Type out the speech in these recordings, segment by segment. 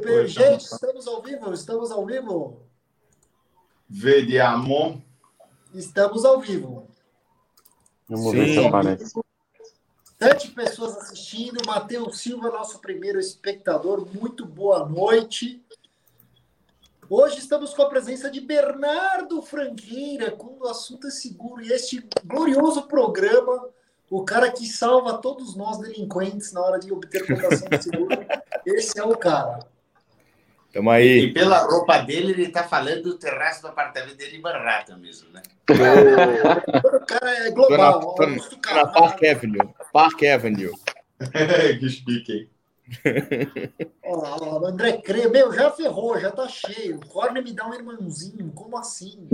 Bebê, gente, estamos ao vivo? Estamos ao vivo? Vediamo. Estamos ao vivo. Vamos ver se aparece. Sete pessoas assistindo. Matheus Silva, nosso primeiro espectador. Muito boa noite. Hoje estamos com a presença de Bernardo Franqueira, com o assunto é seguro. E este glorioso programa, o cara que salva todos nós delinquentes na hora de obter cotação de seguro, esse é o cara. Tamo aí. E pela roupa dele, ele tá falando do terraço do apartamento dele em mesmo, né? O cara é global. Tô na, Augusto tô na Carvalho. Park Avenue. Park Avenue. que chique, hein? Ó, ó, André Cre, meu, já ferrou, já tá cheio. Corne me dá um irmãozinho, como assim?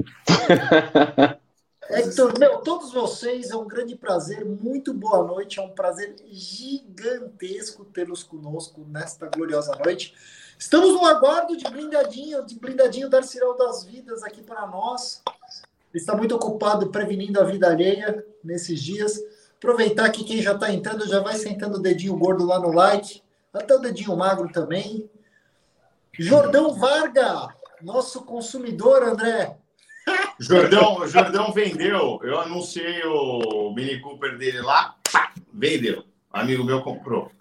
Hector, meu, todos vocês, é um grande prazer, muito boa noite, é um prazer gigantesco tê-los conosco nesta gloriosa noite. Estamos no aguardo de blindadinho, de blindadinho Darciral das Vidas aqui para nós. Ele está muito ocupado prevenindo a vida alheia nesses dias. Aproveitar que quem já está entrando já vai sentando o dedinho gordo lá no like, até o dedinho magro também. Jordão Varga, nosso consumidor, André. Jordão, Jordão vendeu. Eu anunciei o Mini Cooper dele lá. vendeu. Amigo meu comprou.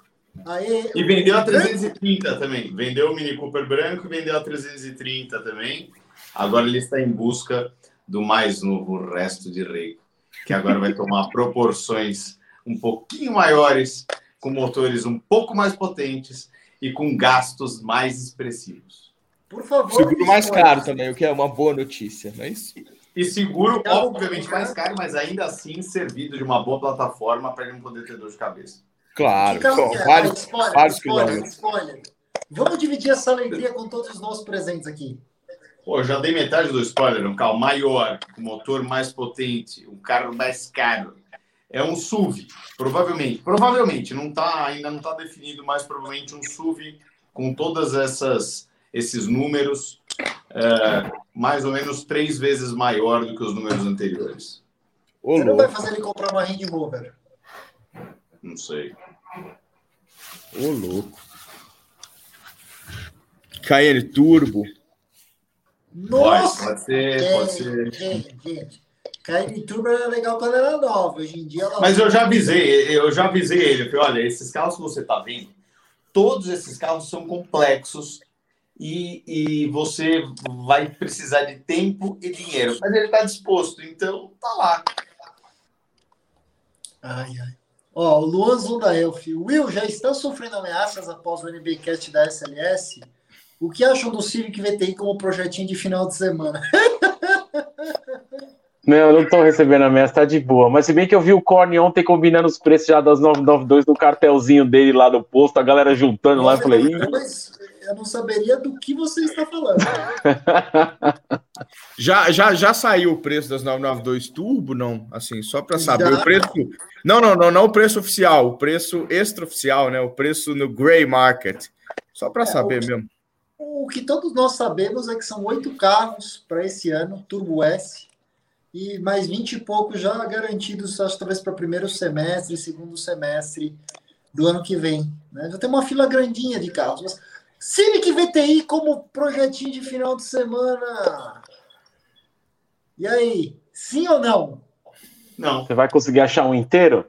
Aê, E vendeu a 330 também. Vendeu o Mini Cooper branco e vendeu a 330 também. Agora ele está em busca do mais novo resto de rei, que agora vai tomar proporções um pouquinho maiores, com motores um pouco mais potentes e com gastos mais expressivos. por favor. Seguro mais caro também, o que é uma boa notícia, não é isso? E seguro, obviamente, mais caro, mas ainda assim servido de uma boa plataforma para ele não poder ter dor de cabeça. Claro, que é? vários, Spoiler, vários spoiler, quilômetros. spoiler. Vamos dividir essa alegria com todos os nossos presentes aqui. Pô, eu já dei metade do spoiler. Um carro maior, com motor mais potente, um carro mais caro. É um SUV, provavelmente. Provavelmente, não tá, ainda não está definido, mas provavelmente um SUV com todas essas esses números, é, mais ou menos três vezes maior do que os números anteriores. Ô, Você não vai fazer ele comprar uma Range Rover. Não sei. ô, louco. Cayenne Turbo. Nossa! Pode ser, pode ser. Gente, gente. KM Turbo era legal quando era nova. Hoje em dia ela. Mas eu já avisei, eu já avisei ele. Eu falei, olha, esses carros que você está vendo, todos esses carros são complexos e, e você vai precisar de tempo e dinheiro. Mas ele está disposto, então tá lá. Ai, ai. Ó, o Luan Zunda Elf. Will, já está sofrendo ameaças após o NBcast da SLS? O que acham do Civic VTI como projetinho de final de semana? Não, não tô recebendo ameaça, tá de boa. Mas se bem que eu vi o Corne ontem combinando os preços já das 992 no cartelzinho dele lá do posto, a galera juntando lá, eu falei, eu não saberia do que você está falando. Já, já, já saiu o preço das 992 Turbo, não? Assim, só para saber Já. o preço. Não, não, não, não o preço oficial, o preço extraoficial, né? O preço no gray market. Só para saber o- mesmo. O que todos nós sabemos é que são oito carros para esse ano, Turbo S, e mais 20 e poucos já garantidos, acho talvez para primeiro semestre, segundo semestre do ano que vem. Né? Já tem uma fila grandinha de carros. Mas Civic VTI como projetinho de final de semana. E aí, sim ou não? Não. você vai conseguir achar um inteiro?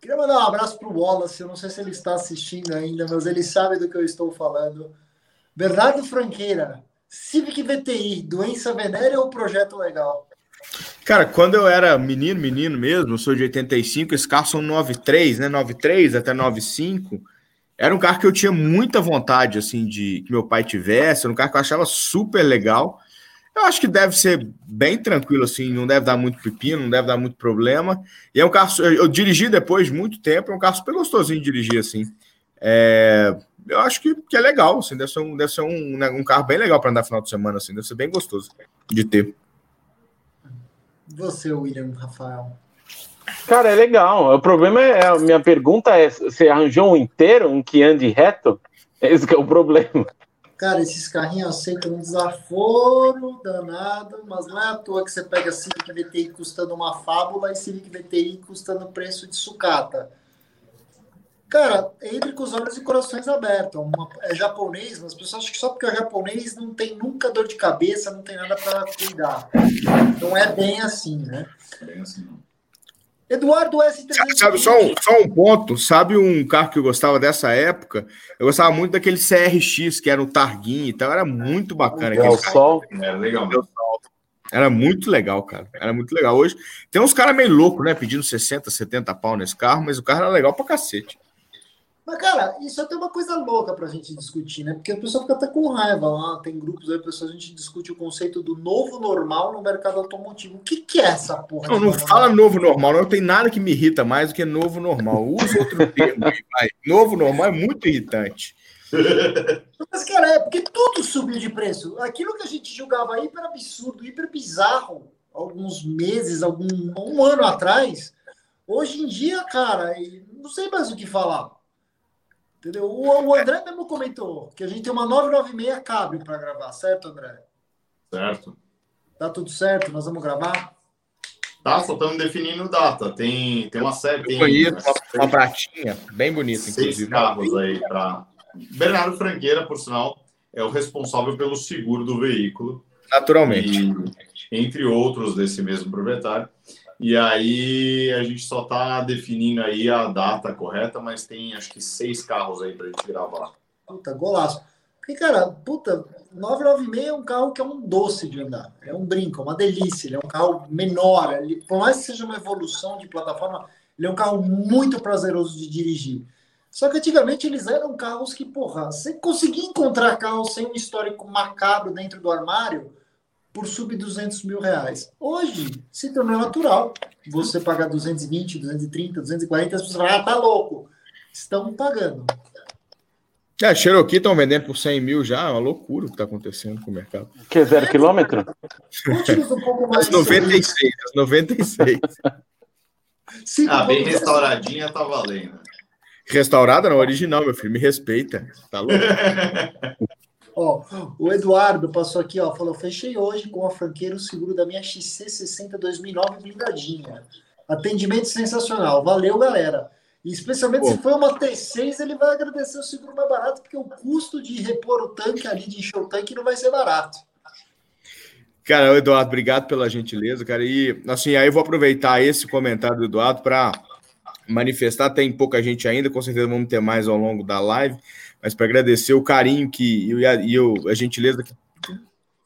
Queria mandar um abraço para o Wallace, eu não sei se ele está assistindo ainda, mas ele sabe do que eu estou falando. Bernardo Franqueira, Civic VTI, doença venérea ou projeto legal? Cara, quando eu era menino, menino mesmo, eu sou de 85, esse carro são 93, né? 93 até 95. Era um carro que eu tinha muita vontade, assim, de que meu pai tivesse. Era um carro que eu achava super legal. Eu acho que deve ser bem tranquilo, assim, não deve dar muito pepino, não deve dar muito problema. E é um carro, eu, eu dirigi depois de muito tempo, é um carro super gostosinho de dirigir, assim. É, eu acho que, que é legal, assim, deve ser um, deve ser um, né, um carro bem legal para andar final de semana, assim, deve ser bem gostoso de ter. Você, William Rafael. Cara, é legal. O problema é, a minha pergunta é, você arranjou um inteiro, um que ande reto? Esse que é o problema. Cara, esses carrinhos aceitam um desaforo danado, mas não é à toa que você pega Civic VTI custando uma fábula e Civic VTI custando preço de sucata. Cara, entre com os olhos e corações abertos. Uma, é japonês, mas as pessoas acham que só porque é japonês não tem nunca dor de cabeça, não tem nada para cuidar. Não é bem assim, né? É bem assim, não. Eduardo S300. Sabe, sabe só, um, só um ponto, sabe um carro que eu gostava dessa época? Eu gostava muito daquele CRX, que era um Targuinho e tal, era muito bacana. É o sol. Era legal. Era muito legal, cara. Era muito legal. Hoje tem uns caras meio loucos, né? Pedindo 60, 70 pau nesse carro, mas o carro era legal pra cacete. Mas, cara, isso é até uma coisa louca pra gente discutir, né? Porque a pessoa fica até com raiva lá. Tem grupos aí, pessoas, a gente discute o conceito do novo normal no mercado automotivo. O que, que é essa porra? Não, não fala novo normal, não tem nada que me irrita mais do que novo normal. Usa outro termo aí, vai. Novo normal é muito irritante. Mas, cara, é porque tudo subiu de preço. Aquilo que a gente julgava hiper absurdo, hiper bizarro, alguns meses, algum um ano atrás, hoje em dia, cara, não sei mais o que falar. Entendeu? O, o André mesmo comentou que a gente tem uma 996 cabe para gravar, certo, André? Certo. Tá tudo certo? Nós vamos gravar? Tá, só estamos definindo data. Tem, tem uma série. Tem conheço uma, uma pratinha bem bonita, seis inclusive. carros aí para. Bernardo Franqueira, por sinal, é o responsável pelo seguro do veículo. Naturalmente. E, entre outros desse mesmo proprietário. E aí a gente só está definindo aí a data correta, mas tem acho que seis carros aí para a gente gravar. Puta, golaço. Porque, cara, puta, 996 é um carro que é um doce de andar. É um brinco, é uma delícia. Ele é um carro menor. Ele, por mais que seja uma evolução de plataforma, ele é um carro muito prazeroso de dirigir. Só que antigamente eles eram carros que, porra, você conseguia encontrar carros sem um histórico macabro dentro do armário por sub 200 mil reais. Hoje se tornou natural você pagar 220, 230, 240, as pessoas falam, ah, tá louco. Estão pagando. É, Cherokee estão vendendo por 100 mil já, é uma loucura o que está acontecendo com o mercado. Que zero quilômetro? Um pouco mais as 96, as 96. ah, bem restauradinha tá valendo. Restaurada não, original, meu filho, me respeita. Tá louco? Ó, o Eduardo passou aqui, ó, falou: fechei hoje com a franqueira o seguro da minha XC60 2009 blindadinha. Atendimento sensacional. Valeu, galera. E especialmente Pô. se for uma T6, ele vai agradecer o seguro mais barato, porque o custo de repor o tanque ali, de encher o tanque, não vai ser barato. Cara, Eduardo, obrigado pela gentileza, cara. E assim, aí eu vou aproveitar esse comentário do Eduardo para manifestar. Tem pouca gente ainda, com certeza vamos ter mais ao longo da live mas para agradecer o carinho que e a, e a gentileza que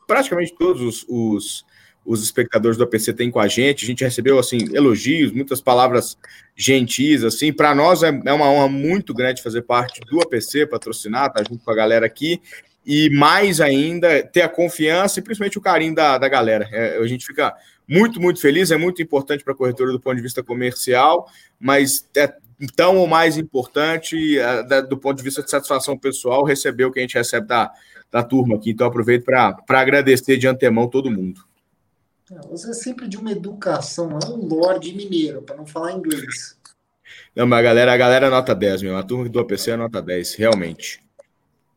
praticamente todos os, os, os, espectadores do APC têm com a gente. A gente recebeu assim elogios, muitas palavras gentis assim. Para nós é, é, uma honra muito grande fazer parte do APC, patrocinar, estar tá junto com a galera aqui. E mais ainda, ter a confiança e principalmente o carinho da, da galera. É, a gente fica muito, muito feliz, é muito importante para a corretora do ponto de vista comercial, mas é tão ou mais importante é, do ponto de vista de satisfação pessoal receber o que a gente recebe da, da turma aqui. Então, aproveito para agradecer de antemão todo mundo. É, você é sempre de uma educação, é um lorde mineiro, para não falar inglês. Não, mas a galera, a galera é nota 10, meu. A turma do APC é nota 10, realmente.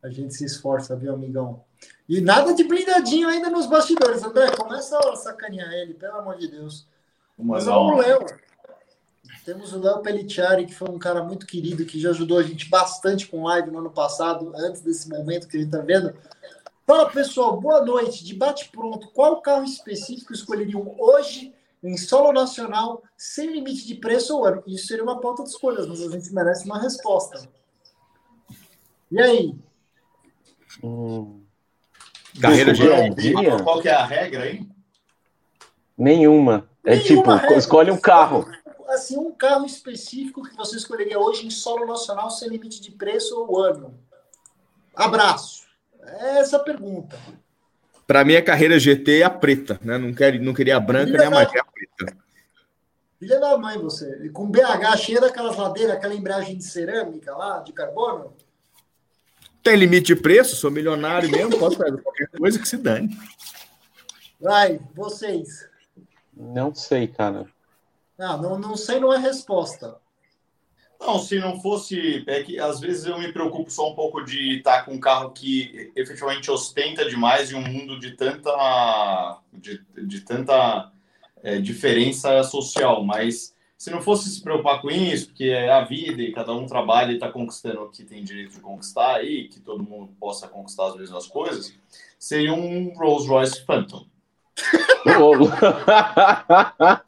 A gente se esforça, viu, amigão? E nada de blindadinho ainda nos bastidores, André. Começa a sacanear ele, pelo amor de Deus. Mas é o Léo. Temos o Léo Pelliciari, que foi um cara muito querido, que já ajudou a gente bastante com live no ano passado, antes desse momento que a gente está vendo. Fala, pessoal, boa noite. Debate pronto. Qual carro específico escolheriam hoje em solo nacional, sem limite de preço ou ano? Isso seria uma pauta de escolhas, mas a gente merece uma resposta. E aí? Hum. Carreira geral. Qual que é a regra aí? Nenhuma. É Nenhuma tipo, regra. escolhe um carro assim, um carro específico que você escolheria hoje em solo nacional sem limite de preço ou ano? Abraço. É essa a pergunta. Para mim, a carreira GT é a preta, né? Não, quer, não queria a branca nem a mais, é a preta. Filha da mãe, você. Com BH cheia daquelas ladeiras, aquela embreagem de cerâmica lá, de carbono. Tem limite de preço, sou milionário mesmo, posso fazer qualquer coisa que se dane. Vai, vocês. Não sei, cara. Não, não, não sei, não é resposta. Não, se não fosse. É que às vezes eu me preocupo só um pouco de estar com um carro que efetivamente ostenta demais em um mundo de tanta, de, de tanta é, diferença social. Mas se não fosse se preocupar com isso, porque é a vida e cada um trabalha e está conquistando o que tem direito de conquistar aí, que todo mundo possa conquistar as mesmas coisas, seria um Rolls Royce Phantom.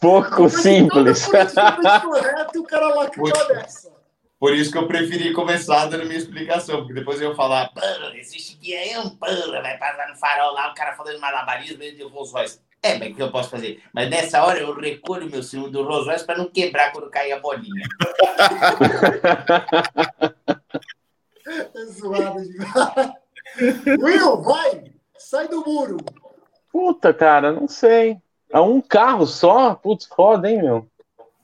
Pouco simples. Correto, o cara lacrou dessa. Por isso que eu preferi começar dando minha explicação, porque depois eu ia falar, existe que aí é um pano, vai passar no farol lá, o cara falando malabarismo de Rolls Royce. É, mas o que eu posso fazer? Mas nessa hora eu recolho meu símbolo do Rolls Royce para não quebrar quando cair a bolinha. é zoado demais. Will, vai! Sai do muro! Puta, cara, não sei. A um carro só? Putz, foda, hein, meu?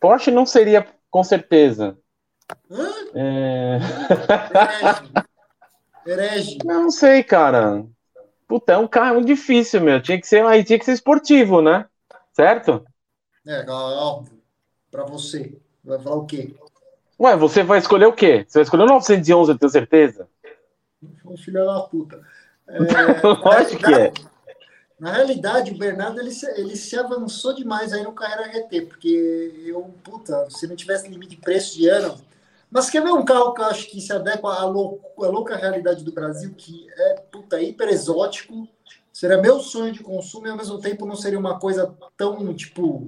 Porsche não seria, com certeza. Hã? É... Herege. Herege. Não sei, cara. Puta, é um carro muito difícil, meu. Tinha que ser, aí tinha que ser esportivo, né? Certo? É, óbvio. Pra você. Vai falar o quê? Ué, você vai escolher o quê? Você vai escolher o 911, eu tenho certeza. Um filho da puta. É, Lógico que é. Na realidade, o Bernardo ele se, ele se avançou demais aí no Carreira GT, porque eu, puta, se não tivesse limite de preço de ano. Mas quer ver um carro que eu acho que se adequa à, lou à louca realidade do Brasil, que é, puta, hiper exótico, seria meu sonho de consumo e ao mesmo tempo não seria uma coisa tão, tipo,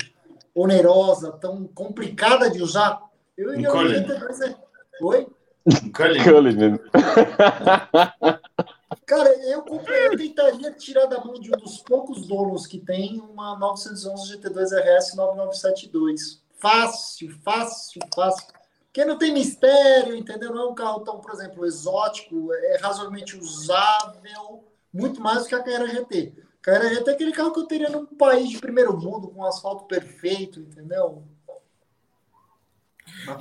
onerosa, tão complicada de usar? Eu iria Um no Cullinan. 82, é- Oi? Um Cullinan. Cara, eu, eu tentaria tirar da mão de um dos poucos donos que tem uma 911 GT2 RS 9972. Fácil, fácil, fácil. Porque não tem mistério, entendeu? Não é um carro tão, por exemplo, exótico, é razoavelmente usável, muito mais do que a Carrera GT. Carrera GT é aquele carro que eu teria num país de primeiro mundo, com asfalto perfeito, entendeu?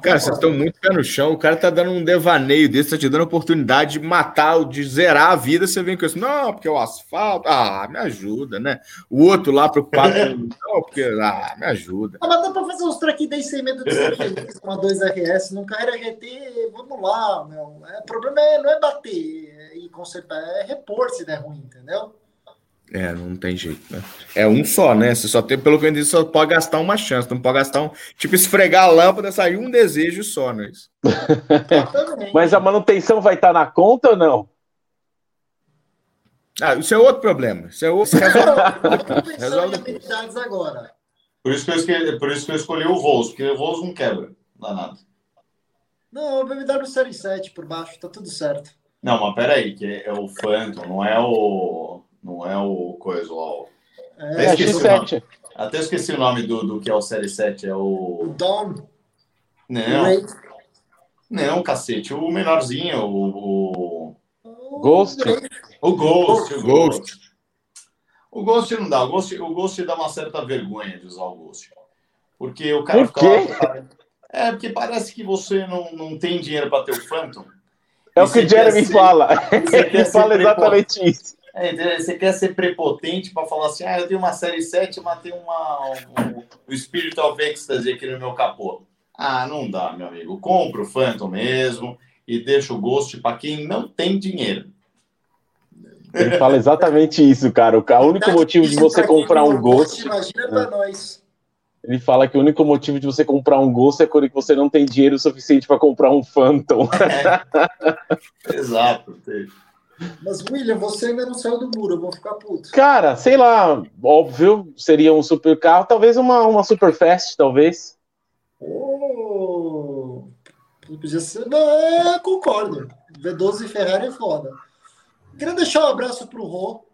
Cara, vocês estão muito pé no chão. O cara tá dando um devaneio desse, tá te dando a oportunidade de matar, de zerar a vida. Você vem com isso, não, porque o asfalto. Ah, me ajuda, né? O outro lá preocupado com. Não, porque. Ah, me ajuda. Ah, mas dá pra fazer uns track days sem medo de ser feliz com a 2RS. Num Carreira GT, vamos lá, meu. É, o problema é, não é bater e consertar, é repor se der ruim, entendeu? É, não tem jeito, né? É um só, né? Você só tem, pelo que eu entendi, só pode gastar uma chance, não pode gastar um. Tipo, esfregar a lâmpada, sair um desejo só, né? Mas a manutenção vai estar na conta ou não? Ah, isso é outro problema. Isso é outro. resolve- Resolve agora. Por isso, que eu escolhi, por isso que eu escolhi o Rolls, porque o Rolls não quebra, danado. Não, a BMW Série 7 por baixo, tá tudo certo. Não, mas peraí, que é o Phantom, não é o. Não é o coisa lá. o- É, É, esqueci o X7. Até esqueci o nome do, do que é o Série 7, é o o Não, Ray, não, cacete, o menorzinho, o. O, Ghost? O Ghost. O Ghost. Ghost. O Ghost não dá, o Ghost, o Ghost dá uma certa vergonha de usar o Ghost. Porque o cara Por fica lá. É, porque parece que você não, não tem dinheiro para ter o Phantom. É o que o Jeremy ser- fala. Ele fala exatamente isso. É, entendeu? você quer ser prepotente para falar assim, ah, eu tenho uma série 7, mas tem uma, um, o Spirit of Ecstasy aqui no meu capô. Ah, não dá, meu amigo. Compra o Phantom mesmo e deixa o Ghost para quem não tem dinheiro. Ele fala exatamente isso, cara. O único motivo de você comprar um Ghost, Imagina pra nós. ele fala que o único motivo de você comprar um Ghost é quando você não tem dinheiro suficiente para comprar um Phantom. Exato. Mas, William, você ainda não saiu do muro, eu vou ficar puto. Cara, sei lá, óbvio, seria um super carro, talvez uma, uma super fast, talvez. Oh, podia ser. Não, é, concordo. V12 Ferrari é foda. Queria deixar um abraço pro Rô.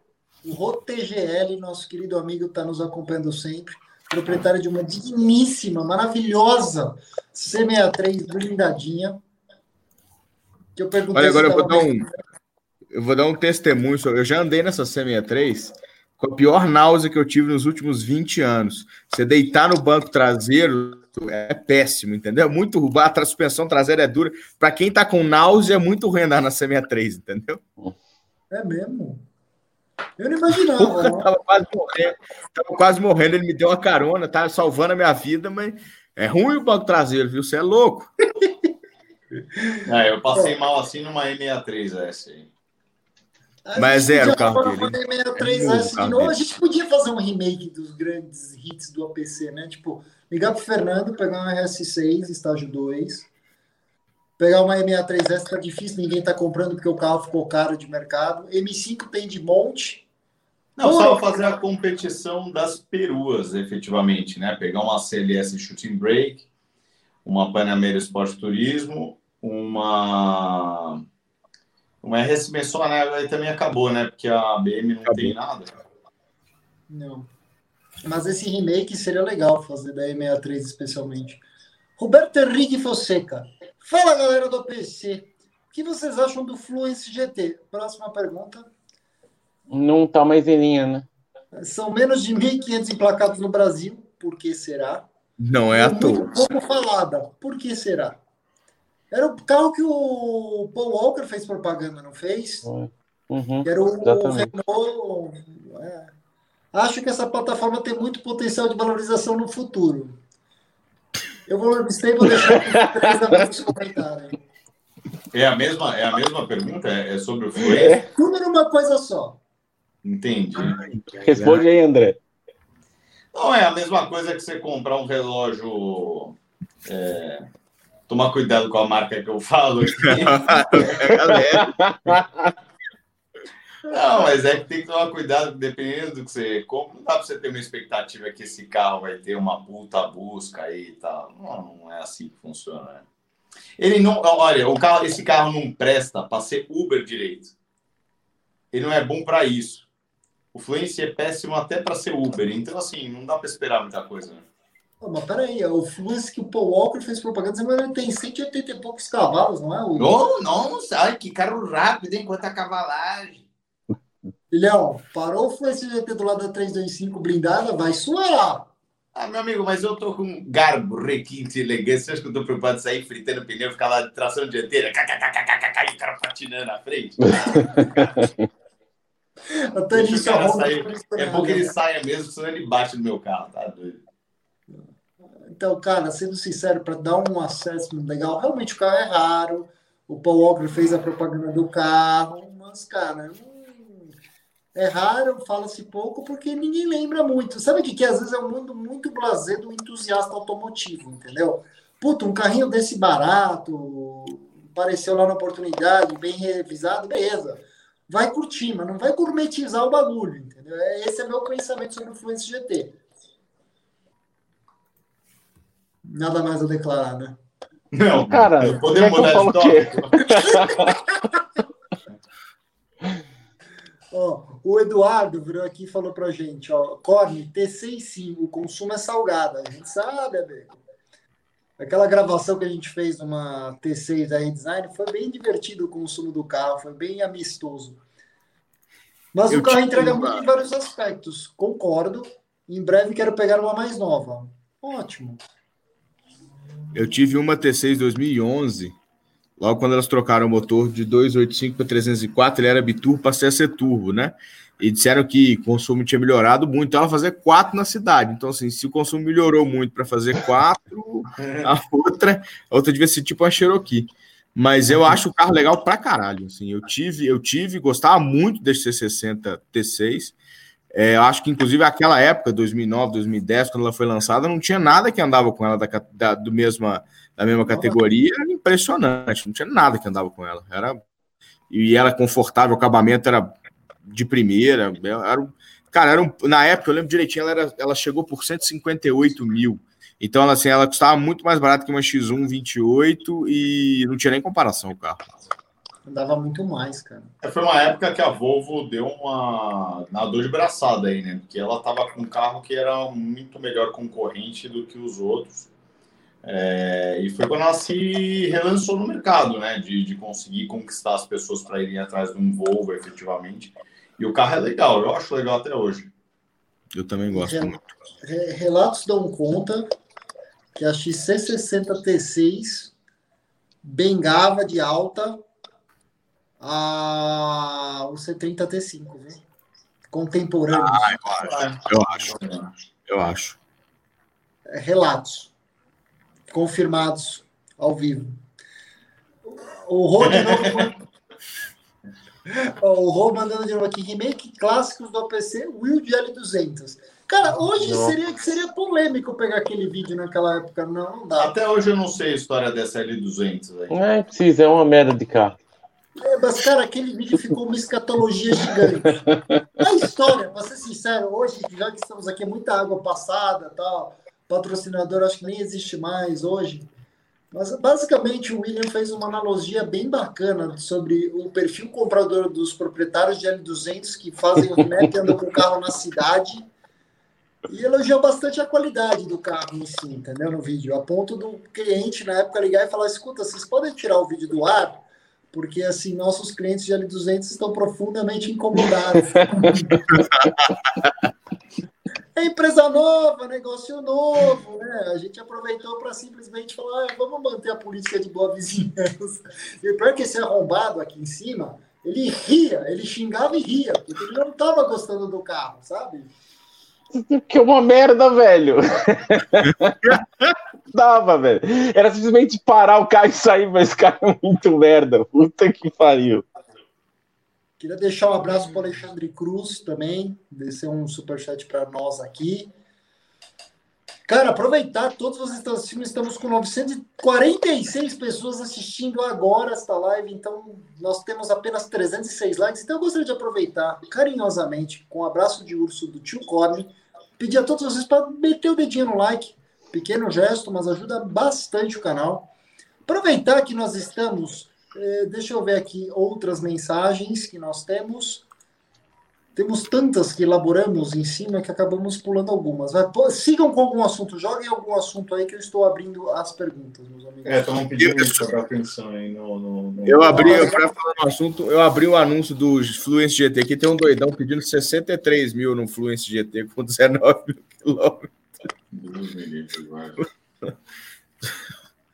O Rô TGL, nosso querido amigo, está nos acompanhando sempre. Proprietário de uma digníssima, maravilhosa C63 blindadinha. Que eu perguntei Olha, agora eu vou dar um, eu vou dar um testemunho. Eu já andei nessa C63 com a pior náusea que eu tive nos últimos 20 anos. Você deitar no banco traseiro é péssimo, entendeu? É Muito ruim. A suspensão traseira é dura. Para quem tá com náusea, é muito ruim andar na C63, entendeu? É mesmo? Eu não imaginava. Porra, não. tava quase morrendo. Tava quase morrendo. Ele me deu uma carona, tá salvando a minha vida, mas é ruim o banco traseiro, viu? Você é louco. É, eu passei mal assim numa M63S. Mas gente era o carro dele, a É M63S muito de carro novo. A dele. gente podia fazer um remake dos grandes hits do APC, né? Tipo, Ligar pro Fernando, pegar um RS6, estágio 2. Pegar uma M63S tá difícil, ninguém tá comprando porque o carro ficou caro de mercado. M5 tem de monte. Não, só fazer a competição das peruas, efetivamente, né? Pegar uma CLS Shooting Brake, uma Panamera Sport Turismo, uma uma RS Messonera aí também acabou, né? Porque a BM não acabou. tem nada. Não. Mas esse remake seria legal fazer da E63 especialmente. Roberto Henrique Fonseca. Fala, galera do PC. O que vocês acham do Fluence GT? Próxima pergunta. Não tá mais em linha, né? São menos de 1.500 emplacados no Brasil. Por que será? Não é à toa. Pouco falada. Por que será? Era o carro que o Paul Walker fez propaganda, não fez? Uhum, era o, o Renault. É. Acho que essa plataforma tem muito potencial de valorização no futuro. Eu vou abster e vou deixar três comentário. É a mesma, é a mesma pergunta? É, é sobre o Fluence? É. Tudo numa coisa só. Entendi. Responde aí, André. Não é a mesma coisa que você comprar um relógio. É, tomar cuidado com a marca que eu falo. Não, mas é que tem que tomar cuidado, dependendo do que você compra. Não dá para você ter uma expectativa que esse carro vai ter uma puta busca aí e tal. Não, não é assim que funciona. Né? Ele não. Olha, o carro, esse carro não presta para ser Uber direito. Ele não é bom para isso. O Fluence é péssimo até para ser Uber. Então, assim, não dá para esperar muita coisa. Né? Oh, mas peraí, o Fluence que o Paul Walker fez propaganda, mas ele tem 180 e poucos cavalos, não é? O... Não, não, sai, que carro rápido, hein? Quanta cavalagem. Filhão, parou o Fluence GT do lado da 325 blindada, vai suar. Ah, meu amigo, mas eu tô com garbo, requinte, elegância. Você acha que eu tô preocupado de sair fritando pneu, ficar lá de tração dianteira? E o cara patinando na frente. Até Deixa o cara sair. É bom que ele saia mesmo, senão ele bate no meu carro, tá doido. Então, cara, sendo sincero, para dar um acesso legal, realmente o carro é raro. O Paul Walker fez a propaganda do carro, mas, cara, é raro, fala-se pouco, porque ninguém lembra muito. Sabe o que, que Às vezes é um mundo muito blazer do entusiasta automotivo, entendeu? Puta, um carrinho desse barato, apareceu lá na oportunidade, bem revisado, beleza. Vai curtir, mas não vai gourmetizar o bagulho, entendeu? É, esse é meu pensamento sobre o Fluence GT. Nada mais a declarar, né? Não, cara, podemos mudar de tópico. Ó, o Eduardo virou aqui e falou pra gente, ó, Corne, T6 sim, o consumo é salgado, a gente sabe, amigo. Aquela gravação que a gente fez numa T6 da Design foi bem divertido o consumo do carro, foi bem amistoso. Mas Eu o carro entrega muito em vários aspectos, concordo. Em breve quero pegar uma mais nova. Ótimo. Eu tive uma T6 2011 Logo quando elas trocaram o motor de 285 para 304, ele era biturbo, passei a ser turbo, né? E disseram que o consumo tinha melhorado muito, então ela fazia quatro na cidade. Então, assim, se o consumo melhorou muito para fazer quatro, a outra, a outra devia ser tipo uma Cherokee. Mas eu acho o carro legal pra caralho. Assim, eu tive, eu tive, gostava muito desse C60 T6. É, eu acho que, inclusive, aquela época, 2009, 2010, quando ela foi lançada, não tinha nada que andava com ela da, da do mesma da mesma categoria, era impressionante. Não tinha nada que andava com ela. Era e ela confortável, o acabamento era de primeira. Era, cara, era um, na época, eu lembro direitinho, ela, era, ela chegou por 158 mil. Então, assim, ela custava muito mais barato que uma X1 28 e não tinha nem comparação o carro. Andava muito mais, cara. É, foi uma época que a Volvo deu uma nadou de braçada aí, né? Porque ela tava com um carro que era muito melhor concorrente do que os outros. É, e foi quando ela se relançou no mercado, né? De, de conseguir conquistar as pessoas para irem atrás de um Volvo, efetivamente. E o carro é legal, eu acho legal até hoje. Eu também gosto muito. Relatos dão conta que a XC60 T6 bengava de alta a o C30 T5, viu? Contemporâneo. Ah, eu acho. Eu acho. Eu acho. Relatos confirmados ao vivo. O Rô de novo. o Rô mandando de novo aqui, remake clássicos do APC, Wild L200. Cara, hoje seria, seria polêmico pegar aquele vídeo naquela época. Não, não dá. Até hoje eu não sei a história dessa L200. Aí. Não é precisa, é uma merda de carro. É, mas, cara, aquele vídeo ficou uma escatologia gigante. A história, pra ser sincero, hoje, já que estamos aqui, muita água passada tal. Patrocinador acho que nem existe mais hoje. Mas basicamente o William fez uma analogia bem bacana sobre o perfil comprador dos proprietários de L200 que fazem o remap e andam com o carro na cidade. E elogiou bastante a qualidade do carro em si, entendeu? No vídeo. A ponto do cliente na época ligar e falar: escuta, vocês podem tirar o vídeo do ar? Porque assim, nossos clientes de L200 estão profundamente incomodados. É empresa nova, negócio novo, né? A gente aproveitou para simplesmente falar, ah, vamos manter a política de boa vizinhança. E pior que esse arrombado aqui em cima, ele ria, ele xingava e ria, porque ele não estava gostando do carro, sabe? Que é uma merda, velho. Dava, velho. Era simplesmente parar o carro e sair, mas cara é muito merda. Puta que pariu. Queria deixar um abraço para o Alexandre Cruz também, descer um superchat para nós aqui. Cara, aproveitar, todos vocês estão assistindo, estamos com 946 pessoas assistindo agora esta live, então nós temos apenas 306 likes, então eu gostaria de aproveitar carinhosamente, com o um abraço de urso do tio Corne, pedir a todos vocês para meter o dedinho no like, pequeno gesto, mas ajuda bastante o canal. Aproveitar que nós estamos é, deixa eu ver aqui outras mensagens que nós temos. Temos tantas que elaboramos em cima que acabamos pulando algumas. Vai, pô, sigam com algum assunto, joguem algum assunto aí que eu estou abrindo as perguntas, meus amigos. É, estão pedindo para atenção aí no, no, no... Eu abri, para falar no assunto, eu abri o anúncio do Fluence GT, aqui tem um doidão pedindo 63 mil no Fluence GT com 19 mil quilômetros.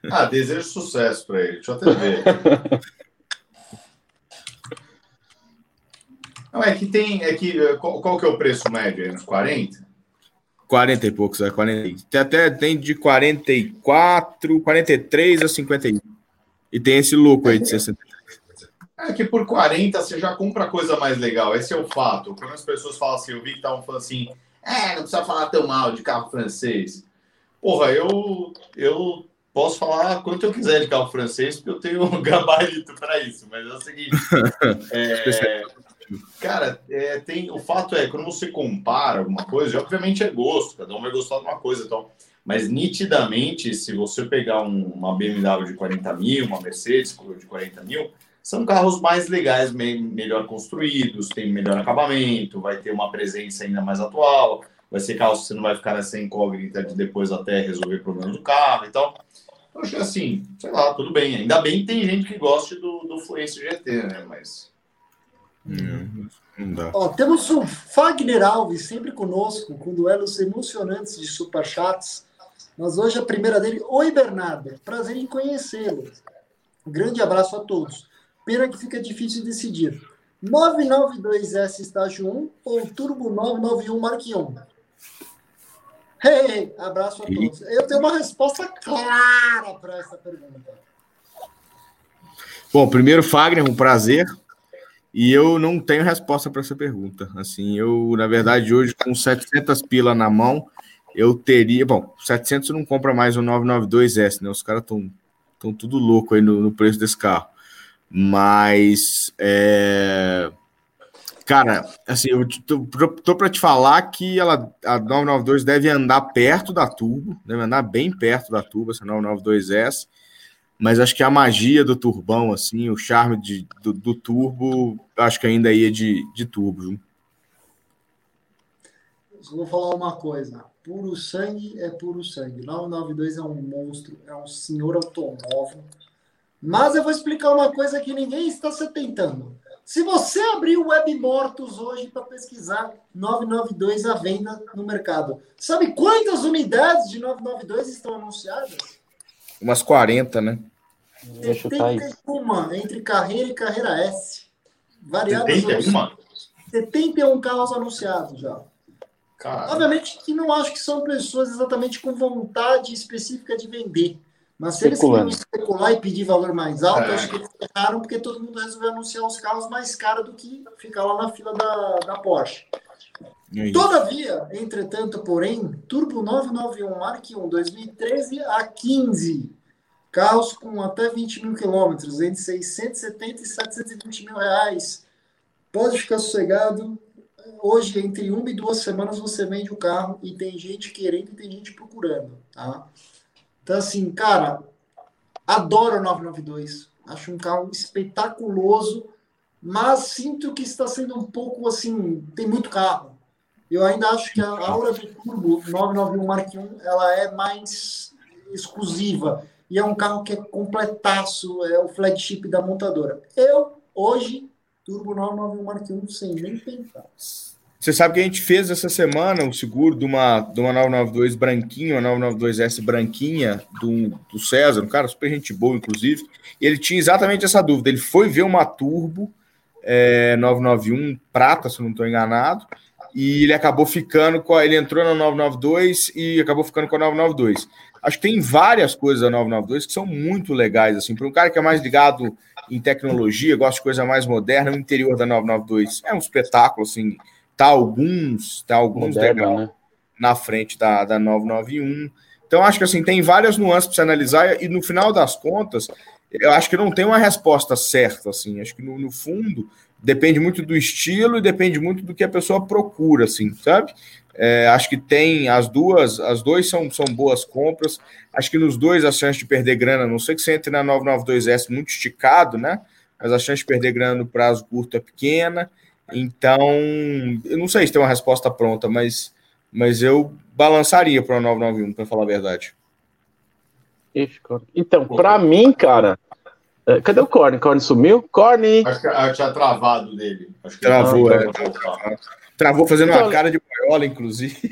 Ah, desejo sucesso para ele. Deixa eu até ver. Não, é que tem. É que, eh, qual, qual que é o preço médio aí? Uns 40? 40 e poucos, é 40. Tem até tem de 44, 43 a 51. E tem esse lucro aí de 63. É que por 40 você já compra coisa mais legal. Esse é o fato. Quando as pessoas falam assim, eu vi que estavam falando assim, é, não precisa falar tão mal de carro francês. Porra, eu, eu posso falar quanto eu quiser de carro francês, porque eu tenho um gabarito para isso, mas é o seguinte. É, cara, é, tem, o fato é, quando você compara alguma coisa, obviamente é gosto, cada um vai gostar de uma coisa então, mas nitidamente, se você pegar um, uma BMW de 40 mil, uma Mercedes de 40 mil, são carros mais legais, me, melhor construídos, tem melhor acabamento, vai ter uma presença ainda mais atual, vai ser carro que você não vai ficar nessa incógnita de depois até resolver problemas do carro e tal. Eu acho assim, sei lá, tudo bem. Ainda bem que tem gente que gosta do, do Fluence GT, né? Mas. Hum, Ó, temos o Fagner Alves sempre conosco, com duelos emocionantes de superchats. Mas hoje a primeira dele. Oi, Bernardo. Prazer em conhecê-lo. Um grande abraço a todos. Pena que fica difícil decidir. 992S estágio 1 ou Turbo 991 Mark 1? Hey, abraço a todos. Eu tenho uma resposta clara para essa pergunta. Bom, primeiro, Fagner, um prazer. E eu não tenho resposta para essa pergunta. Assim, eu, na verdade, hoje, com 700 pila na mão, eu teria. Bom, 700 não compra mais um 992S, né? Os caras estão tão tudo louco aí no, no preço desse carro. Mas. É Cara, assim, eu tô, tô para te falar que ela, a 992 deve andar perto da Turbo, deve andar bem perto da Turbo, essa 992S, mas acho que a magia do turbão, assim, o charme de, do, do turbo, acho que ainda ia de, de turbo. Viu? vou falar uma coisa, puro sangue é puro sangue, 992 é um monstro, é um senhor automóvel, mas eu vou explicar uma coisa que ninguém está se tentando. Se você abrir o Web Mortos hoje para pesquisar 992 à venda no mercado, sabe quantas unidades de 992 estão anunciadas? Umas 40, né? 71 entre carreira e carreira S. Variadas 71? 71 carros anunciados já. Caramba. Obviamente que não acho que são pessoas exatamente com vontade específica de vender. Mas se eles queriam especular e pedir valor mais alto, é. acho que eles erraram porque todo mundo resolveu anunciar os carros mais caros do que ficar lá na fila da, da Porsche. É Todavia, entretanto, porém, Turbo 991 Mark 1 2013 a 15. Carros com até 20 mil quilômetros, entre 670 e 720 mil reais. Pode ficar sossegado. Hoje, entre uma e duas semanas, você vende o carro e tem gente querendo e tem gente procurando. Tá? Então, assim, cara, adoro o 992. Acho um carro espetaculoso, mas sinto que está sendo um pouco assim. Tem muito carro. Eu ainda acho que a aura do Turbo 991 Mark I ela é mais exclusiva e é um carro que é completaço, é o flagship da montadora. Eu, hoje, Turbo 991 Mark I sem nem pensar. Você sabe que a gente fez essa semana o seguro de uma, de uma 992 branquinha, uma 992S branquinha do, do César, um cara super gente boa, inclusive. E ele tinha exatamente essa dúvida. Ele foi ver uma Turbo é, 991 prata, se não estou enganado, e ele acabou ficando com a, ele entrou na 992 e acabou ficando com a 992. Acho que tem várias coisas da 992 que são muito legais assim, para um cara que é mais ligado em tecnologia, gosta de coisa mais moderna, o interior da 992 é um espetáculo assim, tá alguns, tá alguns degraus né? na frente da, da 991. Então acho que assim tem várias nuances para se analisar e no final das contas, eu acho que não tem uma resposta certa assim, acho que no, no fundo depende muito do estilo e depende muito do que a pessoa procura, assim, sabe? É, acho que tem as duas, as duas são, são boas compras. Acho que nos dois a chance de perder grana, não sei que você entre na 992S muito esticado, né? Mas a chance de perder grana no prazo curto é pequena. Então, eu não sei se tem uma resposta pronta, mas, mas eu balançaria para a 991, para falar a verdade. Então, para mim, cara, é, cadê o Corne? Corne sumiu? Corne! Acho que ah, tinha travado dele. Acho que Travou, é. Travou fazendo então... uma cara de boiola, inclusive.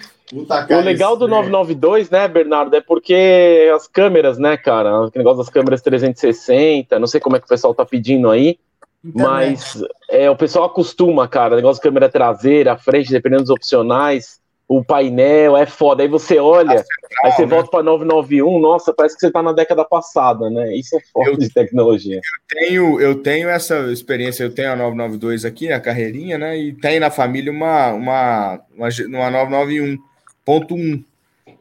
o legal do 992, né, Bernardo, é porque as câmeras, né, cara, o negócio das câmeras 360, não sei como é que o pessoal tá pedindo aí, mas é, o pessoal acostuma, cara, negócio de câmera traseira, frente, dependendo dos opcionais, o painel é foda. Aí você olha, central, aí você né? volta para 991, nossa, parece que você está na década passada, né? Isso é foda eu, de tecnologia. Eu tenho, eu tenho essa experiência, eu tenho a 992 aqui na carreirinha, né? E tem na família uma, uma, uma, uma 991.1.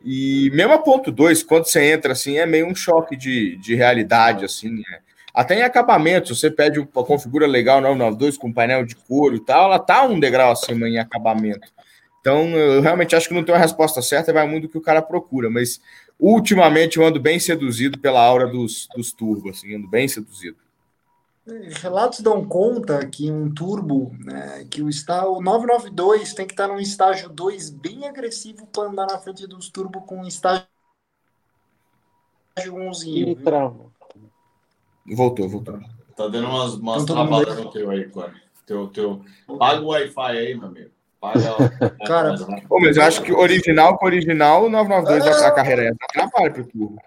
E mesmo a ponto 2, quando você entra assim, é meio um choque de, de realidade, assim, né? Até em acabamento, você pede uma configura legal 992 com painel de couro e tal, ela tá um degrau acima em acabamento. Então, eu realmente acho que não tem uma resposta certa, vai muito do que o cara procura, mas ultimamente eu ando bem seduzido pela aura dos, dos turbos, assim, ando bem seduzido. Relatos dão conta que um turbo, né, que o, está, o 992 tem que estar num estágio 2 bem agressivo para andar na frente dos turbos com um estágio 1zinho. Voltou, voltou. Tá dando umas, umas então, travadas no teu aí, Cor. Teu, teu... Paga o Wi-Fi aí, meu amigo. Cara, Pô, mas eu acho que original com original, 992 é... a carreira é atrapalha pro turbo.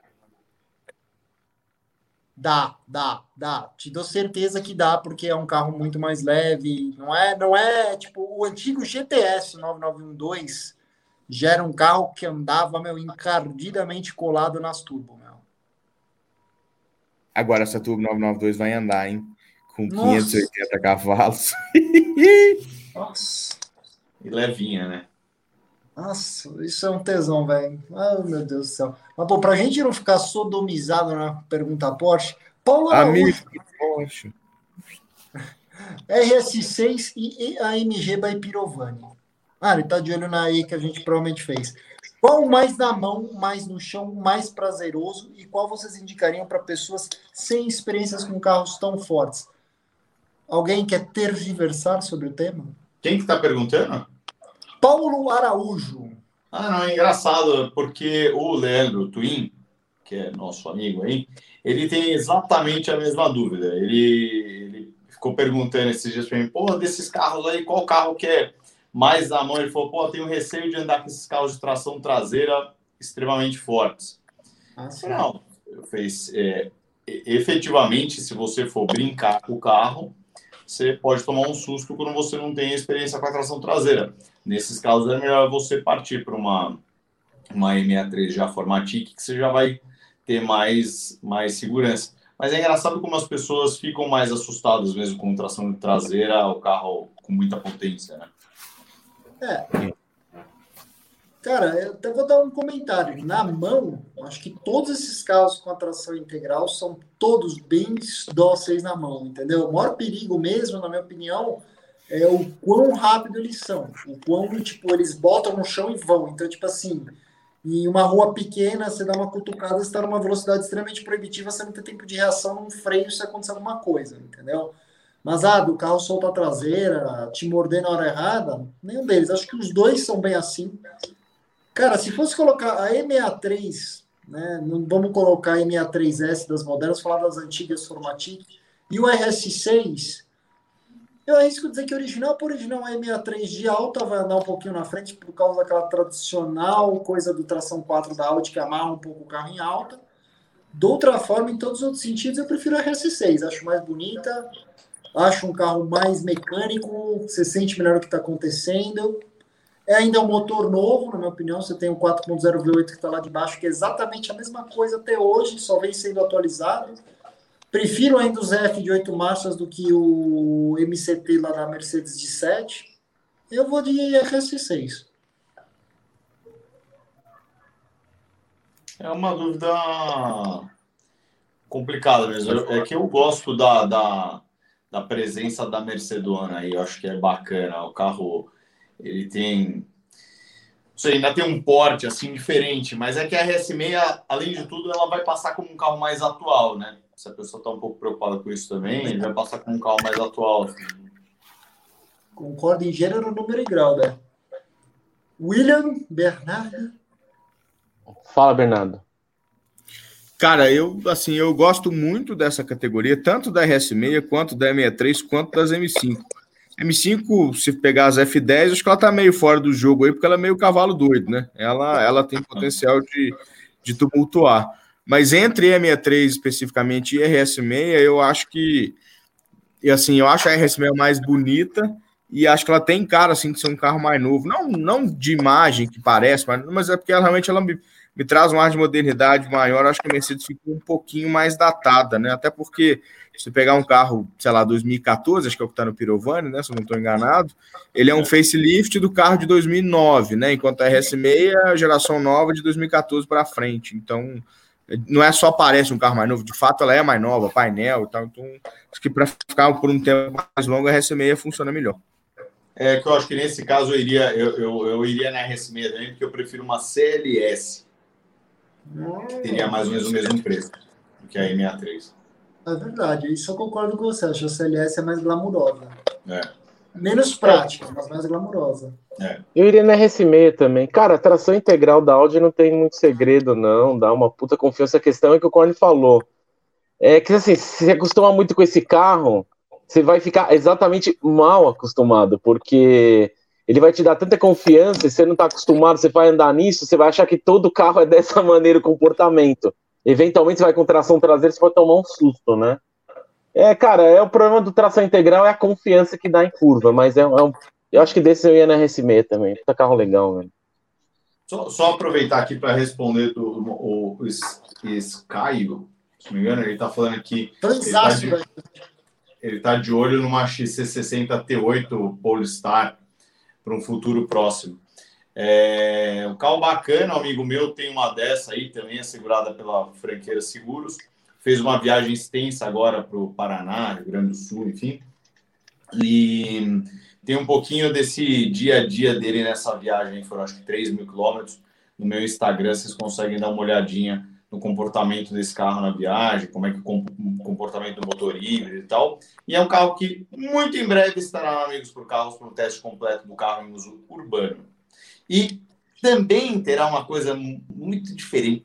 Dá, dá, dá. Te dou certeza que dá, porque é um carro muito mais leve. Não é, não é tipo o antigo GTS 9912 já era um carro que andava meu encardidamente colado nas turbo, meu. Agora essa turbo 992 vai andar, hein? Com Nossa. 580 cavalos. Nossa. E levinha, né? Nossa, isso é um tesão, velho. Oh, meu Deus do céu. Mas, pô, pra gente não ficar sodomizado na pergunta Porsche, Paulo Amigo Porsche. RS6 e AMG by Pirovani. Ah, ele tá de olho na aí que a gente provavelmente fez. Qual mais na mão, mais no chão, mais prazeroso e qual vocês indicariam para pessoas sem experiências com carros tão fortes? Alguém quer tergiversar sobre o tema? Quem que tá perguntando? Paulo Araújo. Ah, não, é engraçado, porque o Leandro Twin, que é nosso amigo aí, ele tem exatamente a mesma dúvida. Ele, ele ficou perguntando esses dias para mim, pô, desses carros aí, qual carro que é mais na mão? Ele falou, pô, tenho receio de andar com esses carros de tração traseira extremamente fortes. Ah, não, eu fiz, é, efetivamente, se você for brincar com o carro, você pode tomar um susto quando você não tem experiência com a tração traseira. Nesses casos, é melhor você partir para uma, uma M63 já Formatic, que você já vai ter mais, mais segurança. Mas é engraçado como as pessoas ficam mais assustadas mesmo com tração traseira, o carro com muita potência, né? É. Cara, eu até vou dar um comentário. Na mão, acho que todos esses carros com a tração integral são todos bem dóceis na mão, entendeu? O maior perigo mesmo, na minha opinião, é o quão rápido eles são. O quão, tipo, eles botam no chão e vão. Então, tipo assim, em uma rua pequena, você dá uma cutucada, você está numa velocidade extremamente proibitiva, você não tem tempo de reação num freio se acontecer alguma coisa, entendeu? Mas, ah, do carro solta a traseira, te morder na hora errada, nenhum deles. Acho que os dois são bem assim. Cara, se fosse colocar a E63, né, não vamos colocar a E63S das modernas, falar das antigas Formatic, e o RS6, eu arrisco dizer que original por original, a E63 de alta vai andar um pouquinho na frente por causa daquela tradicional coisa do tração 4 da Audi que amarra um pouco o carro em alta. De outra forma, em todos os outros sentidos, eu prefiro a RS6. Acho mais bonita, acho um carro mais mecânico, você sente melhor o que está acontecendo. É ainda um motor novo, na minha opinião. Você tem o 4.0 V8 que está lá de baixo, que é exatamente a mesma coisa até hoje, só vem sendo atualizado. Prefiro ainda os F de 8 marchas do que o MCT lá da Mercedes de 7. Eu vou de RS6. É uma dúvida complicada mesmo. É que eu gosto da, da, da presença da Mercedona aí. Eu acho que é bacana. O carro ele tem. Não sei, ainda tem um porte assim diferente, mas é que a RS6, além de tudo, ela vai passar como um carro mais atual, né? Se a pessoa está um pouco preocupada com isso também, ele vai passar como um carro mais atual. Assim. Concordo em gênero, número e grau, né? William Bernardo. Fala, Bernardo. Cara, eu assim, eu gosto muito dessa categoria, tanto da RS6 quanto da M63, quanto das M5. M5, se pegar as F10, acho que ela tá meio fora do jogo aí, porque ela é meio cavalo doido, né? Ela, ela tem potencial de, de tumultuar. Mas entre M63 especificamente e RS6, eu acho que. E assim, eu acho a RS6 mais bonita e acho que ela tem cara assim de ser um carro mais novo. Não, não de imagem que parece, mas, mas é porque ela, realmente ela me, me traz um ar de modernidade maior. Acho que a Mercedes ficou um pouquinho mais datada, né? Até porque se pegar um carro, sei lá, 2014, acho que é o que está no Pirovani, né? Se eu não estou enganado, ele é um facelift do carro de 2009, né? Enquanto a RS6 é a geração nova de 2014 para frente. Então, não é só parece um carro mais novo, de fato ela é mais nova, painel e tal. Então, acho que para ficar por um tempo mais longo, a RS6 funciona melhor. É que eu acho que nesse caso eu iria, eu, eu, eu iria na RS6 também, porque eu prefiro uma CLS. Hum. Teria mais ou menos o mesmo preço do que a M63. É verdade, isso eu concordo com você. Acho que a CLS é mais glamurosa. É. Menos prática, mas mais glamurosa. É. Eu iria na RS6 também. Cara, tração integral da Audi não tem muito segredo, não. Dá uma puta confiança. A questão é que o Corne falou. É que assim, se você acostuma muito com esse carro, você vai ficar exatamente mal acostumado, porque ele vai te dar tanta confiança, e você não está acostumado, você vai andar nisso, você vai achar que todo carro é dessa maneira o comportamento. Eventualmente você vai com tração traseira, você pode tomar um susto, né? É, cara, é o problema do tração integral é a confiança que dá em curva, mas é, é um, eu acho que desse eu ia na RS6 também. Puta carro legal, velho. Só, só aproveitar aqui para responder do, o, o Scaio, se não me engano, ele está falando aqui. Ele está de, ele tá de olho numa XC60 T8 Polestar para um futuro próximo. É, um carro bacana, um amigo meu tem uma dessa aí também, assegurada pela franqueira Seguros. Fez uma viagem extensa agora para o Paraná, Rio Grande do Sul, enfim. E tem um pouquinho desse dia a dia dele nessa viagem, foram acho que 3 mil quilômetros. No meu Instagram vocês conseguem dar uma olhadinha no comportamento desse carro na viagem, como é que o comportamento do motor híbrido e tal. E é um carro que muito em breve estará Amigos por Carros para um teste completo do carro em uso urbano. E também terá uma coisa muito diferente,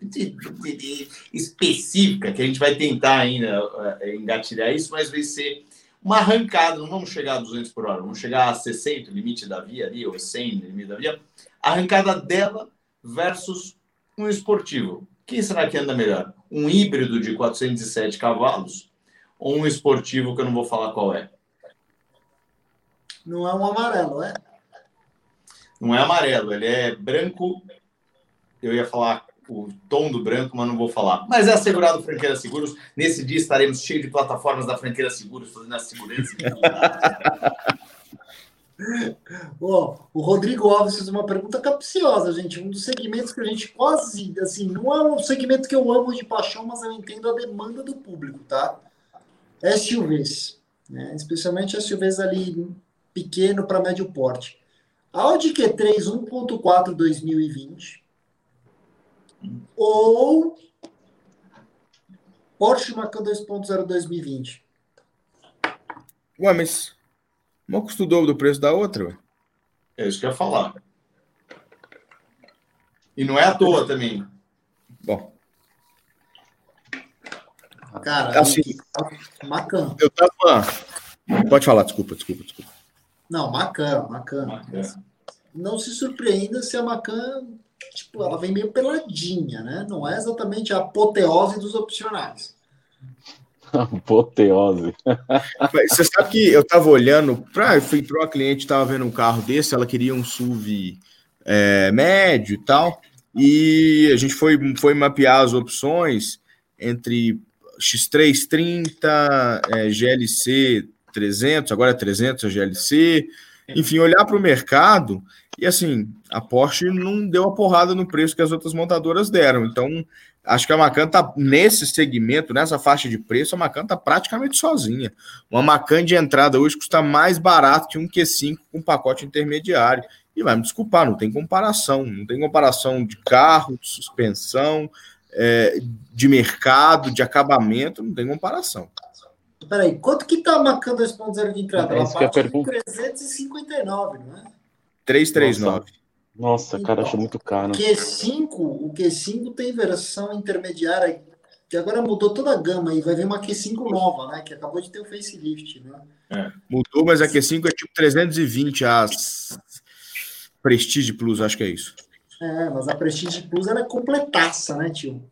específica, que a gente vai tentar ainda eh, engatilhar isso, mas vai ser uma arrancada, não vamos chegar a 200 por hora, vamos chegar a 60, o limite da via ali, ou 100, o limite da via, arrancada dela versus um esportivo. Quem será que anda melhor? Um híbrido de 407 cavalos ou um esportivo que eu não vou falar qual é? Não é um amarelo, é? Não é amarelo, ele é branco. Eu ia falar o tom do branco, mas não vou falar. Mas é assegurado Franqueira Seguros. Nesse dia estaremos cheios de plataformas da Franqueira Seguros fazendo a segurança. oh, o Rodrigo Alves fez uma pergunta capciosa, gente. Um dos segmentos que a gente quase, assim, não é um segmento que eu amo de paixão, mas eu entendo a demanda do público, tá? SUVs, né? especialmente SUVs ali pequeno para médio porte. Audi Q3 1.4 2020 ou Porsche Macan 2.0 2020. Ué, mas uma custa o dobro do preço da outra? Ué. É isso que eu ia falar. E não é à toa também. Bom. Cara, assim, Macan. Eu tava. Pode falar, desculpa, desculpa, desculpa. Não, Macan, Macan. Macan. Não se surpreenda se a Macan tipo, ela vem meio peladinha, né? Não é exatamente a apoteose dos opcionais. Apoteose. Você sabe que eu estava olhando, pra, fui para uma cliente, estava vendo um carro desse, ela queria um SUV é, médio e tal, e a gente foi, foi mapear as opções entre X330, é, GLC 300, agora é 300 a GLC, enfim, olhar para o mercado e assim, a Porsche não deu a porrada no preço que as outras montadoras deram. Então, acho que a Macan tá nesse segmento, nessa faixa de preço, a Macan tá praticamente sozinha. Uma Macan de entrada hoje custa mais barato que um Q5 com pacote intermediário. E vai me desculpar, não tem comparação. Não tem comparação de carro, de suspensão, é, de mercado, de acabamento, não tem comparação. Peraí, quanto que tá a Macan 2.0 de entrada? É que eu pergunto. 359, não é? 339. Nossa, cara, acho muito caro. Q5, o Q5 tem versão intermediária que agora mudou toda a gama e vai vir uma Q5 nova, né? Que acabou de ter o facelift, né? É. Mudou, mas a Q5 é tipo 320 as Prestige Plus, acho que é isso. É, mas a Prestige Plus ela é completaça, né, tio?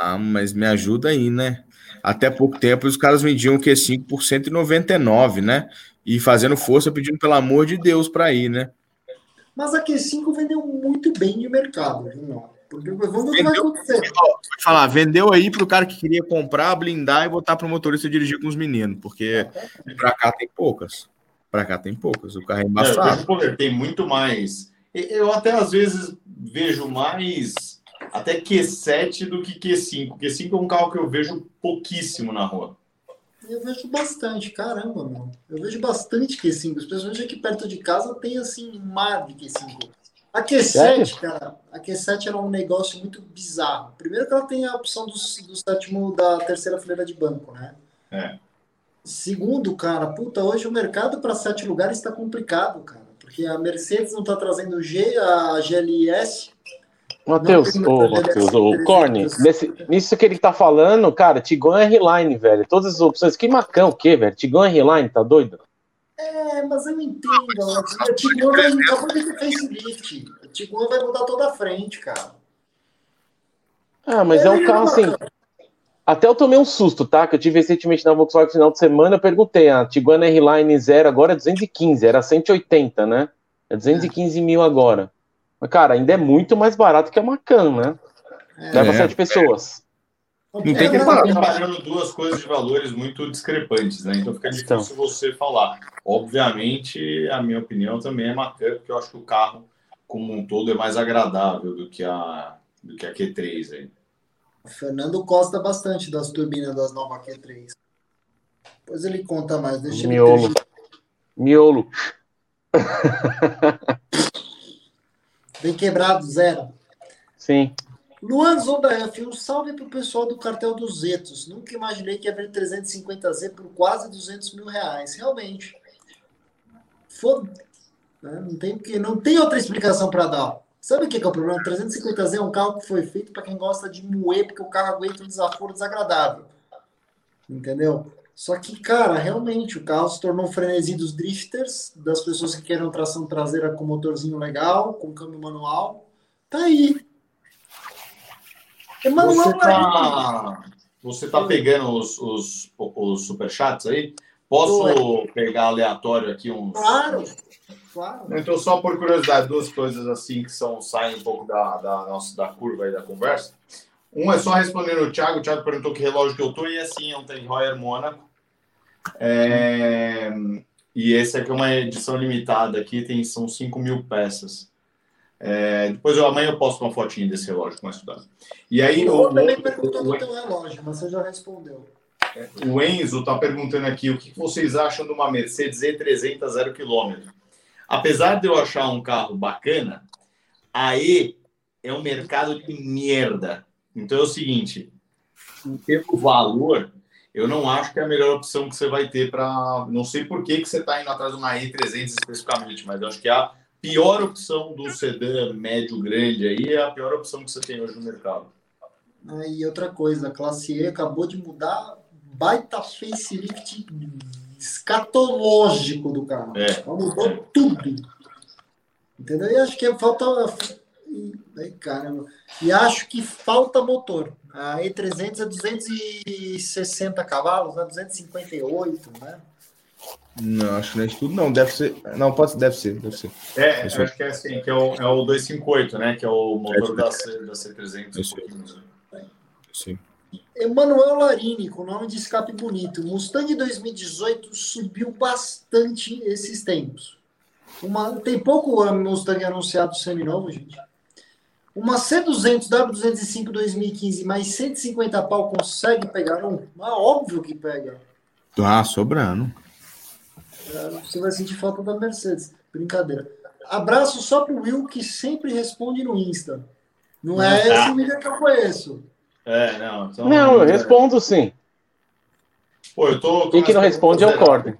Ah, mas me ajuda aí, né? Até pouco tempo os caras vendiam o Q5 por 199, né? E fazendo força, pedindo pelo amor de Deus para ir, né? Mas a Q5 vendeu muito bem de mercado, não. Porque vamos ver o que vai acontecer. Vou te falar, vendeu aí para o cara que queria comprar, blindar e botar para o motorista dirigir com os meninos, porque para cá tem poucas. Para cá tem poucas. O carro é embaçado. É, tem muito mais. Eu até às vezes vejo mais até Q7 do que Q5. Q5 é um carro que eu vejo pouquíssimo na rua. Eu vejo bastante, caramba, mano. Eu vejo bastante Q5. Especialmente aqui perto de casa tem assim um mar de Q5. A Q7, Sério? cara, a Q7 era um negócio muito bizarro. Primeiro que ela tem a opção do, do sétimo da terceira fileira de banco, né? É. Segundo, cara, puta, hoje o mercado para sete lugares está complicado, cara. Porque a Mercedes não está trazendo G, a GLS Matheus, ô, Matheus, o Corne, nisso que ele tá falando, cara, Tiguan R-Line, velho. Todas as opções. Que macão, o quê, velho? Tiguan R-Line, tá doido? É, mas eu entendo. O Tiguan vai acabou de ter facelift. O Tiguan vai mudar toda a frente, cara. Ah, mas é, é um carro assim. Até eu tomei um susto, tá? Que eu tive recentemente na Volkswagen no final de semana. Eu perguntei, a Tiguan R-Line zero agora é 215, era 180, né? É 215 é. mil agora. Mas, cara, ainda é muito mais barato que a Macan, né? É, Leva sete pessoas. Não tem que estar comparando duas coisas de valores muito discrepantes, né? Então fica difícil então. você falar. Obviamente, a minha opinião também é Macan, porque eu acho que o carro, como um todo, é mais agradável do que a, do que a Q3 aí. O Fernando gosta bastante das turbinas das novas Q3. Depois ele conta mais. Deixa Miolo. Miolo. Bem quebrado, zero. Sim. Luan Zonda F, um salve para o pessoal do cartel dos Zetos. Nunca imaginei que ia ver 350Z por quase 200 mil reais. Realmente. Foda. Né? Não, tem, não tem outra explicação para dar. Sabe o que, que é o problema? 350Z é um carro que foi feito para quem gosta de moer, porque o carro aguenta um desaforo desagradável. Entendeu? Só que, cara, realmente o carro se tornou frenesi dos drifters, das pessoas que querem tração traseira com motorzinho legal, com câmbio manual. Tá aí. É manual você tá, você tá pegando os, os, os superchats aí? Posso pegar aleatório aqui uns. Claro, claro. Então, só por curiosidade, duas coisas assim que são, saem um pouco da, da, nossa, da curva aí da conversa. Um é só respondendo o Thiago. O Thiago perguntou que relógio que eu tô, e assim, é um Heuer Mônaco. É... E esse aqui é uma edição limitada aqui, tem, são 5 mil peças. É, depois eu, amanhã eu posto uma fotinha desse relógio com estudado. E aí o, o também perguntou do teu relógio, mas você já respondeu. O Enzo está perguntando aqui o que vocês acham de uma Mercedes E300 zero quilômetro. Apesar de eu achar um carro bacana, a E é um mercado de merda. Então é o seguinte, pelo valor, eu não acho que é a melhor opção que você vai ter para. Não sei por que, que você está indo atrás de uma E300 especificamente, mas eu acho que a pior opção do sedã médio grande aí é a pior opção que você tem hoje no mercado. Ah, e outra coisa, a classe E acabou de mudar baita facelift escatológico do carro. É. mudou tudo. Entendeu? E acho que falta. Ai, caramba. E acho que falta motor. A E300 é 260 cavalos, né? 258, né? Não, acho que não é isso tudo, não. Deve ser. Não, pode deve ser, deve ser. É, acho que é assim, que é o, é o 258, né? Que é o motor é, da, C, da C300. Isso. Sim. Emanuel Larini, com nome de escape bonito. Mustang 2018 subiu bastante esses tempos. Uma, tem pouco Mustang anunciado seminovo, gente. Uma C200 W205 2015 mais 150 pau consegue pegar um? Ah, óbvio que pega. Ah, sobrando. É, você vai sentir falta da Mercedes. Brincadeira. Abraço só pro Will, que sempre responde no Insta. Não é ah. esse William que eu conheço. É, não. Então, não, eu respondo sim. Pô, eu tô. Quem que não responde é o Corden.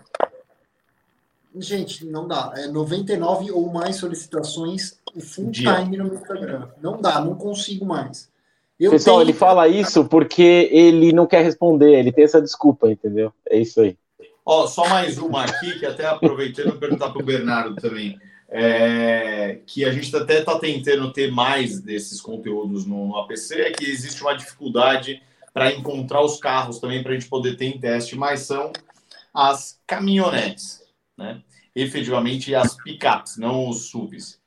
Gente, não dá. É 99 ou mais solicitações full Dia. time no meu Instagram. Não dá, não consigo mais. Eu Pessoal, tenho... ele fala isso porque ele não quer responder, ele tem essa desculpa, entendeu? É isso aí. Ó, só mais uma aqui, que até aproveitando perguntar para o Bernardo também. É, que a gente até está tentando ter mais desses conteúdos no, no APC, é que existe uma dificuldade para encontrar os carros também para a gente poder ter em teste, mas são as caminhonetes, né? efetivamente as picapes, não os subs.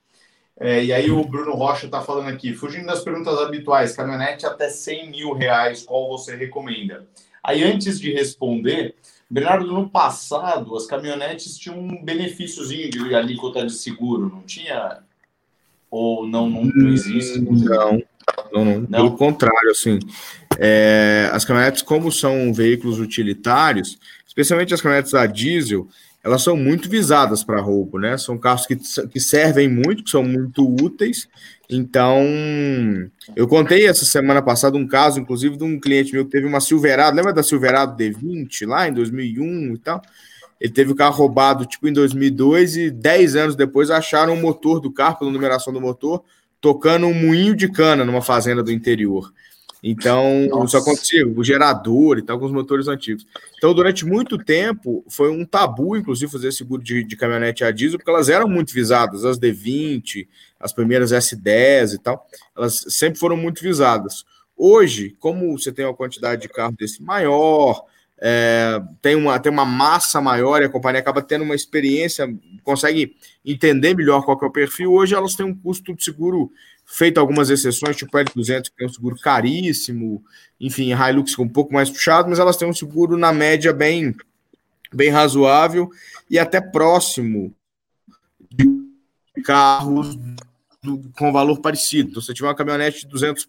É, e aí o Bruno Rocha está falando aqui, fugindo das perguntas habituais, caminhonete até 100 mil reais, qual você recomenda? Aí antes de responder, Bernardo, no passado, as caminhonetes tinham um benefíciozinho de alíquota de seguro, não tinha? Ou não, não, não existe? Não, não, não, Pelo contrário, assim, é, as caminhonetes, como são veículos utilitários, especialmente as caminhonetes a diesel, elas são muito visadas para roubo, né? São carros que, que servem muito, que são muito úteis. Então, eu contei essa semana passada um caso, inclusive, de um cliente meu que teve uma Silverado, lembra da Silverado D20 lá em 2001 e tal? Ele teve o carro roubado tipo em 2002 e 10 anos depois acharam o motor do carro, pela numeração do motor, tocando um moinho de cana numa fazenda do interior. Então, Nossa. isso acontecia, o gerador e tal, com os motores antigos. Então, durante muito tempo, foi um tabu, inclusive, fazer seguro de, de caminhonete a diesel, porque elas eram muito visadas, as D20, as primeiras S10 e tal, elas sempre foram muito visadas. Hoje, como você tem uma quantidade de carro desse maior, é, tem, uma, tem uma massa maior e a companhia acaba tendo uma experiência, consegue entender melhor qual é o perfil, hoje elas têm um custo de seguro feito algumas exceções, tipo L200, que tem um seguro caríssimo, enfim, Hilux com um pouco mais puxado, mas elas têm um seguro na média bem, bem razoável e até próximo de carros do, com valor parecido. Então, se você tiver uma caminhonete de 200,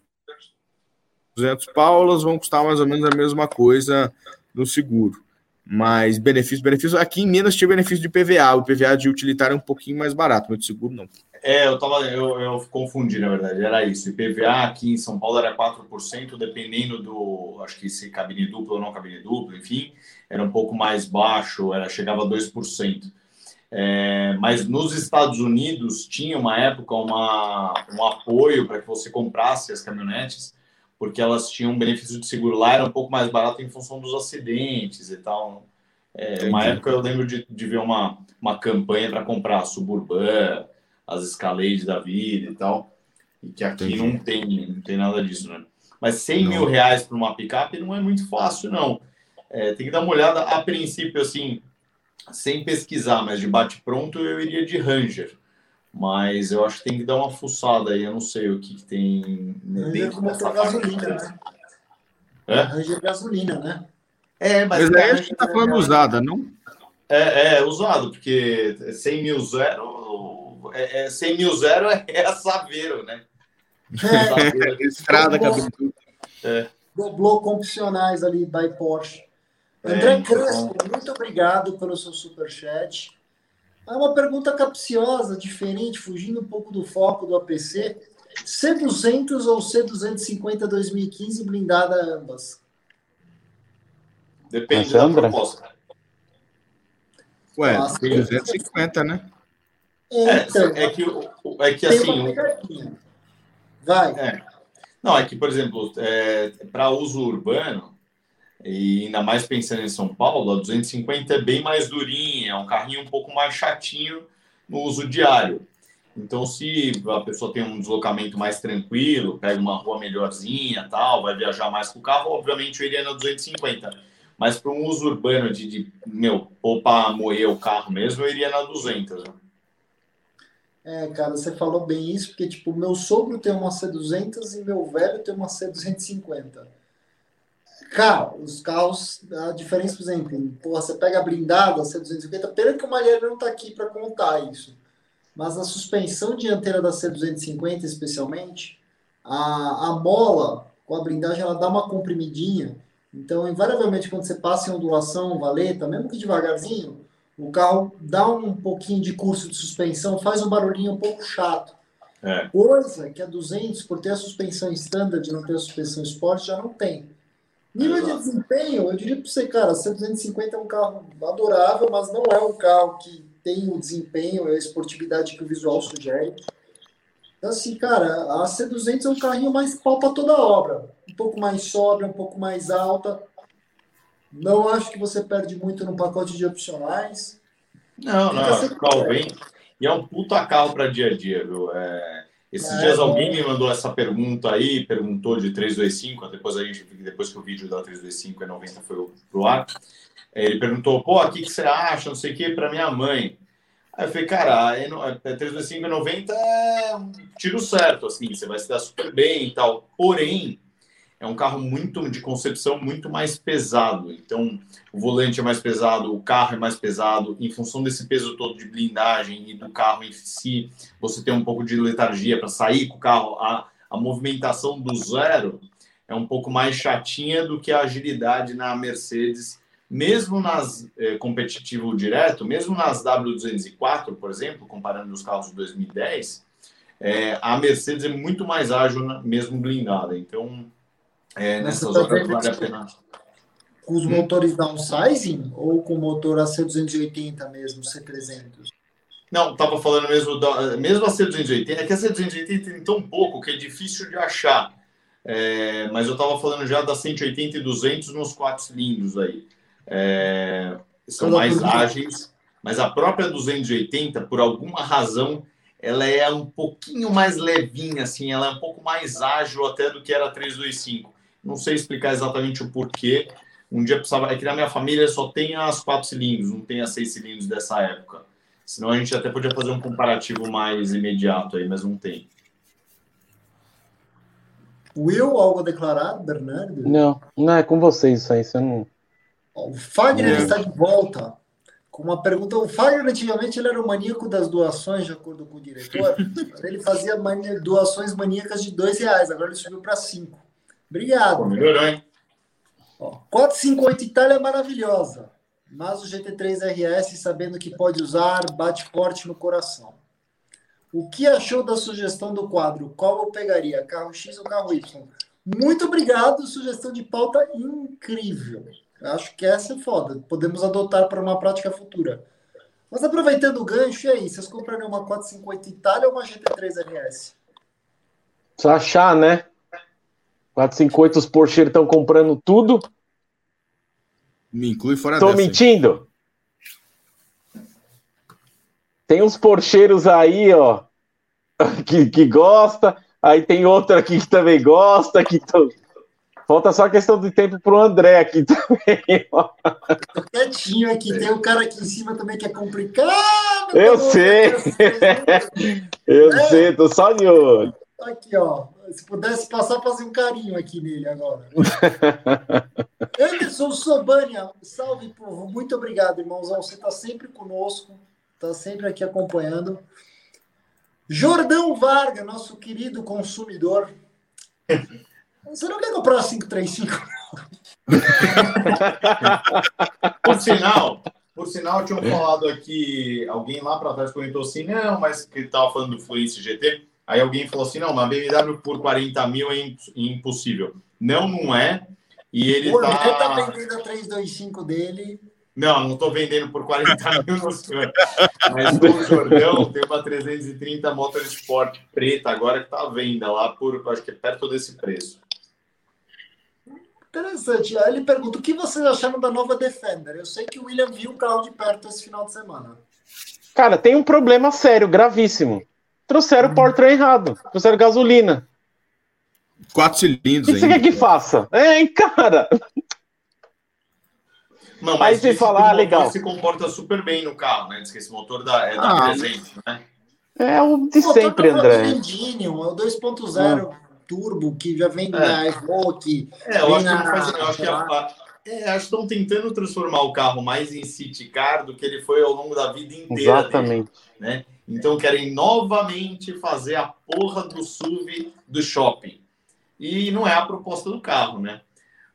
200 paulas, vão custar mais ou menos a mesma coisa no seguro. Mas benefício, benefício. Aqui em Minas tinha benefício de PVA. O PVA de utilitário é um pouquinho mais barato, mas de seguro não. É, eu, tava, eu, eu confundi, na verdade, era isso. IPVA aqui em São Paulo era 4%, dependendo do, acho que se cabine dupla ou não cabine dupla, enfim, era um pouco mais baixo, era chegava a 2%. É, mas nos Estados Unidos tinha uma época uma, um apoio para que você comprasse as caminhonetes, porque elas tinham um benefício de seguro lá, era um pouco mais barato em função dos acidentes e tal. É, uma época eu lembro de, de ver uma, uma campanha para comprar a Suburban, as Escalade da vida e tal. E que aqui não tem, não tem nada disso, né? Mas 100 não. mil reais para uma picape não é muito fácil, não. É, tem que dar uma olhada a princípio, assim, sem pesquisar, mas de bate-pronto eu iria de Ranger. Mas eu acho que tem que dar uma fuçada aí. Eu não sei o que, que tem dentro dessa gasolina, né? É? Ranger gasolina, né? É, mas, mas aí a gente tá falando é, usada, não? É, é, usado, porque 100 mil zero, é, é, 100 mil zero é, é a Saveiro, né? É, estrada, doblou, é. doblou ali by Porsche. É, André é, Crespo, muito obrigado pelo seu superchat. É uma pergunta capciosa, diferente, fugindo um pouco do foco do APC. C200 ou C250 2015 blindada ambas? Depende da proposta. Ué, Nossa, 250, né? É, então, é, que, é que assim. Vai. É. Não, é que, por exemplo, é, para uso urbano, e ainda mais pensando em São Paulo, a 250 é bem mais durinha, é um carrinho um pouco mais chatinho no uso diário. Então, se a pessoa tem um deslocamento mais tranquilo, pega uma rua melhorzinha, tal, vai viajar mais com o carro, obviamente eu iria na 250. Mas para um uso urbano de, de meu, ou para moer o carro mesmo, eu iria na 200. Né? É, cara, você falou bem isso, porque, tipo, meu sogro tem uma C200 e meu velho tem uma C250. Cara, os carros, a diferença, por exemplo, porra, você pega a blindada, a C250, pena que o Malheiro não tá aqui para contar isso. Mas a suspensão dianteira da C250, especialmente, a, a mola com a blindagem, ela dá uma comprimidinha. Então, invariavelmente, quando você passa em ondulação, valeta, mesmo que devagarzinho, o carro dá um pouquinho de curso de suspensão, faz um barulhinho um pouco chato. É. Coisa que a 200, por ter a suspensão standard, não ter a suspensão esporte, já não tem. Nível de desempenho, eu diria para você, cara, a C250 é um carro adorável, mas não é um carro que tem o desempenho e a esportividade que o visual sugere. Então, assim, cara, a C200 é um carrinho mais pau para toda obra. Um pouco mais sóbria, um pouco mais alta. Não acho que você perde muito no pacote de opcionais. Não, não, acho que bem. E é um puta carro para dia a dia, viu? É... Esses é, dias alguém me mandou essa pergunta aí, perguntou de 325, depois a gente, depois que o vídeo da 325 e 90 foi pro ar, ele perguntou, pô, o que, que você acha, não sei o que, para minha mãe. Aí eu falei, cara, a 325 e 90 é um tiro certo, assim, você vai se dar super bem e tal. Porém, é um carro muito de concepção muito mais pesado. Então, o volante é mais pesado, o carro é mais pesado. Em função desse peso todo de blindagem e do carro em si, você tem um pouco de letargia para sair com o carro. A, a movimentação do zero é um pouco mais chatinha do que a agilidade na Mercedes, mesmo nas é, competitivo direto, mesmo nas W204, por exemplo, comparando os carros de 2010. É, a Mercedes é muito mais ágil, mesmo blindada. Então, é, nessas tá horas vale a pena. Com os motores downsizing ou com o motor AC280 mesmo, C300? Não, estava falando mesmo da mesmo a C280. É que a C280 tem tão pouco que é difícil de achar. É, mas eu estava falando já da 180 e 200 nos quatro cilindros aí. É, são mais ágeis, mas a própria 280, por alguma razão, ela é um pouquinho mais levinha, assim, ela é um pouco mais ágil até do que era a 325. Não sei explicar exatamente o porquê. Um dia precisava. É que na minha família só tem as quatro cilindros, não tem as seis cilindros dessa época. Senão a gente até podia fazer um comparativo mais imediato aí, mas não tem. Will, algo a declarar, Bernardo? Não, não é com vocês isso aí, você não. O Fagner é. está de volta com uma pergunta. O Fagner, antigamente, ele era o maníaco das doações, de acordo com o diretor. ele fazia doações maníacas de dois reais, agora ele subiu para cinco. Obrigado. Melhorou, hein? 458 Itália é maravilhosa, mas o GT3 RS, sabendo que pode usar, bate forte no coração. O que achou da sugestão do quadro? Qual eu pegaria? Carro X ou carro Y? Muito obrigado, sugestão de pauta incrível. Acho que essa é foda. Podemos adotar para uma prática futura. Mas aproveitando o gancho, e aí? Vocês comprariam uma 450 Itália ou uma GT3 RS? Só achar, né? 458, os Porsche estão comprando tudo. Me inclui fora Tô dessa. mentindo? Tem uns porcheiros aí, ó, que, que gosta. Aí tem outro aqui que também gosta. Que tô... Falta só a questão do tempo para o André aqui também. Tô quietinho aqui. Tem um cara aqui em cima também que é complicado. Eu sei. Eu é. sei, tô só de olho. Aqui, ó. Se pudesse passar, fazer um carinho aqui nele agora. Anderson Sobania, salve, povo. Muito obrigado, irmãozão. Você está sempre conosco, está sempre aqui acompanhando. Jordão Varga, nosso querido consumidor. Você não quer comprar a 535? por sinal, por sinal, tinham falado aqui, alguém lá para trás comentou assim, não, mas que estava falando do Fluence GT. Aí alguém falou assim, não, uma BMW por 40 mil é impossível. Não, não é. E ele Pô, tá... tá vendendo a 325 dele. Não, não estou vendendo por 40 mil no senhor. Mas o Jordão tem uma 330 Motorsport preta agora que está à venda lá por, acho que é perto desse preço. Interessante. Aí ele pergunta: o que vocês acharam da nova Defender? Eu sei que o William viu o carro de perto esse final de semana. Cara, tem um problema sério, gravíssimo. Trouxeram hum. o porta errado. Trouxeram gasolina. Quatro cilindros. O que você quer que faça? É, cara. Não, mas Aí você fala, ah, legal. se comporta super bem no carro, né? Diz que esse motor da, é da ah, presente, né? É o de o sempre, André. É o 2.0 turbo que já vem é. na Evoque. É, eu acho, na... que faz, eu acho que a, é, acho que estão tentando transformar o carro mais em city car do que ele foi ao longo da vida inteira. Exatamente. Dele, né? Então querem novamente fazer a porra do SUV do shopping. E não é a proposta do carro, né?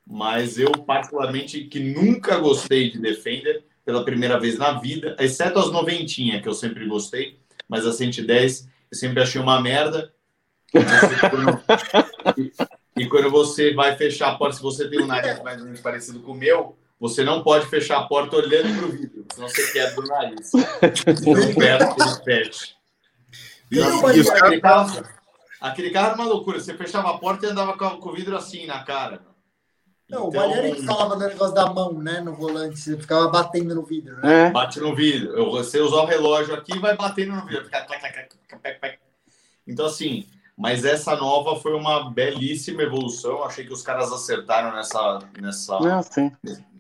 Mas eu, particularmente, que nunca gostei de Defender pela primeira vez na vida, exceto as noventinhas, que eu sempre gostei, mas a 110 eu sempre achei uma merda. e, quando você vai fechar a porta, se você tem um nariz mais ou menos parecido com o meu, você não pode fechar a porta olhando para o vidro, senão você quebra o nariz. Não perto assim, aquele, carro, aquele carro era uma loucura. Você fechava a porta e andava com o vidro assim na cara. Não, então, o Valera que falava do negócio da mão, né, no volante, você ficava batendo no vidro, né? É. Bate no vidro. Você usar o relógio aqui vai batendo no vidro. Então, assim, mas essa nova foi uma belíssima evolução. Achei que os caras acertaram nessa, nessa, ah,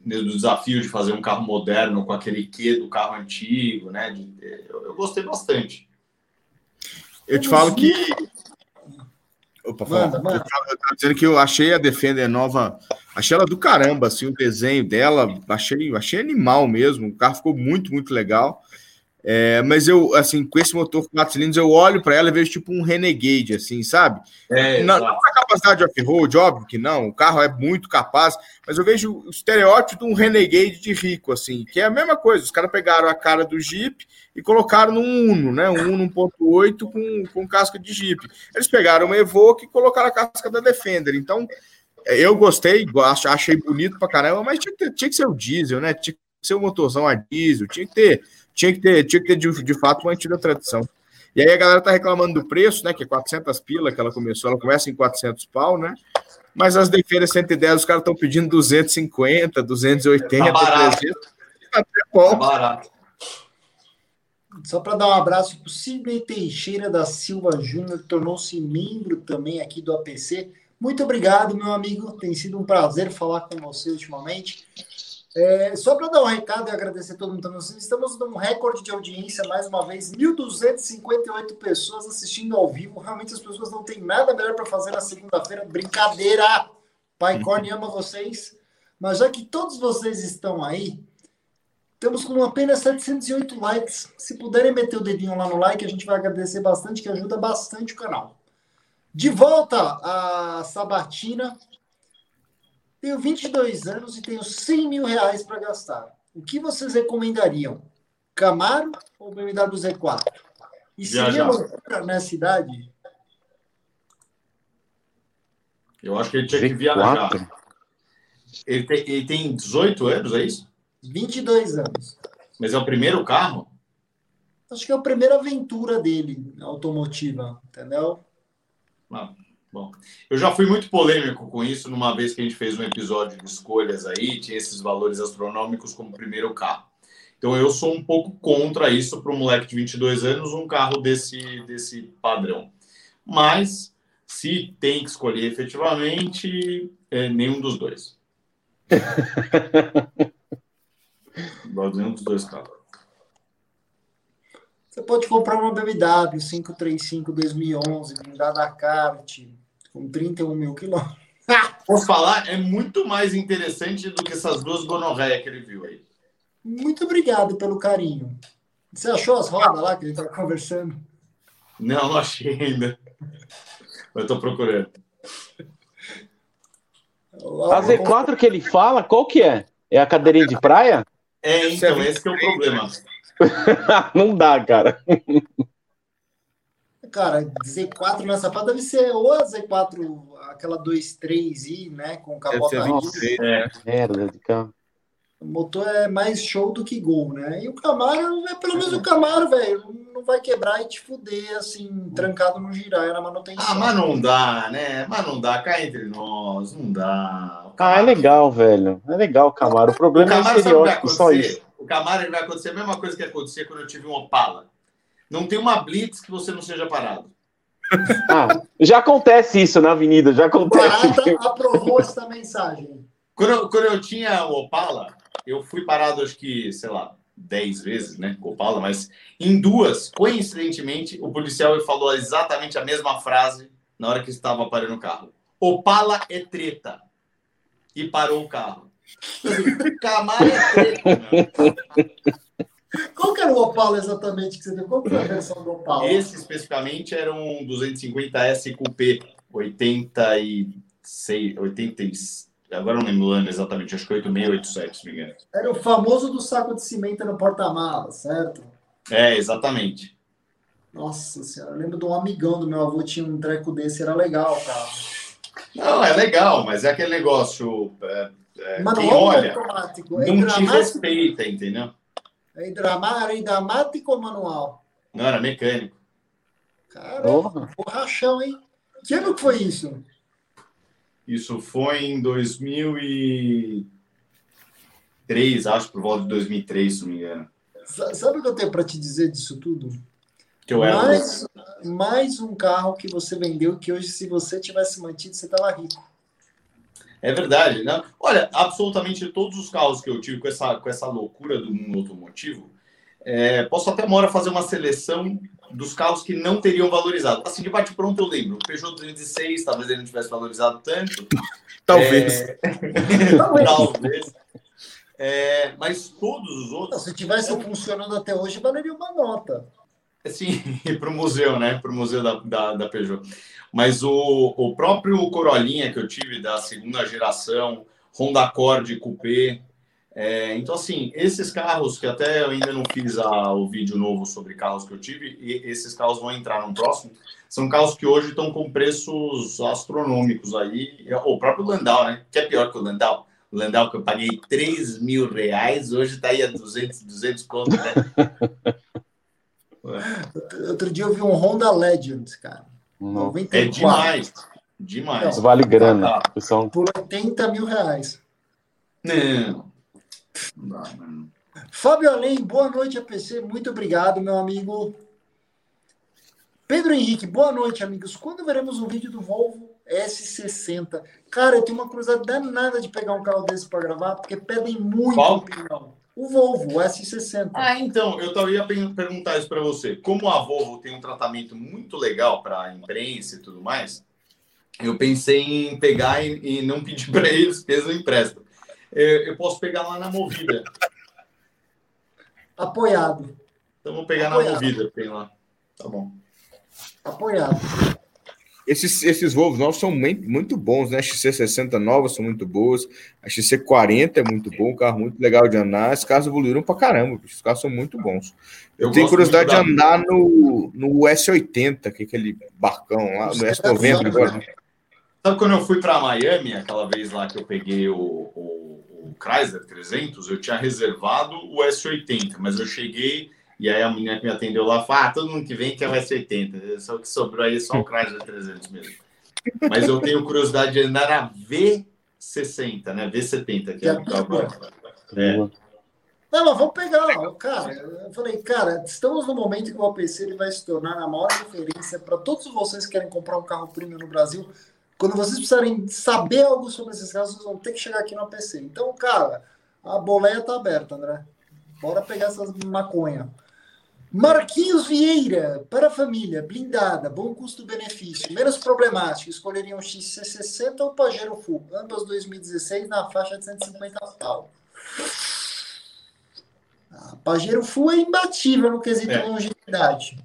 no desafio de fazer um carro moderno com aquele quê do carro antigo, né? De, eu, eu, gostei bastante. Eu te falo que. Opa, manda, manda. Eu tava dizendo que eu achei a Defender nova, achei ela do caramba, assim, o desenho dela, achei, achei animal mesmo. O carro ficou muito, muito legal. É, mas eu, assim, com esse motor com quatro cilindros, eu olho para ela e vejo tipo um Renegade, assim, sabe? É, não, não a capacidade de off-road, óbvio que não, o carro é muito capaz, mas eu vejo o estereótipo de um Renegade de rico, assim, que é a mesma coisa. Os caras pegaram a cara do Jeep e colocaram num Uno, né? Um Uno 1.8 com, com casca de Jeep. Eles pegaram uma Evoque e colocaram a casca da Defender. Então, eu gostei, achei bonito pra caramba, mas tinha que, ter, tinha que ser o diesel, né? Tinha que ser o motorzão a diesel, tinha que ter tinha que ter, tinha que ter de, de fato uma antiga tradição. E aí a galera tá reclamando do preço, né? Que é 400 pila que ela começou, ela começa em 400 pau, né? Mas as defeiras 110, os caras estão pedindo 250, 280, tá barato. 300. Tá barato. Só para dar um abraço para o Sidney Teixeira da Silva Júnior, que tornou-se membro também aqui do APC. Muito obrigado, meu amigo. Tem sido um prazer falar com você ultimamente. É, só para dar um recado e agradecer a todo mundo também, estamos num recorde de audiência, mais uma vez, 1.258 pessoas assistindo ao vivo. Realmente as pessoas não têm nada melhor para fazer na segunda-feira. Brincadeira! Pai Corne ama vocês. Mas já que todos vocês estão aí, estamos com apenas 708 likes. Se puderem meter o dedinho lá no like, a gente vai agradecer bastante, que ajuda bastante o canal. De volta a Sabatina. Tenho 22 anos e tenho 100 mil reais para gastar. O que vocês recomendariam? Camaro ou BMW Z4? E seria loucura nessa idade? Eu acho que ele tinha que viajar. Ele tem, ele tem 18 anos, é isso? 22 anos. Mas é o primeiro carro? Acho que é a primeira aventura dele, automotiva, entendeu? Ah. Bom, eu já fui muito polêmico com isso numa vez que a gente fez um episódio de escolhas aí, tinha esses valores astronômicos como primeiro carro. Então eu sou um pouco contra isso para um moleque de 22 anos, um carro desse, desse padrão. Mas se tem que escolher efetivamente, É, nenhum dos dois. nenhum dos dois carros. Você pode comprar uma BMW 535 2011, blindada kart, com 31 mil quilômetros. Posso falar? É muito mais interessante do que essas duas gonorreias que ele viu aí. Muito obrigado pelo carinho. Você achou as rodas lá que ele está conversando? Não, não achei ainda. Eu estou procurando. A Z4 que ele fala, qual que é? É a cadeirinha de praia? É, então, esse é o problema. não dá, cara. Cara, Z4 nessa parte deve ser ou a Z4, aquela 2.3i, né? Com capota é, Merda de carro. O motor é mais show do que gol, né? E o Camaro, é, pelo menos o Camaro, velho, não vai quebrar e te fuder, assim, trancado no girar na manutenção. Ah, mas não dá, né? Mas não dá, cai entre nós, não dá. Ah, é legal, velho. É legal o Camaro. O problema o é Camaro, é estereótipo, só isso. O Camaro vai acontecer a mesma coisa que acontecia quando eu tive um Opala. Não tem uma blitz que você não seja parado. Ah, já acontece isso na avenida, já acontece. Barata aprovou essa mensagem. Quando eu, quando eu tinha o Opala, eu fui parado, acho que, sei lá, 10 vezes, né, com o Opala, mas em duas, coincidentemente, o policial falou exatamente a mesma frase na hora que estava parando o carro. Opala é treta. E parou o carro. Camaro é? Qual que era o Opala exatamente que você deu? Qual foi a versão do Opala? Esse especificamente era um 250S Coupé 86, 86, agora não lembro o ano exatamente, acho que 8687, se me engano. Era o famoso do saco de cimento no porta-malas, certo? É, exatamente. Nossa senhora, eu lembro de um amigão do meu avô tinha um treco desse, era legal, cara. Não, é legal, mas é aquele negócio. É, é, quem olha, automático. É não te respeita, entendeu? É dramático ou manual? Não, era mecânico. Cara, borrachão, hein? Que ano que foi isso? Isso foi em 2003, acho, por volta de 2003, se não me engano. Sabe o que eu tenho para te dizer disso tudo? Que eu era mais, mais um carro que você vendeu que hoje, se você tivesse mantido, você estava rico. É verdade, né? Olha, absolutamente todos os carros que eu tive com essa, com essa loucura do mundo automotivo, é, posso até uma hora fazer uma seleção dos carros que não teriam valorizado. Assim, de bate pronto eu lembro. O Peugeot 206, talvez ele não tivesse valorizado tanto. Talvez. É... talvez. É, mas todos os outros. se tivesse funcionando até hoje, valeria uma nota. Sim, para o museu, né? Para o museu da, da, da, Peugeot. Mas o, o próprio Corolinha que eu tive da segunda geração, Honda Accord Coupé. É, então, assim, esses carros que até eu ainda não fiz a, o vídeo novo sobre carros que eu tive, e esses carros vão entrar no próximo, são carros que hoje estão com preços astronômicos aí. O próprio Landau, né? Que é pior que o Landau. O Landau que eu paguei 3 mil reais, hoje está aí a 200, 200 conto, né? Outro dia eu vi um Honda Legend, cara. Uhum. É demais. Demais. Não, vale grana. Pessoal. Por 80 mil reais. Não. Não, Fábio Além, boa noite, APC. Muito obrigado, meu amigo. Pedro Henrique, boa noite, amigos. Quando veremos um vídeo do Volvo S60? Cara, eu tenho uma curiosidade danada de pegar um carro desse para gravar, porque pedem muito Qual? opinião. O Volvo, o S60. Ah, então, eu ia perguntar isso para você. Como a Volvo tem um tratamento muito legal para a imprensa e tudo mais, eu pensei em pegar e, e não pedir para eles que eles não emprestam. Eu, eu, posso pegar lá na Movida. Apoiado. Então, vou pegar Apoiado. na Movida, tem lá. Tá bom. Apoiado. Esses, esses Volvos novos são muito, bons, né? A XC60 novas são muito boas. A XC40 é muito bom, um carro muito legal de andar. Esses carros evoluíram pra caramba, os carros são muito bons. Eu, Eu tenho curiosidade de andar no, no S80, que é aquele barcão lá, no S90 agora. Né? Sabe quando eu fui para Miami, aquela vez lá que eu peguei o, o, o Chrysler 300, eu tinha reservado o S80, mas eu cheguei e aí a menina que me atendeu lá falou: ah, todo mundo que vem quer o S80. Só que sobrou aí só o Chrysler 300 mesmo. Mas eu tenho curiosidade de andar na V60, né? V70, que é o carro. É. Não, mas vamos pegar, cara. Eu falei, cara, estamos no momento que o APC ele vai se tornar a maior referência para todos vocês que querem comprar um carro premium no Brasil. Quando vocês precisarem saber algo sobre esses carros, vocês vão ter que chegar aqui no APC. Então, cara, a boleia tá aberta, André. Bora pegar essas maconha. Marquinhos Vieira, para a família, blindada, bom custo-benefício, menos problemático, escolheriam XC60 ou Pajero Full, ambas 2016 na faixa de 150 pau. A Pajero Full é imbatível no quesito é. longevidade.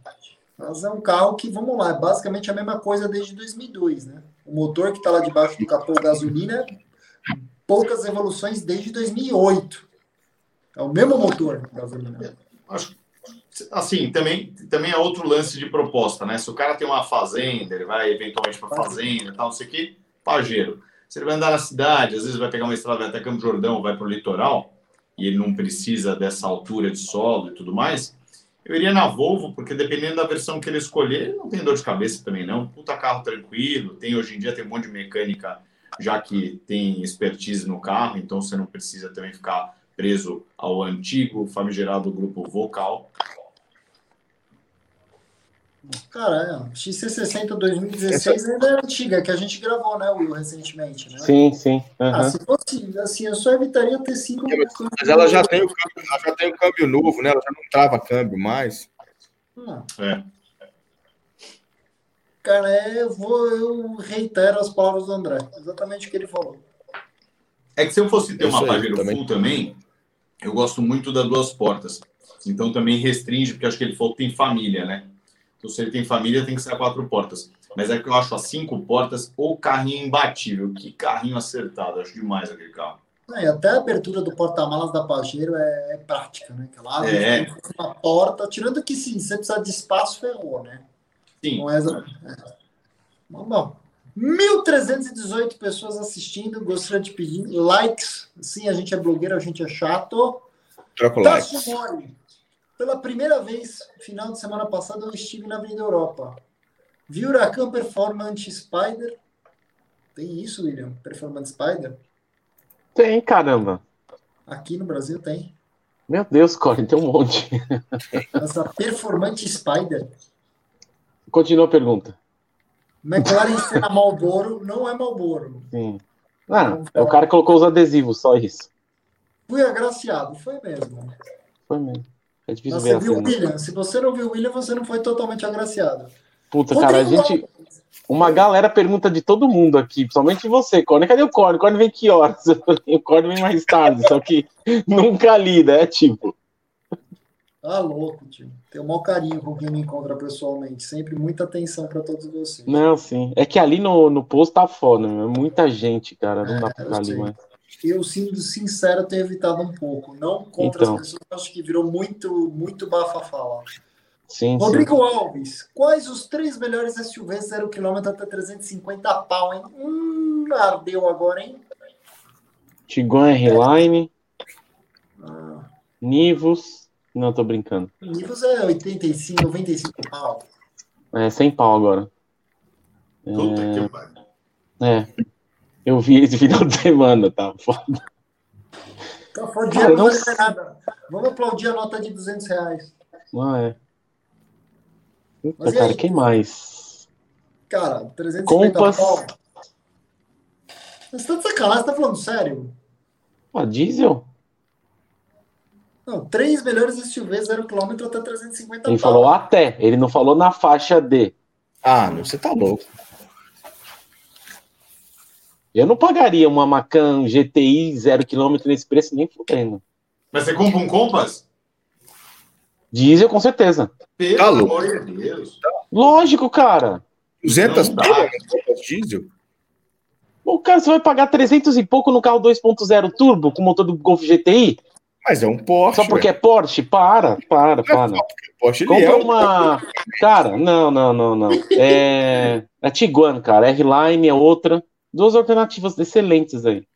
Mas é um carro que, vamos lá, é basicamente a mesma coisa desde 2002, né? O motor que está lá debaixo do capô gasolina, poucas evoluções desde 2008. É o mesmo motor gasolina. Acho assim, também, também é outro lance de proposta, né? Se o cara tem uma fazenda, ele vai eventualmente para fazenda, tal, não sei o que, pajeiro. Se ele vai andar na cidade, às vezes vai pegar uma estrada, vai até Campo Jordão, vai para o litoral, e ele não precisa dessa altura de solo e tudo mais, eu iria na Volvo, porque dependendo da versão que ele escolher, não tem dor de cabeça também não. Puta carro tranquilo, tem hoje em dia tem um monte de mecânica já que tem expertise no carro, então você não precisa também ficar preso ao antigo famigerado grupo vocal. Cara, é, XC60 2016 ainda é antiga, que a gente gravou, né, Will, recentemente, né? Sim, sim. Uhum. Ah, se fosse assim, eu só evitaria ter cinco. Mas ela já tem o câmbio, ela já tem o câmbio novo, né? Ela já não trava câmbio mais. Hum. É. Cara, é, eu vou, eu reitero as palavras do André, exatamente o que ele falou. É que se eu fosse ter uma Pajero também. Full também, eu gosto muito das duas portas. Então também restringe, porque acho que ele falou que tem família, né? Então, se ele tem família, tem que ser a quatro portas. Mas é que eu acho as cinco portas o carrinho imbatível. Que carrinho acertado. Acho demais aquele carro. É, até a abertura do porta-malas da Pajero é, é, prática, né? Que lá é. uma porta, tirando que sim, você precisa de espaço, ferrou, né? Sim. Não é, é. Bom, 1.318 pessoas assistindo. Gostaria de pedir likes. Sim, a gente é blogueiro, a gente é chato. Troca o like. Pela primeira vez, final de semana passada, eu estive na Avenida Europa. Vi Huracan Performance Spider. Tem isso, William? Performance Spider? Tem, caramba. Aqui no Brasil tem. Meu Deus, Corey, tem um monte. Essa Performance Spider. Continua a pergunta. McLaren Senna Malboro não é Malboro. Sim. Ah, é o cara que colocou os adesivos, só isso. Fui agraciado, foi mesmo. Foi mesmo. É difícil você ver viu o William. Se você não viu o William, você não foi totalmente agraciado. Puta, Rodrigo cara, a gente. Uma galera pergunta de todo mundo aqui, principalmente você, Corne. Cadê o Corne? O Corne vem que horas? O Corne vem mais tarde, só que nunca lida, é tipo. Ah, louco, tio. Tenho o maior carinho com quem me encontra pessoalmente. Sempre muita atenção para todos vocês. Não, sim. É que ali no, no posto tá foda, né? Muita gente, cara. Não é, dá pra ficar ali mais eu, sendo sincero, tenho evitado um pouco. Não contra então. as pessoas, acho que virou muito, muito bafafá lá. Sim, Rodrigo sim. Alves, quais os três melhores SUVs 0 km até 350 pau, hein? Hum, ardeu agora, hein? Tiguan R-Line. Ah. Nivus. Não, tô brincando. Nivus é 85, 95 pau. É, 100 pau agora. Puta é... que pariu. É. Eu vi esse final de semana, tá foda. Tá foda, dinheiro não nada. Vamos aplaudir a nota de 200 reais. Ah, é. Eita, cara, quem mais? Cara, 350 Compas. pau. Você tá de sacanagem, você tá falando sério? Ah, diesel? Não, três melhores SUVs, 0 km até 350 Ele pau. falou até, ele não falou na faixa D. Ah, você tá louco. Eu não pagaria uma Macan GTI zero quilômetro nesse preço nem fudendo. Mas você compra um Compass? Diesel, com certeza. Pelo tá amor de Deus. Lógico, cara. 200 pila diesel? O cara, você vai pagar 300 e pouco no carro 2.0 turbo com motor do Golf GTI? Mas é um Porsche. Só porque é Porsche? Para, para, para. É Porsche Compra é uma. Cara, não, não, não, não. É, é Tiguan, cara. R-Line é outra. Duas alternativas excelentes aí.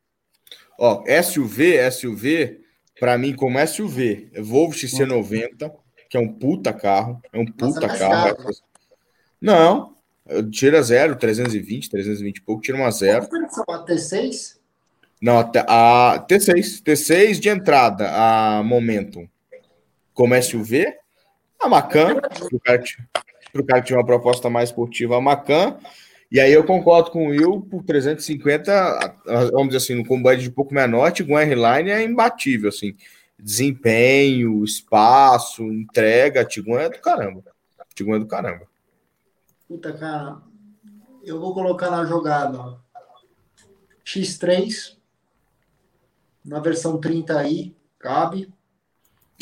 Ó, SUV, SUV, para mim, como SUV, é Volvo XC90, que é um puta carro. É um puta Nossa, carro. Caro. Não, tira zero, 320, 320 e pouco, tira uma zero. A T6? Não, a, a T6. T6 de entrada, a Momentum. Como SUV, a Macan, para o cara, cara que tinha uma proposta mais esportiva, a Macan. E aí eu concordo com o Will, por 350, vamos dizer assim, no combate de pouco menor, Tiguan R-Line é imbatível, assim. Desempenho, espaço, entrega, Tiguan é do caramba. Tiguan é do caramba. Puta, cara, eu vou colocar na jogada X3 na versão 30i, cabe.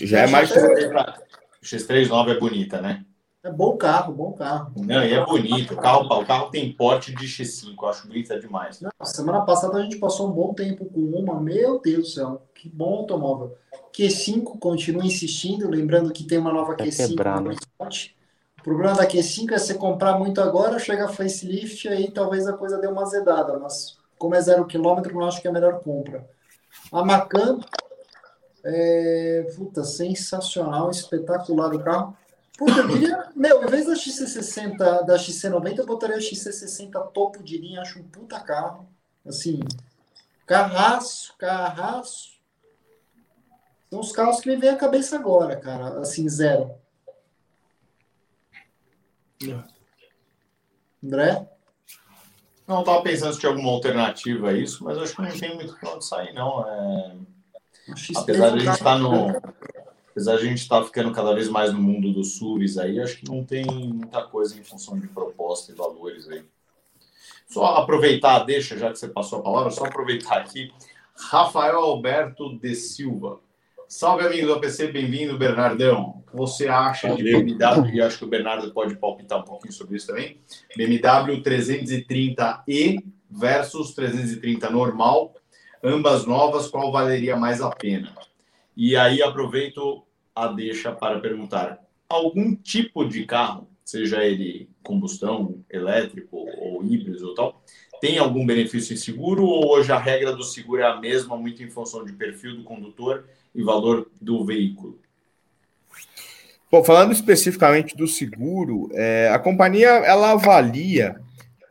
Já é mais. O X3 nova é bonita, né? É bom carro, bom carro. Não, e é bonito. O carro, o carro tem porte de X5, eu acho bonita demais. Não, semana passada a gente passou um bom tempo com uma. Meu Deus do céu, que bom automóvel. Q5 continua insistindo, lembrando que tem uma nova Q5 quebrar, no? O problema da Q5 é você comprar muito agora, chega a facelift, aí talvez a coisa dê uma azedada, mas como é zero quilômetro, eu acho que é a melhor compra. A Macan, é, puta, sensacional, espetacular o carro. Puta, eu queria, meu, em vez da XC60, da XC90, eu botaria a XC60 topo de linha, acho um puta carro. Assim, carraço, carraço. São os carros que me vem à cabeça agora, cara, assim, zero. André? Não, estava pensando se tinha alguma alternativa a isso, mas acho que não tem muito para onde sair, não. É... Apesar de a gente estar tá no. Apesar de a gente estar tá ficando cada vez mais no mundo dos SUVs aí, acho que não tem muita coisa em função de proposta e valores aí. Só aproveitar, deixa, já que você passou a palavra, só aproveitar aqui. Rafael Alberto de Silva. Salve, amigo do APC, bem-vindo, Bernardão. Você acha de BMW? E acho que o Bernardo pode palpitar um pouquinho sobre isso também. BMW 330e versus 330 normal, ambas novas, qual valeria mais a pena? E aí aproveito a deixa para perguntar: algum tipo de carro, seja ele combustão, elétrico ou híbrido ou tal, tem algum benefício em seguro ou hoje a regra do seguro é a mesma, muito em função de perfil do condutor e valor do veículo? Bom, falando especificamente do seguro, é, a companhia ela avalia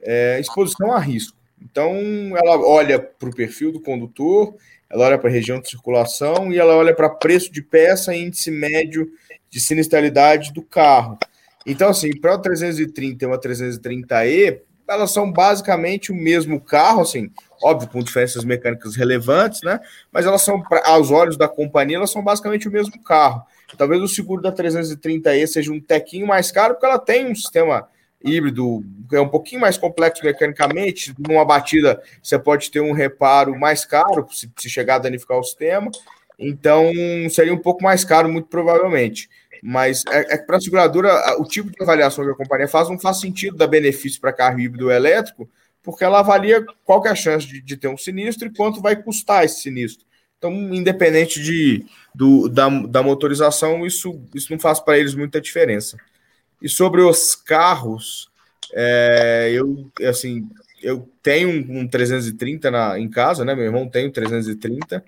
é, exposição a risco. Então, ela olha para o perfil do condutor, ela olha para região de circulação e ela olha para preço de peça e índice médio de sinistralidade do carro. Então, assim, para o 330 e uma 330e, elas são basicamente o mesmo carro, assim, óbvio, com diferenças mecânicas relevantes, né? Mas elas são, aos olhos da companhia, elas são basicamente o mesmo carro. Talvez o seguro da 330E seja um tequinho mais caro, porque ela tem um sistema híbrido é um pouquinho mais complexo mecanicamente. Numa batida, você pode ter um reparo mais caro, se, se chegar a danificar o sistema. Então, seria um pouco mais caro, muito provavelmente. Mas é, é para a seguradora, o tipo de avaliação que a companhia faz não faz sentido dar benefício para carro híbrido elétrico, porque ela avalia qual é a chance de, de, ter um sinistro e quanto vai custar esse sinistro. Então, independente de, do, da, da motorização, isso, isso não faz para eles muita diferença. E sobre os carros, é, eu assim, eu tenho um, um 330 na, em casa, né? Meu irmão tem um 330.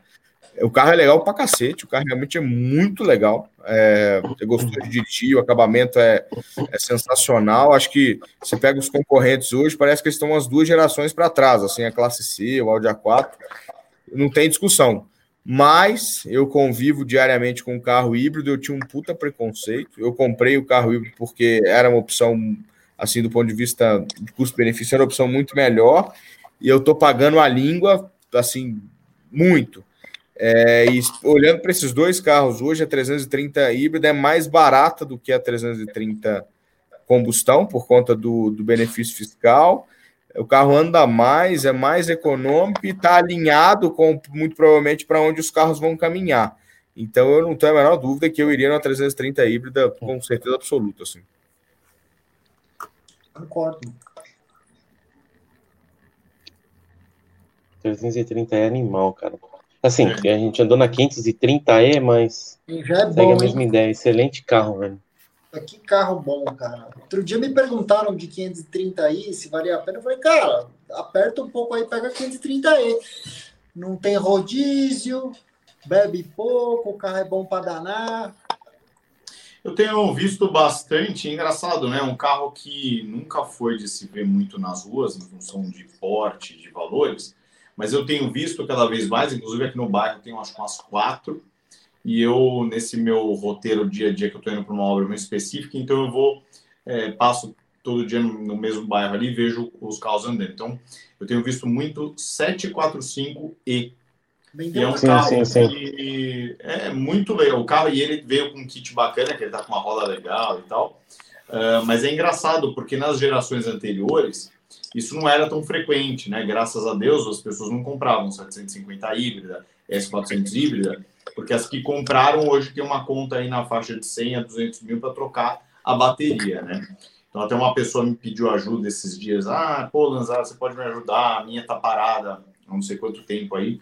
O carro é legal pra cacete, o carro realmente é muito legal. É, eu gostou de dirigir, o acabamento é, é, sensacional. Acho que você pega os concorrentes hoje, parece que eles estão umas duas gerações para trás, assim, a classe C, o Audi A4, não tem discussão. Mas eu convivo diariamente com um carro híbrido, eu tinha um puta preconceito. Eu comprei o carro híbrido porque era uma opção, assim, do ponto de vista de custo-benefício, era uma opção muito melhor. E eu tô pagando a língua, assim, muito. É, e olhando para esses dois carros hoje, a 330 híbrida é mais barata do que a 330 combustão, por conta do, do benefício fiscal. O carro anda mais, é mais econômico e está alinhado com, muito provavelmente, para onde os carros vão caminhar. Então, eu não tenho a menor dúvida que eu iria na 330 híbrida com certeza absoluta. Assim. Concordo. 330 é animal, cara. Assim, a gente andou na 530E, mas já é bom, a mesma hein? ideia. Excelente carro, velho. Que carro bom, cara. Outro dia me perguntaram de 530i se valia a pena. Eu falei, cara, aperta um pouco aí, pega 530e. Não tem rodízio, bebe pouco, o carro é bom para danar. Eu tenho visto bastante, engraçado, né? Um carro que nunca foi de se ver muito nas ruas, em função de porte, de valores, mas eu tenho visto cada vez mais, inclusive aqui no bairro tem umas quatro, e eu, nesse meu roteiro dia a dia, que eu estou indo para uma obra muito específica, então eu vou, é, passo todo dia no mesmo bairro ali vejo os carros andando. Então, eu tenho visto muito 745E. E é um sim, carro sim, sim. que é muito legal. O carro, e ele veio com um kit bacana, que ele tá com uma roda legal e tal. Uh, mas é engraçado, porque nas gerações anteriores, isso não era tão frequente, né? Graças a Deus, as pessoas não compravam 750 híbrida, S400 híbrida, porque as que compraram hoje tem uma conta aí na faixa de 100 a 200 mil para trocar a bateria, né? Então, até uma pessoa me pediu ajuda esses dias. Ah, pô, Lanzar, você pode me ajudar? A minha tá parada não sei quanto tempo aí.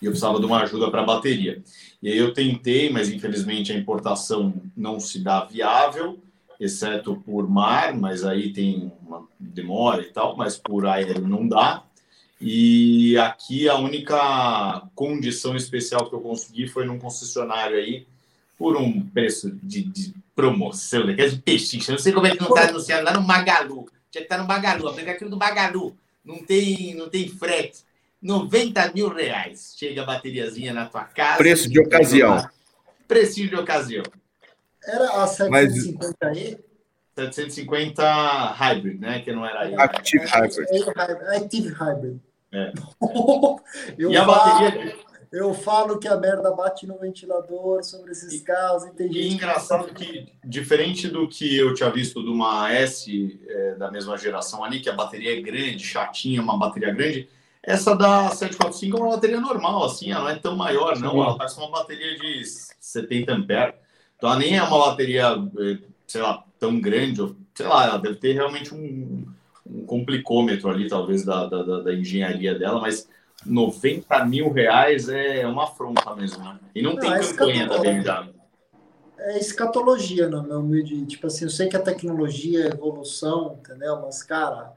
E eu precisava de uma ajuda para a bateria. E aí eu tentei, mas infelizmente a importação não se dá viável, exceto por mar, mas aí tem uma demora e tal, mas por aéreo não dá. E aqui a única condição especial que eu consegui foi num concessionário aí, por um preço de, de promoção, né? Que é de peixe. Eu não sei como é que não está anunciando lá no Magalu. Tinha que estar tá no Magalu, aplicativo do Magalu. Não tem, não tem frete. 90 mil reais. Chega a bateriazinha na tua casa. Preço de ocasião. Preço de ocasião. Era a 750 aí? 750 Hybrid, né? Que não era aí. Active Hybrid. Active Hybrid. É. e a bateria. Eu falo que a merda bate no ventilador sobre esses carros. E, tem e engraçado que, diferente do que eu tinha visto de uma S é, da mesma geração ali, que a bateria é grande, chatinha, uma bateria grande, essa da 745 é uma bateria normal, assim, ela não é tão maior, não. Ela parece uma bateria de 70 amperes. Então, ela nem é uma bateria, é, sei lá, tão grande. Sei lá, ela deve ter realmente um, um complicômetro ali, talvez, da, da, da engenharia dela, mas 90 mil reais é uma afronta mesmo, né? E não, não tem é campanha da BMW. É escatologia, no meu humilde. Tipo assim, eu sei que a tecnologia é evolução, entendeu? Mas, cara,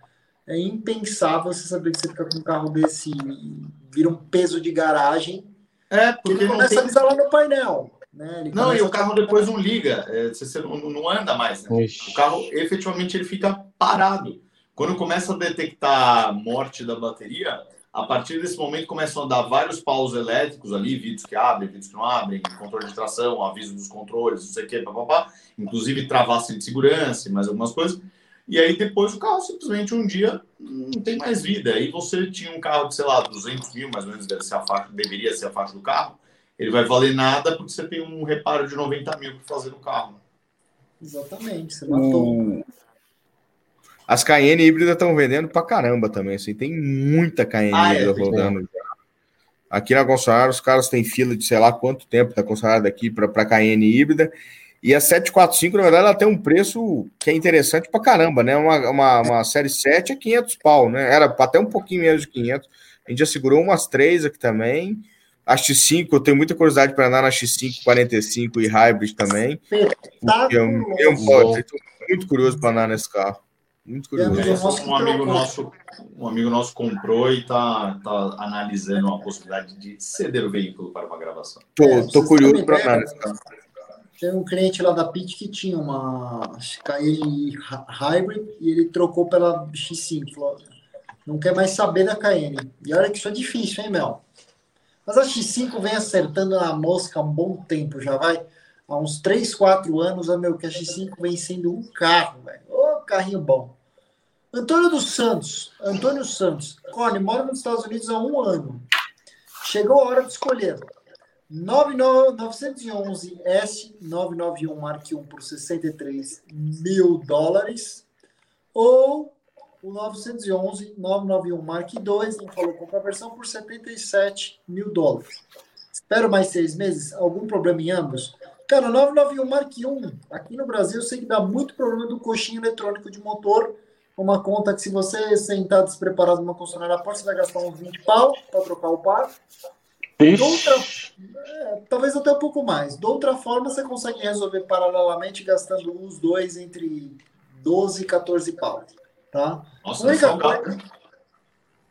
é impensável você saber que você fica com um carro desse e vira um peso de garagem. É, porque ele começa tem... a instalar no painel. Né? não, e o carro depois não liga, é, você não, não anda mais. Né? O carro, efetivamente, ele fica parado. Quando começa a detectar morte da bateria, a partir desse momento começam a dar vários paus elétricos ali, vidros que abrem, vidros que não abrem, controle de tração, aviso dos controles, não sei o que, papapá, inclusive travasse de segurança e mais algumas coisas. E aí depois o carro simplesmente um dia não tem mais vida. Aí você tinha um carro de, sei lá, 200 mil, mais ou menos, deve ser a faixa, deveria ser a faixa do carro. Ele vai valer nada porque você tem um reparo de 90 mil para fazer no carro. Exatamente, você matou. As Cayenne híbridas estão vendendo pra caramba também. Assim, tem muita Cayenne ah, é, híbrida é, rodando já. Aqui na concessionária, os caras têm fila de sei lá quanto tempo da concessionária daqui para Cayenne híbrida. E a 745, na verdade, ela tem um preço que é interessante pra caramba, né? Uma, uma, uma série 7 é 500 pau, né? Era até um pouquinho menos de 500. A gente já segurou umas três aqui também. A X5, eu tenho muita curiosidade para andar na X5 45 e Hybrid também. Eu, eu, eu, eu tô muito curioso para andar nesse carro. Muito curioso. Um amigo nosso, um amigo nosso comprou e está tá analisando a possibilidade de ceder o veículo para uma gravação. Tô, é, tô curioso para análise. Tem um cliente lá da PIT que tinha uma Cayenne Hybrid e ele trocou pela X5. Falou, não quer mais saber da Cayenne. E olha que isso é difícil, hein, Mel? Mas a X5 vem acertando na mosca há um bom tempo, já vai há uns 3, 4 anos, a meu, que a X5 vem sendo um carro, velho. Ô, carrinho bom. Antônio dos Santos. Antônio Santos. Cone, mora nos Estados Unidos há um ano. Chegou a hora de escolher. 911 S991 Mark 1 por 63 mil dólares ou o 911 991 Mark 2, não falou compra a versão, por 77 mil dólares. Espero mais seis meses? Algum problema em ambos? Cara, 991 Mark 1, aqui no Brasil, eu sei que dá muito problema do coxinho eletrônico de motor uma conta que se você sentar despreparado numa concessionária porta, você vai gastar uns 20 pau para trocar o par. Outra, é, talvez até um pouco mais. De outra forma, você consegue resolver paralelamente gastando os dois entre 12 e 14 pau. Tá? Nossa, é, coisa,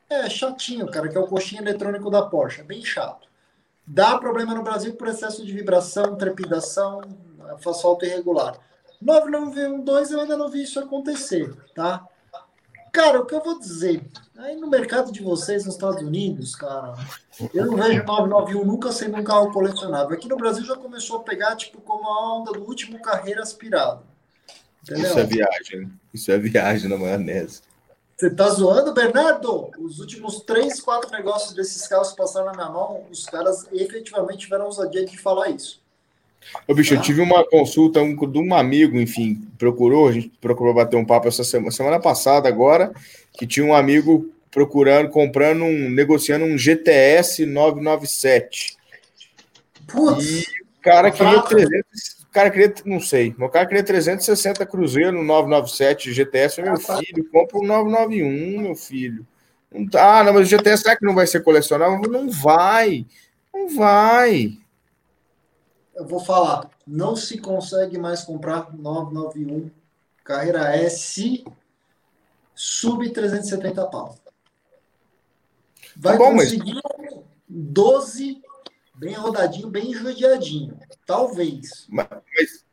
é chatinho, cara, que é o coxinho eletrônico da Porsche. É bem chato. Dá problema no Brasil por excesso de vibração, trepidação, asfalto irregular. 991.2 eu ainda não vi isso acontecer, tá? Cara, o que eu vou dizer? Aí no mercado de vocês nos Estados Unidos, cara, eu não vejo 991 nunca sendo um carro colecionável. Aqui no Brasil já começou a pegar, tipo, como a onda do último carreira aspirado. Entendeu? Isso é viagem. Isso é viagem na maionese. Você tá zoando, Bernardo? Os últimos três, quatro negócios desses carros que passaram na minha mão, os caras efetivamente tiveram ousadia de falar isso. Ô, bicho, eu tive uma consulta um, de um amigo, enfim, procurou, a gente procurou bater um papo essa semana, semana passada agora, que tinha um amigo procurando, comprando um, negociando um GTS 997. Putz, e o cara queria 300, o cara queria, não sei, o cara queria 360 cruzeiro no 997 GTS, meu filho, compra um 991, meu filho. Ah, não, mas o GTS será que não vai ser colecionável? Não vai, não vai eu vou falar, não se consegue mais comprar 991 carreira S sub 370 pau. Vai tá bom, conseguir mas... 12 bem rodadinho, bem judiadinho. Talvez. Mas, mas,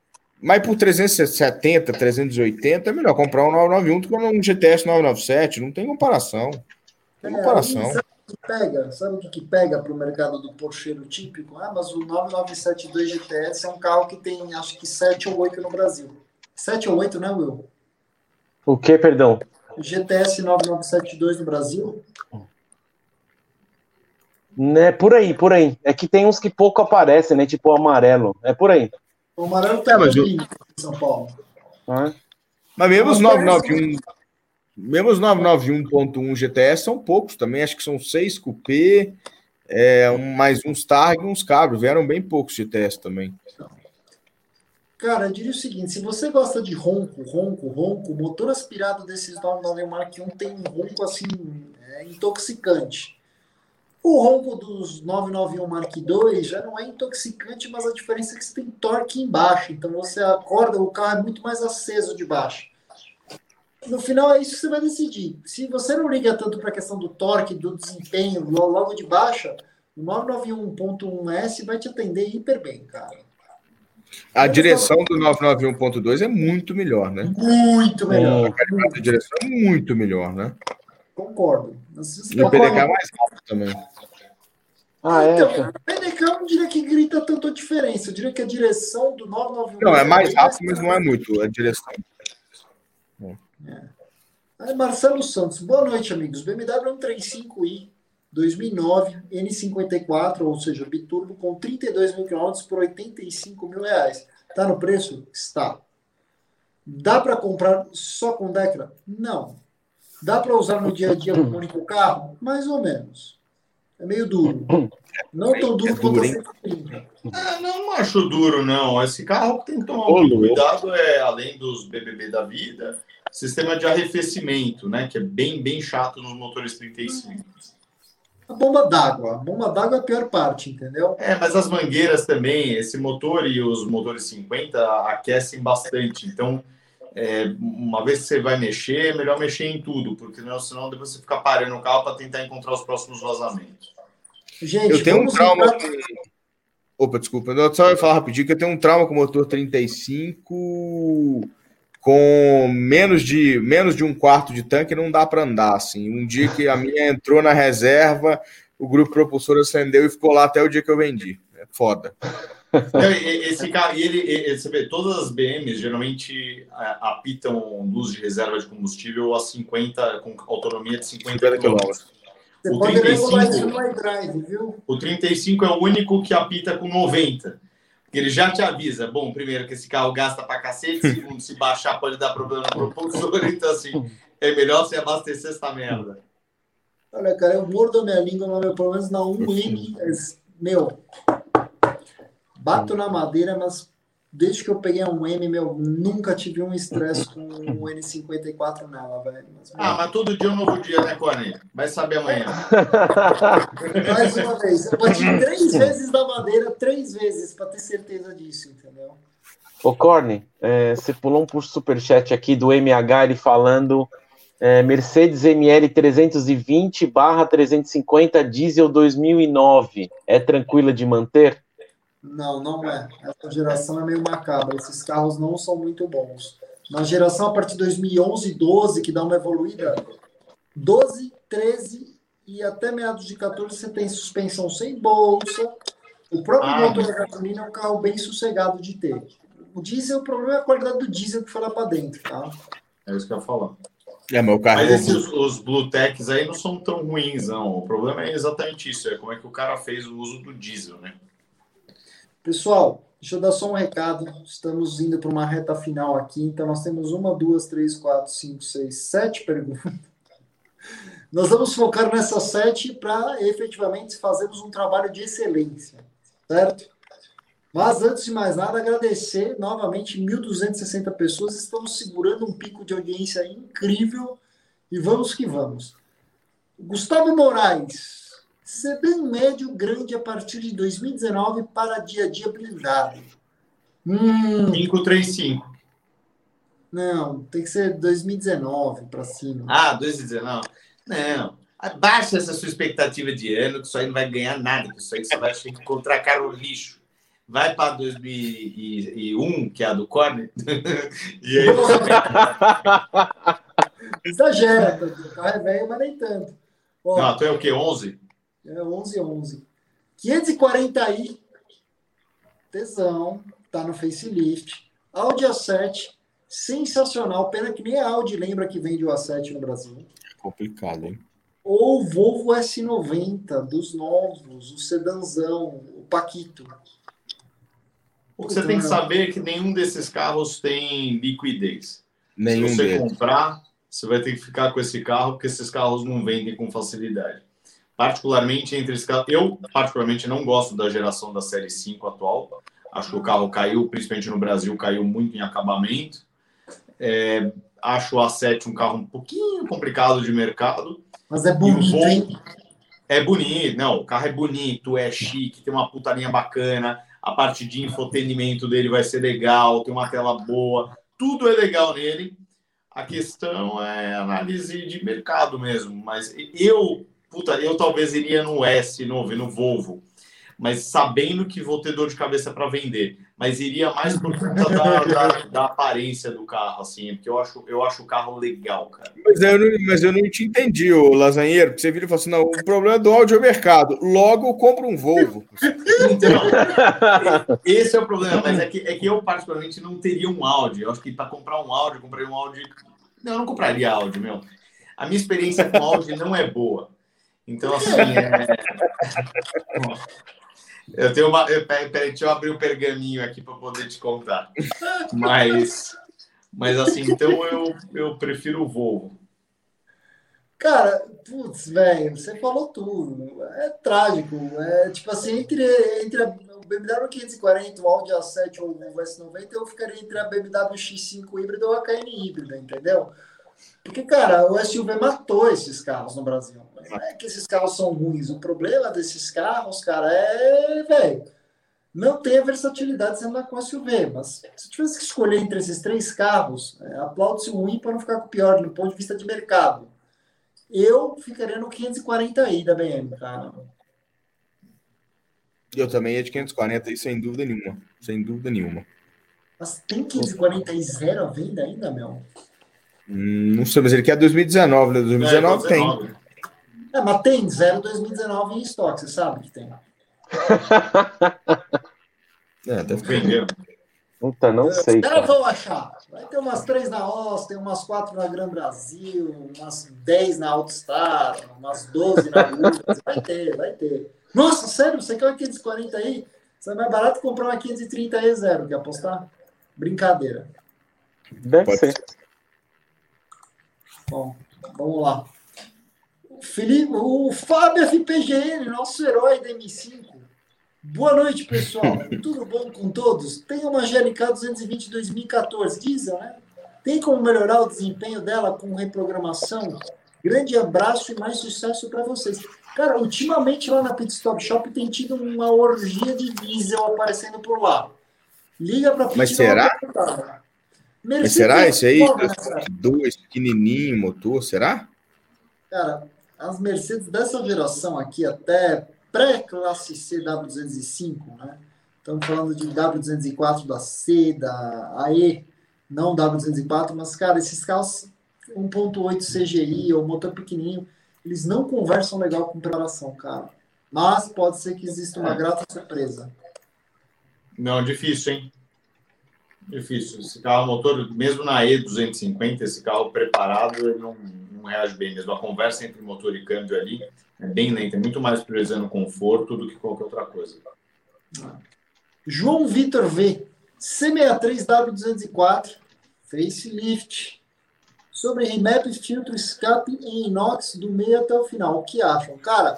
mas por 370, 380 é melhor comprar um 991 do que um GTS 997. Não tem comparação. Não tem é, comparação que pega? Sabe o que, que pega para o mercado do porcheiro típico? Ah, mas o 9972 GTS é um carro que tem acho que 7 ou 8 no Brasil. 7 ou 8, né, Will? O que, perdão? O GTS 9972 no Brasil? Né, por aí, por aí. É que tem uns que pouco aparecem, né? Tipo o amarelo. É por aí. O amarelo tá é, mas eu... em São Paulo. Ah. Mas mesmo os 991 mesmo os 991.1 GTS são poucos também, acho que são seis cupê, é, um, mais uns Targ e uns cabros, vieram bem poucos GTS também. Cara, eu diria o seguinte: se você gosta de ronco, ronco, ronco, o motor aspirado desses 991 Mark 1 tem um ronco assim é, intoxicante. O ronco dos 991 Mark II já não é intoxicante, mas a diferença é que você tem torque embaixo. Então você acorda, o carro é muito mais aceso de baixo no final é isso que você vai decidir. Se você não liga tanto para a questão do torque, do desempenho, logo de baixa, o 991.1S vai te atender hiper bem, cara. A direção do 991.2 é muito melhor, né? Muito melhor. A qualidade direção é muito melhor, né? Concordo. E o PDK é mais rápido também. Ah, é? Então, o PDK eu não diria que grita tanto a diferença. Eu diria que a direção do 991... Não, é mais rápido, mas não é muito. A direção é. Aí, Marcelo Santos, boa noite, amigos. BMW 135i 2009 N54, ou seja, biturbo com 32 mil quilômetros por 85 mil reais. Tá no preço? Está. Dá para comprar só com Decra? Não. Dá para usar no dia a dia com um único carro? Mais ou menos. É meio duro. Não tão duro é quanto a 130. Ah, não acho duro, não. Esse carro tem que tomar um cuidado, é, além dos BBB da vida, sistema de arrefecimento, né? Que é bem, bem chato nos motores 35. A bomba d'água. A bomba d'água é a pior parte, entendeu? É, mas as mangueiras também, esse motor e os motores 50 aquecem bastante. Então, é, uma vez que você vai mexer, é melhor mexer em tudo, porque não, senão depois você fica parando o carro para tentar encontrar os próximos vazamentos. Gente, eu tenho um trauma. Entrar... Opa, desculpa. Eu só ia falar rapidinho que eu tenho um trauma com o motor 35 com menos de menos de um quarto de tanque não dá para andar assim. Um dia que a minha entrou na reserva, o grupo propulsor acendeu e ficou lá até o dia que eu vendi. É foda. Esse carro, ele, ele, você vê, todas as BMs geralmente é, apitam luz de reserva de combustível a 50, com autonomia de 50 km. O 35, drive, viu? o 35 é o único que apita com 90 ele já te avisa, bom, primeiro que esse carro gasta pra cacete, segundo, se baixar pode dar problema no propulsor, então assim, é melhor você abastecer essa merda. Olha, cara, eu mordo a minha língua, mas pelo menos na 1M, meu, bato na madeira, mas desde que eu peguei um M, meu, nunca tive um estresse com um N54 nela, velho. ah, mas todo dia é um novo dia, né, Cone? Vai saber amanhã. Mais uma vez. Eu bati três vezes na madeira, três vezes, para ter certeza disso, entendeu? Ô, Corne, é, você pulou um superchat aqui do MH, ele falando é, Mercedes ML 320 barra 350 diesel 2009. É tranquila de manter? Não, não é. Essa geração é meio macabra. Esses carros não são muito bons. Na geração a partir de 2011, 12, que dá uma evoluída, 12, 13 e até meados de 14 você tem suspensão sem bolsa. O próprio ah, motor da gasolina é um carro bem sossegado de ter. o diesel, o problema é a qualidade do diesel que foi lá para dentro, tá? É isso que eu ia falar. É, meu carro. Mas esses, os Blue Techs aí não são tão ruins, não. O problema é exatamente isso, é como é que o cara fez o uso do diesel, né? Pessoal, deixa eu dar só um recado. Estamos indo para uma reta final aqui, então nós temos uma, duas, três, quatro, cinco, seis, sete perguntas. Nós vamos focar nessas sete para efetivamente fazermos um trabalho de excelência, certo? Mas antes de mais nada, agradecer novamente 1.260 pessoas. Estamos segurando um pico de audiência incrível e vamos que vamos. Gustavo Moraes, sedã médio grande a partir de 2019 para dia a dia blindado. Hum, 535. Não, tem que ser 2019 para cima. Ah, 2019. Não. Abaixa essa sua expectativa de ano, que isso aí não vai ganhar nada, que isso aí você vai encontrar carro lixo vai para 2001, que é a do Corne, e aí você... Exagera, é velho, mas nem tanto. Ó, Não, tu é o quê? 11? É 11, 11. 540i, tesão, tá no facelift. Audi A7, sensacional. Pena que nem a Audi lembra que vende o A7 no Brasil. Complicado, hein? Ou Volvo S90, dos novos, o sedanzão, o Paquito. O que você tem que saber é que nenhum desses carros tem liquidez. Nenhum Se você deles. comprar, você vai ter que ficar com esse carro, porque esses carros não vendem com facilidade. Particularmente entre esses carros. Eu, particularmente, não gosto da geração da série 5 atual. Acho que o carro caiu, principalmente no Brasil, caiu muito em acabamento. É, acho o A7 um carro um pouquinho complicado de mercado. Mas é bonito, hein? É bonito, não, o carro é bonito, é chique, tem uma putaria bacana, a parte de infotenimento dele vai ser legal, tem uma tela boa, tudo é legal nele. A questão é análise de mercado mesmo, mas eu, puta, eu talvez iria no S novo, no Volvo, mas sabendo que vou ter dor de cabeça para vender, mas iria mais por conta da, da, da, aparência do carro, assim, porque eu acho, eu acho o carro legal, cara. Mas eu não, mas eu não te entendi, ô Lasanheiro, porque você vira e falou assim: não, o problema é do áudio é o mercado, logo eu compro um Volvo. Então, esse é o problema, mas é que, é que eu, particularmente, não teria um Audi. Eu acho que para comprar um Audi, eu compraria um Audi. Não, eu não compraria Audi, meu. A minha experiência com Audi não é boa. Então, assim, é... Eu tenho uma. Peraí, deixa eu abrir o um pergaminho aqui para poder te contar. Mas, mas assim, então eu, eu prefiro o Volvo. Cara, putz, velho, você falou tudo. É trágico. É tipo assim, entre, entre a, BMW 540, o Audi A7 ou o Volvo S90, eu ficaria entre a BMW X5 híbrida ou a KN híbrida, entendeu? Porque, cara, o SUV matou esses carros no Brasil. Não é que esses carros são ruins. O problema desses carros, cara, é, velho, não tem a versatilidade de andar com SUV. Mas se tivesse que escolher entre esses três carros, é, aplaude-se o ruim para não ficar com o pior, do ponto de vista de mercado. Eu ficaria no 540i da BM, cara. Eu também ia de 540 aí, sem dúvida nenhuma. Sem dúvida nenhuma. Mas tem 540i zero à venda ainda, meu? Hum, não sei, mas ele quer 2019, né? 2019 é, tem. É, mas tem zero 2019 em estoque, você sabe que tem. é, deve vender. Puta, não sei. Os caras vão achar. Vai ter umas três na Austin, umas quatro na Gran Brasil, umas dez na Outstar, umas 12 na. Vai ter, vai ter. Nossa, sério, você quer uma 540 aí? Isso é mais barato comprar uma 530 e zero, quer apostar? Brincadeira. Deve Pode. ser. Bom, vamos lá. Felipe, o Fábio FPGN, nosso herói da M5. Boa noite, pessoal. Tudo bom com todos? Tem uma GLK 220 2014, diesel, né? Tem como melhorar o desempenho dela com reprogramação? Grande abraço e mais sucesso para vocês. Cara, ultimamente lá na Pit Stop Shop tem tido uma orgia de diesel aparecendo por lá. Liga para Mas será? Mas será esse aí? Dois pequenininho motor, será? Cara, as Mercedes dessa geração aqui, até pré-classe C W205, né? Estamos falando de W204 da C, da AE, não W204, mas, cara, esses carros 1.8 CGI ou motor pequenininho, eles não conversam legal com preparação, cara. Mas pode ser que exista uma é. grata surpresa. Não, difícil, hein? Difícil. Esse carro, motor, mesmo na E250, esse carro preparado, ele não, não reage bem mesmo. A conversa entre motor e câmbio ali é bem lenta, é muito mais priorizando conforto do que qualquer outra coisa. João Vitor V, C63W204, facelift. Sobre remap filtro escape em inox do meio até o final. O que acham? Cara,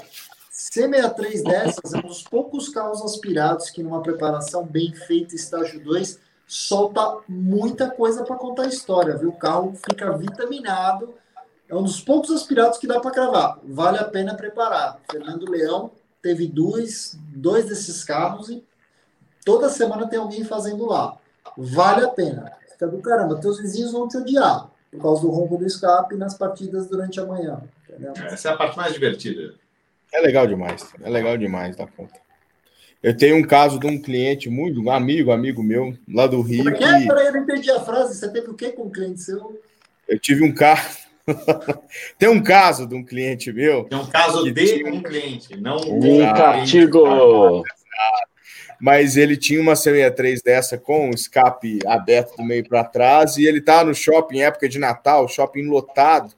C63 dessas é um dos poucos carros aspirados que numa preparação bem feita, estágio 2, solta muita coisa para contar a história, viu? O carro fica vitaminado. É um dos poucos aspirados que dá para cravar. Vale a pena preparar. Fernando Leão teve dois, dois desses carros e toda semana tem alguém fazendo lá. Vale a pena. Fica do caramba. Teus vizinhos vão te odiar por causa do ronco do escape nas partidas durante a manhã. Entendeu? Essa é a parte mais divertida. É legal demais. É legal demais da conta. Eu tenho um caso de um cliente muito, um amigo, amigo meu, lá do Rio. Por que? Que... Peraí, eu não entendi a frase. Você teve o quê com o cliente seu? Eu tive um carro. Tem um caso de um cliente meu. Tem um caso de tinha... um cliente, não um artigo. Mas ele tinha uma C63 dessa com o escape aberto do meio para trás e ele estava no shopping época de Natal, shopping lotado.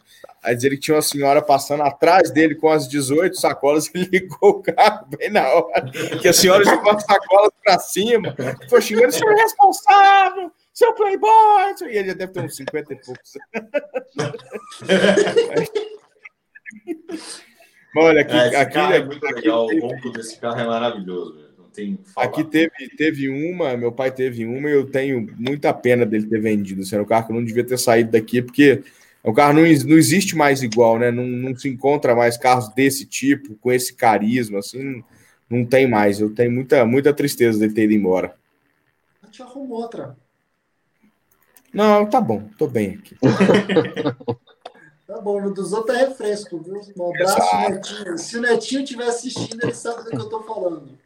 Aí dizer que tinha uma senhora passando atrás dele com as 18 sacolas e ligou o carro bem na hora. Que a senhora jogou as sacolas para cima, foi xingando, seu responsável, seu playboy. E ele já deve ter uns 50 e poucos. Olha, aqui, é, aqui, é muito aqui, legal. Aqui, o ronco desse carro é maravilhoso. Aqui teve, teve uma, meu pai teve uma, e eu tenho muita pena dele ter vendido. Era um carro que eu não devia ter saído daqui, porque o carro não, não existe mais igual, né? Não, não se encontra mais carros desse tipo, com esse carisma, assim, não tem mais. Eu tenho muita, muita tristeza de ter ido embora. Eu te arrumo outra. Não, tá bom, tô bem aqui. tá bom, no dos outros é refresco, viu? Um abraço, Netinho. Se o Netinho estiver assistindo, ele sabe do que eu tô falando.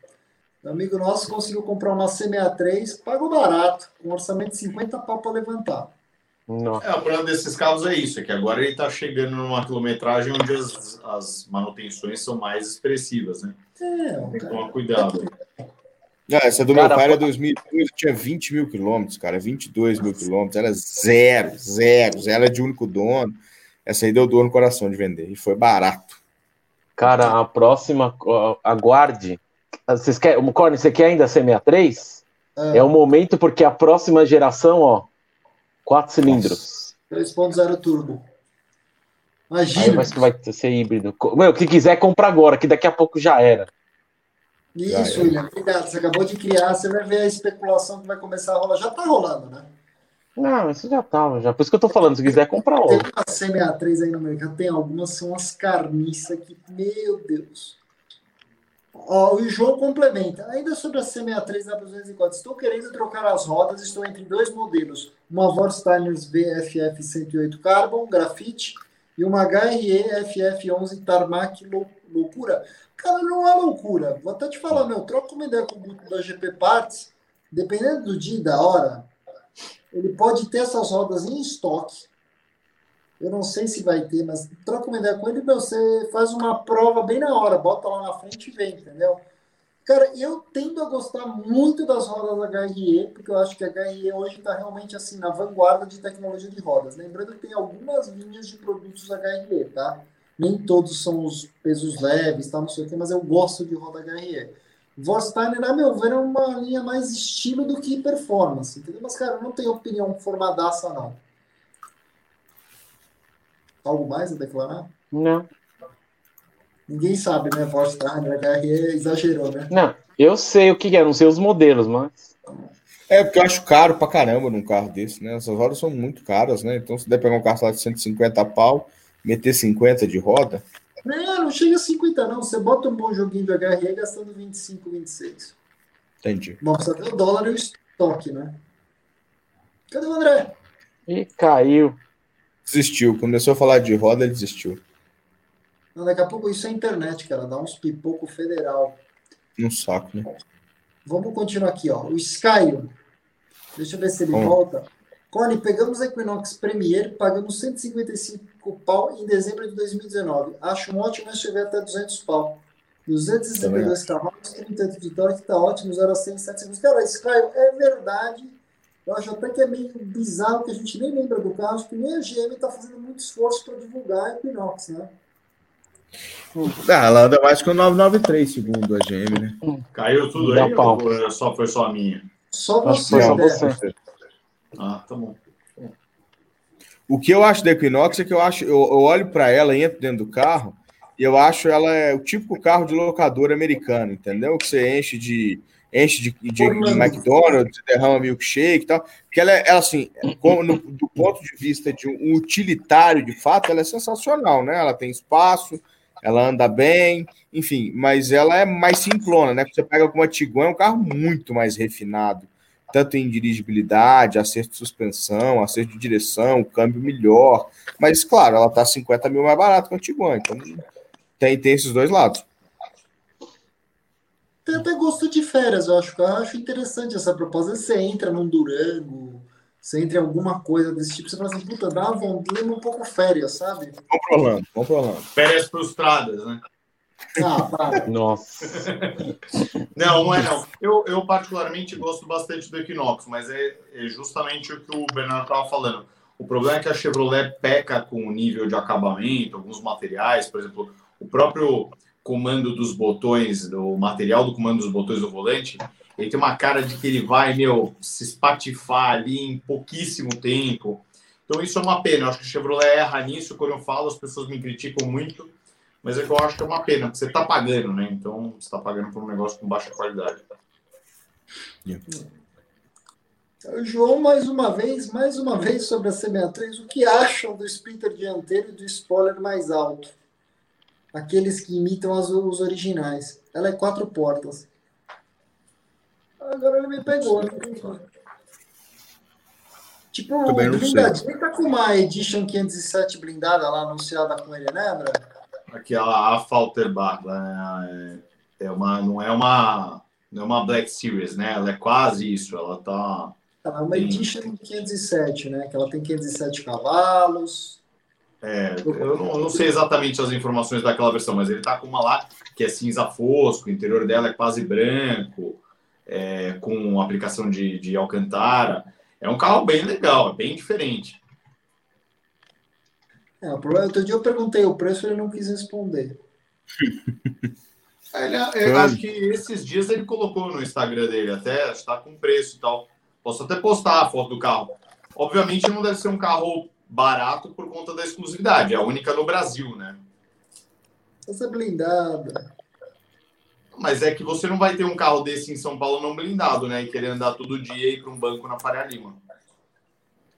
Um amigo nosso conseguiu comprar uma C63, pagou barato, com um orçamento de 50 pau para levantar. Não. É, o problema desses carros é isso, é que agora ele está chegando numa quilometragem onde as, as, manutenções são mais expressivas, né? É, Tem que tomar cuidado. Ah, essa do cara, meu pai era 2002, tinha 20 mil quilômetros, cara, 22 mil quilômetros, era zero, zero, zero, era de único dono. Essa aí deu dor no coração de vender, e foi barato. Cara, a próxima, aguarde. Vocês querem, Corne, você quer ainda C63? É. é o momento, porque a próxima geração, ó, Quatro cilindros. 3.0 turbo. Imagina. Aí que vai ser híbrido. Meu, que quiser, compra agora, que daqui a pouco já era. Isso, já William. Obrigado. Você acabou de criar, você vai ver a especulação que vai começar a rolar. Já tá rolando, né? Não, isso já tava, já. Por isso que eu tô falando, se quiser, compra logo. Tem uma C63 aí no mercado, tem algumas, são umas carniças que, meu Deus. Ó, o João complementa. Ainda sobre a C63 da 204, estou querendo trocar as rodas, estou entre dois modelos. Uma Vorsteiners VFF 108 Carbon, grafite, e uma HRE FF11 Tarmac Loucura. Cara, não é loucura. Vou até te falar, meu, troca uma ideia com o grupo da GP Parts, dependendo do dia e da hora, ele pode ter essas rodas em estoque eu não sei se vai ter, mas troca uma ideia com ele, você faz uma prova bem na hora, bota lá na frente e vem, entendeu? Cara, eu tendo a gostar muito das rodas HRE, porque eu acho que a HRE hoje está realmente assim na vanguarda de tecnologia de rodas. Lembrando que tem algumas linhas de produtos HRE, tá? Nem todos são os pesos leves, tá? Não sei o que, mas eu gosto de roda HRE. Vorsteiner, a meu ver, é uma linha mais estilo do que performance, entendeu? Mas, cara, não tenho opinião formadaça, não. Algo mais a declarar? Não. Ninguém sabe, né? Volkswagen, HRE exagerou, né? Não, eu sei o que é, não sei os modelos, mas. É, porque eu acho caro pra caramba num carro desse, né? Essas rodas são muito caras, né? Então, se der pegar um carro lá de 150 pau, meter 50 de roda. Não, não chega a 50, não. Você bota um bom joguinho de HRE gastando 25, 26. Entendi. Bom, precisa ver o dólar e o estoque, né? Cadê o André? E caiu. Desistiu. Começou a falar de roda, ele desistiu. Não, daqui a pouco isso é internet, cara. Dá uns pipoco federal. Um saco, né? Vamos continuar aqui, ó. O Sky. Deixa eu ver se ele Bom. volta. Cone, pegamos a Equinox Premier, pagamos 155 pau em dezembro de 2019. Acho um ótimo SUV até 200 pau. 262 cavalos, 38 de torque, tá ótimo, 0 a 100 7 segundos. Cara, Sky, é verdade Eu acho até que é meio bizarro que a gente nem lembra do carro, acho que nem a GM está fazendo muito esforço para divulgar a Equinox, né? Ah, ela anda mais que o 993, segundo a GM, né? Caiu tudo aí ou só foi só a minha? Só você, só você. Ah, tá bom. O que eu acho da Equinox é que eu acho, eu, eu olho para ela, entro dentro do carro, e eu acho ela é o típico carro de locador americano, entendeu? Que você enche de enche de, de, de McDonald's, derrama milkshake e tal. Porque ela é, ela, assim, como no, do ponto de vista de um utilitário, de fato, ela é sensacional, né? Ela tem espaço, ela anda bem, enfim, mas ela é mais simplona, né? Você pega com uma Tiguan, é um carro muito mais refinado, tanto em dirigibilidade, acerto de suspensão, acerto de direção, câmbio melhor. Mas, claro, ela tá 50 mil mais barato que a Tiguan, então tem, tem esses dois lados. Tem até gosto de férias, eu acho. Eu acho interessante essa proposta. Você entra num Durango, você entra em alguma coisa desse tipo, você fala assim, puta, dá uma vontade, um pouco férias, sabe? Vamos pro Orlando, vamos pro Orlando. Férias frustradas, né? Ah, para. Nossa. Não, não é não. Eu, eu particularmente gosto bastante do Equinox, mas é, é justamente o que o Bernardo estava falando. O problema é que a Chevrolet peca com o nível de acabamento, alguns materiais, por exemplo, o próprio comando dos botões, do material do comando dos botões do volante, ele tem uma cara de que ele vai, meu, se espatifar ali em pouquíssimo tempo. Então isso é uma pena. Eu acho que o Chevrolet erra nisso. Quando eu falo, as pessoas me criticam muito, mas é que eu acho que é uma pena, porque você está pagando, né? Então você está pagando por um negócio com baixa qualidade. Yeah. João, mais uma vez, mais uma vez sobre a C63, o que acham do splitter dianteiro e do spoiler mais alto? Aqueles que imitam as, os originais. Ela é quatro portas. Agora ele me pegou. Né? Tipo, o blindadinho tá com uma Edition 507 blindada lá anunciada com ele, lembra? Aquela a Falterbach, né? É uma, não é uma não é uma Black Series, né? Ela é quase isso. Ela tá. Ela é uma Edition 507, né? Que ela tem 507 cavalos. É, eu não, não, sei exatamente as informações daquela versão, mas ele tá com uma lá que é cinza fosco, o interior dela é quase branco, é, com aplicação de, de alcantara. É um carro bem legal, é bem diferente. É, o problema, outro dia eu perguntei o preço ele não quis responder. ele, eu acho que esses dias ele colocou no Instagram dele, até está com preço e tal. Posso até postar a foto do carro. Obviamente não deve ser um carro barato por conta da exclusividade. É a única no Brasil, né? Essa blindada. Mas é que você não vai ter um carro desse em São Paulo não blindado, né? E querer andar todo dia e ir para um banco na Faria Lima.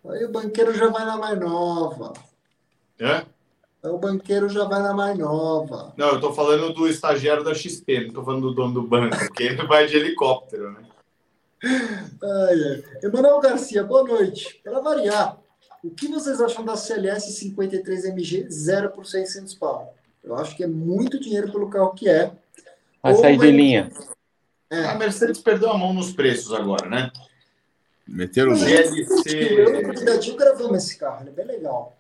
Aí o banqueiro já vai na mais nova. É? Aí o banqueiro já vai na mais nova. Não, eu tô falando do estagiário da XP, não tô falando do dono do banco, porque ele vai de helicóptero, né? Ai, ai. Emanuel Garcia, boa noite. Para variar, o que vocês acham da CLS 53MG 0 por 600 pau? Eu acho que é muito dinheiro pelo carro que é. Vai sair de linha. É. A Mercedes perdeu a mão nos preços agora, né? Meteram o GLC. Eu e o gravamos esse carro, ele é bem legal.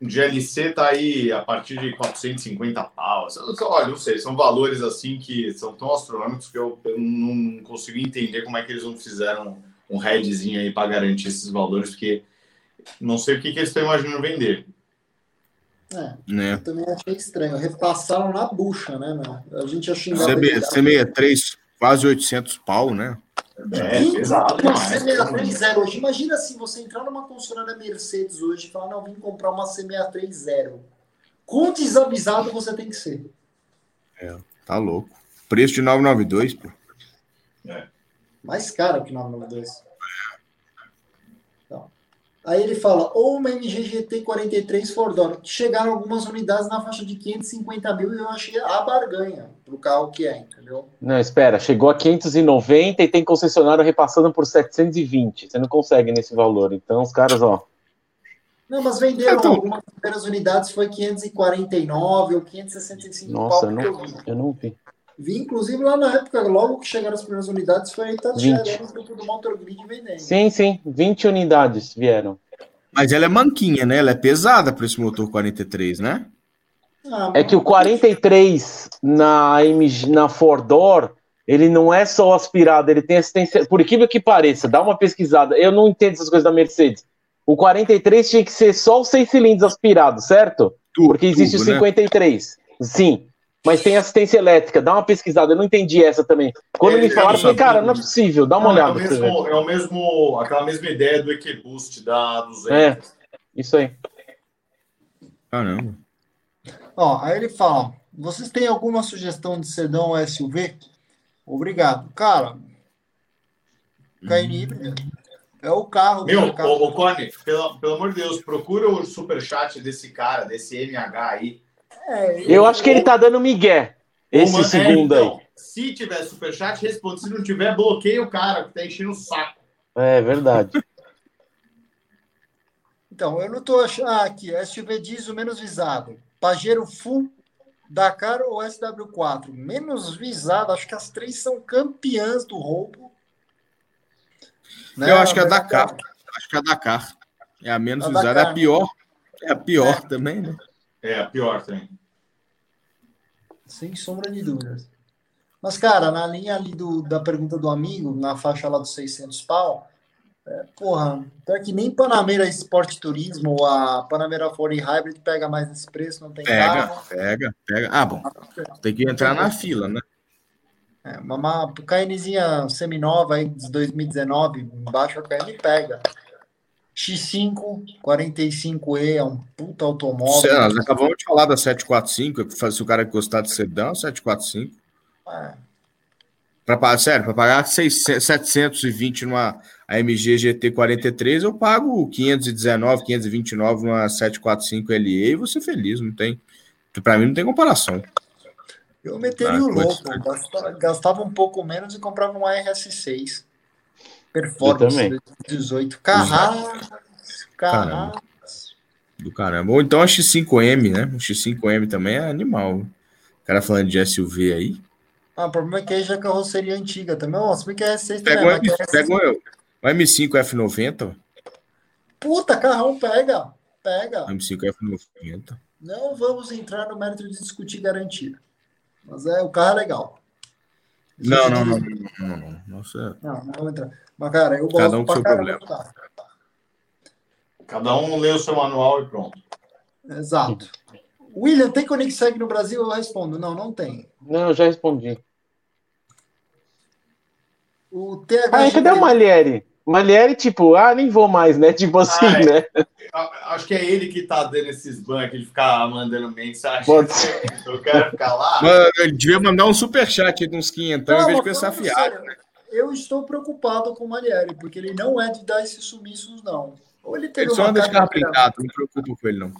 O GLC tá aí a partir de 450 pau. Olha, não sei, são valores assim que são tão astronômicos que eu, eu não consigo entender como é que eles não fizeram um headzinho aí para garantir esses valores, porque não sei o que, que eles estão imaginando vender. É, né? Eu também achei estranho. Repassaram na bucha, né, meu? A gente ia xingar. C63, quase 800 pau, né? É, é pesado. Uma C63 zero hoje. Imagina se você entrar numa concessionária Mercedes hoje e falar, não, vim comprar uma C63 zero. Quão desavisado você tem que ser? É, tá louco. Preço de 992, pô. É. Mais caro que 992. Aí ele fala, ou uma MG GT 43 Fordor. Chegaram algumas unidades na faixa de 550 mil e eu achei a barganha pro carro que é, entendeu? Não, espera, chegou a 590 e tem concessionário repassando por 720. Você não consegue nesse valor. Então os caras, ó. Não, mas venderam então... algumas primeiras unidades, foi 549 ou 565 Nossa, eu não. Eu não vi. Vi, inclusive, lá na época, logo que chegaram as primeiras unidades, foi aí no grupo do Motor Grid vendendo. Sim, sim, 20 unidades vieram. Mas ela é manquinha, né? Ela é pesada para esse motor 43, né? Ah, é que o 43 na, MG, na Fordor ele não é só aspirado, ele tem assistência. Por incrível que pareça, dá uma pesquisada. Eu não entendo essas coisas da Mercedes. O 43 tinha que ser só os seis cilindros aspirados, certo? Tudo, Porque existe tudo, o 53. Né? Sim. Mas tem assistência elétrica, dá uma pesquisada, eu não entendi essa também. Quando é, me falaram, eu falei, cara, não é possível, dá uma olhada. É o, mesmo, é o mesmo, aquela mesma ideia do EQBoost da 200. É, isso aí. Caramba. Ó, aí ele fala, vocês têm alguma sugestão de sedão SUV? Obrigado. Cara, KN é o carro. Meu, carro. Ô, ô Cone, pelo, pelo amor de Deus, procura o superchat desse cara, desse MH aí. É, eu, eu acho que ele tá dando migué. Esse segundo é, então, aí. Se tiver superchat, responde. Se não tiver, bloqueia o cara, que tá enchendo o saco. É verdade. então, eu não tô achando. Ah, aqui, SUV diesel menos visado. Pajero Full Dakar ou SW4? Menos visado, acho que as três são campeãs do roubo. Né? Eu acho que é a Dakar. Acho que é a Dakar. É a menos a visada. Dakar, é a pior. É a pior é. também, né? É a pior também. Sem sombra de dúvidas. Mas, cara, na linha ali do, da pergunta do amigo, na faixa lá dos 600 pau, é, porra, pior que nem Panamera Sport Turismo ou a Panamera Foreign Hybrid pega mais esse preço, não tem pega, carro. Pega, pega. Ah, bom. Tem que entrar na fila, né? É, uma, uma KNzinha seminova aí de 2019, baixo a KN pega. X5 45E é um puta automóvel. nós acabamos de falar da 745, se o cara gostar de sedã, 745. É. Pra, sério, para pagar 6, 720 numa AMG GT43, eu pago 519, 529 numa 745 LE e vou ser feliz, não tem. Para mim não tem comparação. Eu meteria ah, o louco, gastava, gastava, um pouco menos e comprava uma RS6. Performance 18. Carras, carras. Do caramba. Ou então a X5M, né? O X5M também é animal. O cara falando de SUV aí. Ah, o problema é que aí já é carroceria antiga também. Ó, se bem que é R6 pega também. Um M, pega um, o M5 F90. Puta, carrão, pega. Pega. M5 F90. Não vamos entrar no mérito de discutir garantia. Mas é, o carro é legal. Não, não, não, não, não, não. Nossa. Não, não vou entrar. Mas, cara, eu gosto Cada um com seu problema. Cada um lê o seu manual e pronto. Exato. William, tem Koenigsegg no Brasil? Eu respondo. Não, não tem. Não, eu já respondi. O TH. Ah, cadê o Malieri? Malieri, tipo, ah, nem vou mais, né? Tipo assim, ah, é. né? Acho que é ele que tá dando esses bancos, ele fica mandando mensagem. Pode ser. Eu quero ficar lá. Mano, ele devia mandar um superchat de uns 500 em vez de pensar fiado. Eu estou preocupado com o Malieri, porque ele não é de dar esses sumiços, não. Ou ele teve ele só anda de carro pintado, não me preocupo com ele, não.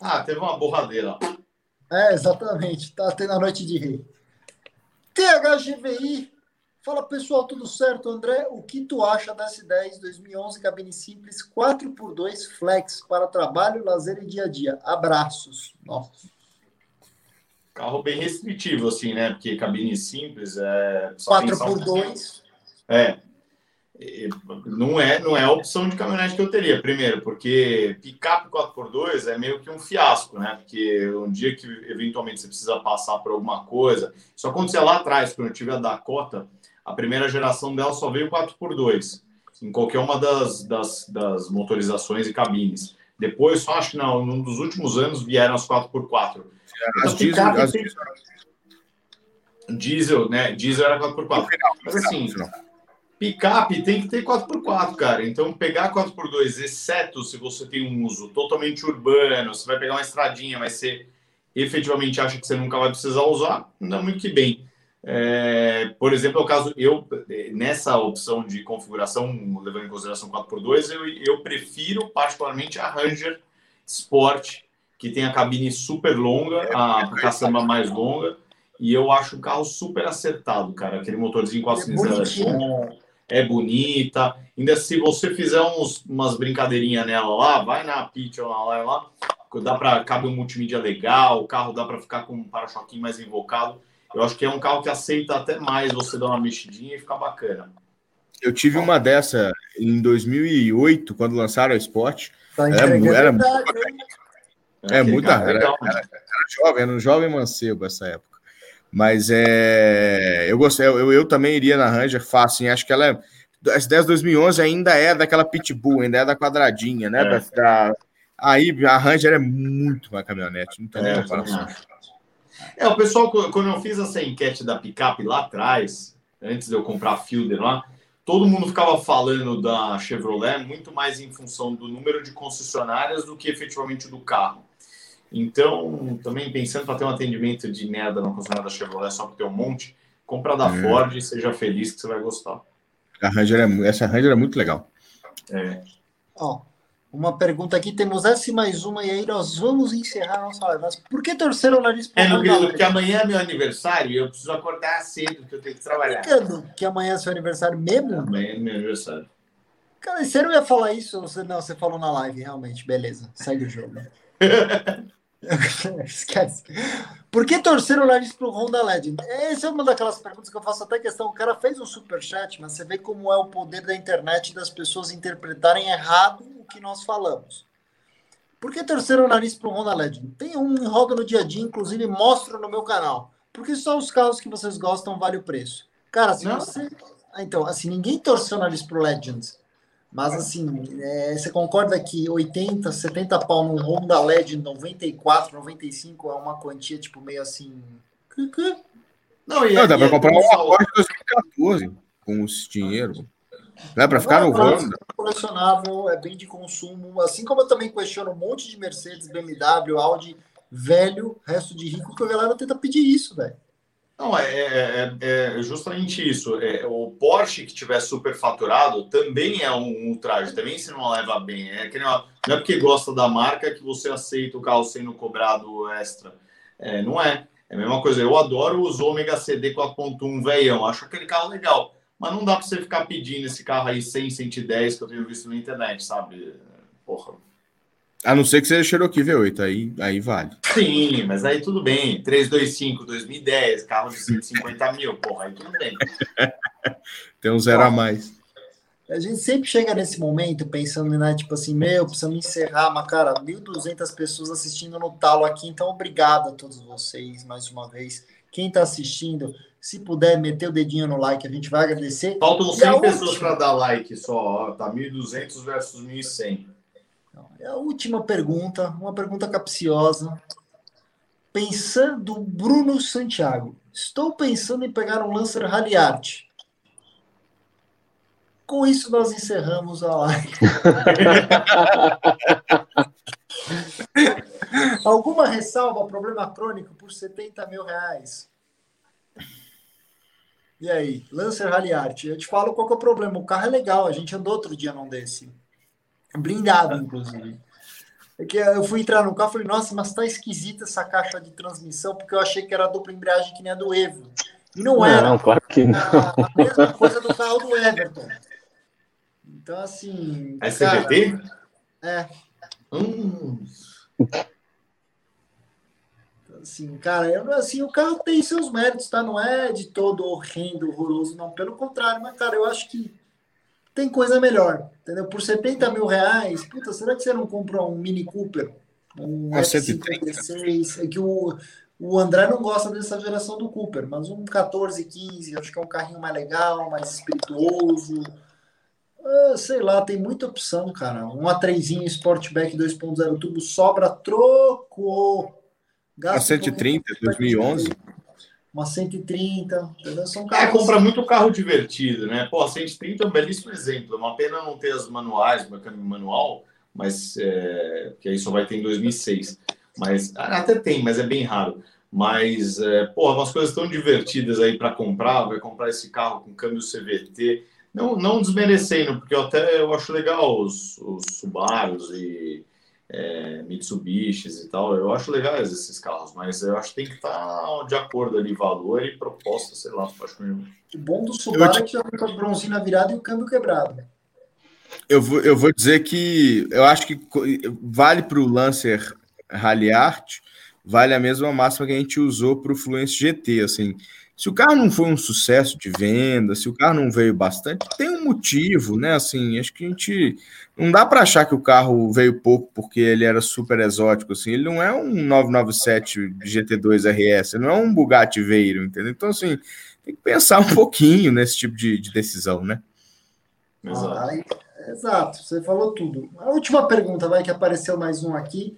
Ah, teve uma borradeira. É, exatamente. Tá tendo a noite de rei. THGVI Fala pessoal, tudo certo? André, o que tu acha da S10 2011 cabine simples 4x2 flex para trabalho, lazer e dia a dia? Abraços. Nossa. Carro bem restritivo, assim, né? Porque cabine simples é. 4x2. É. Não é, não é a opção de caminhonete que eu teria. Primeiro, porque picape 4x2 é meio que um fiasco, né? Porque um dia que eventualmente você precisa passar por alguma coisa. Isso aconteceu lá atrás, quando eu tive a Dakota a primeira geração dela só veio 4x2, em qualquer uma das, das, das motorizações e cabines. Depois, só acho que não, num dos últimos anos vieram as 4x4. As diesel, as tem... diesel, né? Diesel era 4x4. Mas assim, picape tem que ter 4x4, cara. Então, pegar 4x2, exceto se você tem um uso totalmente urbano, você vai pegar uma estradinha, mas você efetivamente acha que você nunca vai precisar usar, não muito que bem. É, por exemplo, é o caso, eu, nessa opção de configuração, levando em consideração 4x2, eu, eu prefiro particularmente a Ranger Sport, que tem a cabine super longa, a caçamba mais longa, e eu acho o carro super acertado, cara. Aquele motorzinho 4 cilindros é, é bonita. Ainda se você fizer uns, umas brincadeirinhas nela lá, vai na Pitch lá, lá, lá dá para cabe um multimídia legal, o carro dá para ficar com um para-choquinho mais invocado eu acho que é um carro que aceita até mais você dar uma mexidinha e ficar bacana. Eu tive uma dessa em 2008, quando lançaram a Sport. Tá era, era, muito, é, muita. Era, era, era, jovem, era um jovem mancebo essa época. Mas é. Eu gostei, eu, eu também iria na Ranger fácil. Acho que ela é. As 10 2011 ainda é daquela pitbull, ainda é da quadradinha, né? É. Da, aí a Ranger é muito uma caminhonete, não tem é, comparação. É, o pessoal, quando eu fiz essa enquete da picape lá atrás, antes de eu comprar a Fielder lá, todo mundo ficava falando da Chevrolet muito mais em função do número de concessionárias do que efetivamente do carro. Então, também pensando para ter um atendimento de merda na concessionária da Chevrolet só para ter um monte, compra da é. Ford e seja feliz que você vai gostar. A Ranger é, essa Ranger é muito legal. É. Ó, uma pergunta aqui, temos essa e mais uma, e aí nós vamos encerrar a nossa live. Mas por que torcer o nariz para É, meu querido, porque amanhã é meu aniversário e eu preciso acordar cedo, porque eu tenho que trabalhar. Brincando que amanhã é seu aniversário mesmo? Amanhã é meu aniversário. Cara, você não ia falar isso? Você, não, você falou na live, realmente. Beleza, segue o jogo. Esquece. Por que torcer o nariz pro Honda Legend? Essa é uma daquelas perguntas que eu faço até questão. O cara fez um super chat, mas você vê como é o poder da internet das pessoas interpretarem errado que nós falamos. Por que torcer o nariz pro Honda Legend? Tem um em roda no dia a dia, inclusive mostro no meu canal. Porque só os carros que vocês gostam vale o preço. Cara, se Não. você. Então, assim, ninguém torceu o nariz pro Legends. Mas assim, é, você concorda que 80, 70 pau num Honda LED 94, 95 é uma quantia tipo meio assim. Não, e, Não dá para comprar uma Porsche 2014 com esse dinheiro. Não é para ficar no Honda. É colecionável, é bem de consumo. Assim como eu também questiono um monte de Mercedes, BMW, Audi velho, resto de rico, que a galera tenta pedir isso, velho. Não, é, é, é, é justamente isso. É, o Porsche que tiver superfaturado também é um ultraje, também se não leva bem. É que não, não é porque gosta da marca que você aceita o carro sendo cobrado extra. É, não é. É a mesma coisa. Eu adoro os Ômega CD 4.1 velhão. Acho aquele carro legal. Mas não dá para você ficar pedindo esse carro aí 100, 110 que eu tenho visto na internet, sabe? Porra. A não ser que seja Cherokee V8, aí, aí vale. Sim, mas aí tudo bem. 325, 2010, carro de 150 mil, porra, aí tudo bem. Tem um zero a mais. A gente sempre chega nesse momento pensando, né, tipo assim, meu, precisamos encerrar, mas cara, 1.200 pessoas assistindo no talo aqui, então obrigado a todos vocês mais uma vez. Quem está assistindo, se puder meter o dedinho no like, a gente vai agradecer. Faltam 100 pessoas para dar like só, ó, tá 1.200 versus 1.100. É a última pergunta, uma pergunta capciosa. Pensando, Bruno Santiago. Estou pensando em pegar um Lancer Rally Art. Com isso, nós encerramos a live. Alguma ressalva, problema crônico por 70 mil reais? E aí, Lancer Rally Art. Eu te falo qual é o problema. O carro é legal, a gente andou outro dia num desse. Blindado, inclusive. É que eu fui entrar no carro e falei, nossa, mas tá esquisita essa caixa de transmissão, porque eu achei que era dupla embreagem que nem a do Evo. E não, não era. Não, claro que não. A, a mesma coisa do carro do Everton. Então, assim. É CVT? É. Hum. Assim, cara, eu, assim, o carro tem seus méritos, tá? Não é de todo horrendo, horroroso, não. Pelo contrário, mas, cara, eu acho que tem coisa melhor, entendeu? Por 70 mil reais, puta, será que você não compra um Mini Cooper? Um F56? É que o, o André não gosta dessa geração do Cooper, mas um 14, 15, acho que é um carrinho mais legal, mais espirituoso. Ah, sei lá, tem muita opção, cara. Um A3 Sportback 2.0 turbo sobra troco. Gasto a 130, 2011 uma 130, entendeu? São é, carros... É, compra muito carro divertido, né? Pô, a 130 é um belíssimo exemplo. É uma pena não ter as manuais, uma câmbio manual, mas é, que aí só vai ter em 2006. Mas até tem, mas é bem raro. Mas, é, pô, umas coisas tão divertidas aí para comprar, vai comprar esse carro com câmbio CVT. Não, não desmerecendo, porque eu até eu acho legal os, os Subarus e é, Mitsubishis e tal. Eu acho legais esses carros, mas eu acho que tem que estar de acordo ali, valor e proposta, sei lá. Acho que... O bom do Subaru é que já com a bronzina virada e o câmbio quebrado. Eu vou, eu vou dizer que eu acho que vale para o Lancer Rally Art, vale a mesma máxima que a gente usou para o Fluence GT, assim. Se o carro não foi um sucesso de venda, se o carro não veio bastante, tem um motivo, né? Assim, acho que a gente não dá para achar que o carro veio pouco porque ele era super exótico, assim. Ele não é um 997 GT2 RS, não é um Bugatti Veyron, entendeu? Então, assim, tem que pensar um pouquinho nesse tipo de, de decisão, né? Exato. Ah, exato, você falou tudo. A última pergunta, vai que apareceu mais um aqui.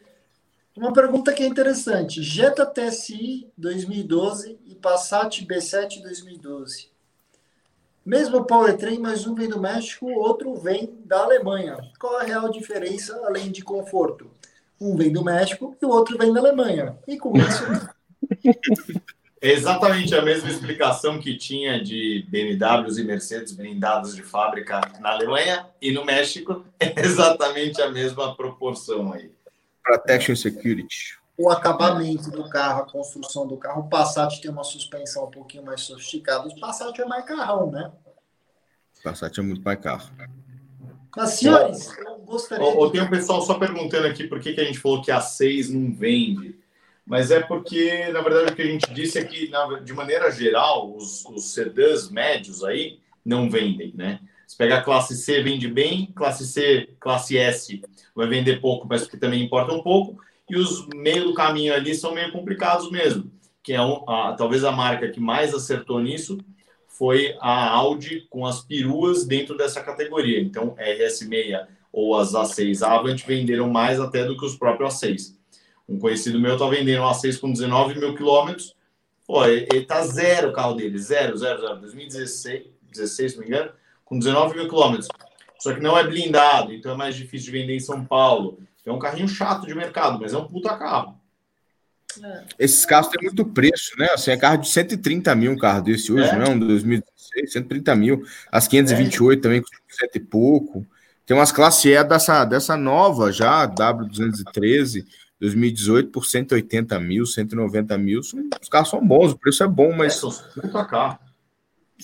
Uma pergunta que é interessante. Jetta TSI 2012 e Passat B7 2012. Mesmo powertrain, mas um vem do México, outro vem da Alemanha. Qual a real diferença, além de conforto? Um vem do México e o outro vem da Alemanha. E com isso... É exatamente a mesma explicação que tinha de BMWs e Mercedes blindados de fábrica na Alemanha e no México. É exatamente a mesma proporção aí. Protection Security. O acabamento do carro, a construção do carro. O Passat tem uma suspensão um pouquinho mais sofisticada. O Passat é mais carrão, né? O Passat é muito mais carro. Mas, senhores, eu gostaria. Ou, de... Tem um pessoal só perguntando aqui por que, que a gente falou que a 6 não vende. Mas é porque, na verdade, o que a gente disse é que, de maneira geral, os, os sedãs médios aí não vendem, né? Se pegar classe C, vende bem, classe C, classe S vai vender pouco, mas porque também importa um pouco, e os meio do caminho ali são meio complicados mesmo, que é um, a, talvez a marca que mais acertou nisso foi a Audi com as peruas dentro dessa categoria. Então, RS6 ou as A6 Avant venderam mais até do que os próprios A6. Um conhecido meu tá vendendo um A6 com 19 mil quilômetros. Pô, ele, ele tá zero o carro dele, zero, zero, zero. 2016, 16, se não me engano, com 19 mil quilômetros. Só que não é blindado, então é mais difícil de vender em São Paulo. É um carrinho chato de mercado, mas é um puta carro. É. Esses carros têm muito preço, né? Assim, é carro de 130 mil um carro desse hoje, é. não? 2016, 130 mil. As 528 é. também com cento e pouco. Tem umas classe E dessa, dessa nova já, W213, 2018 por 180 mil, 190 mil. Os carros são bons, o preço é bom, mas. É, puta carro.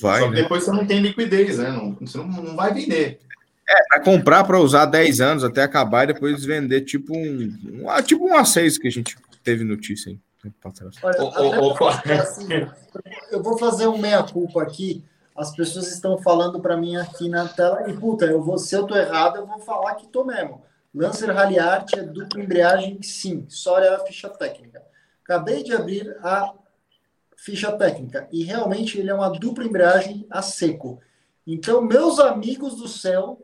Vai, Só que né? depois você não tem liquidez, né? Não, você não, não vai vender. É, para comprar para usar 10 anos até acabar e depois vender tipo um, um tipo um A6 que a gente teve notícia aí. Olha, assim, eu vou fazer um meia-culpa aqui. As pessoas estão falando para mim aqui na tela, e puta, eu vou, se eu tô errado, eu vou falar que tô mesmo. Lancer Rally Art é dupla embreagem, sim, só é a ficha técnica. Acabei de abrir a ficha técnica e realmente ele é uma dupla embreagem a seco. Então, meus amigos do céu,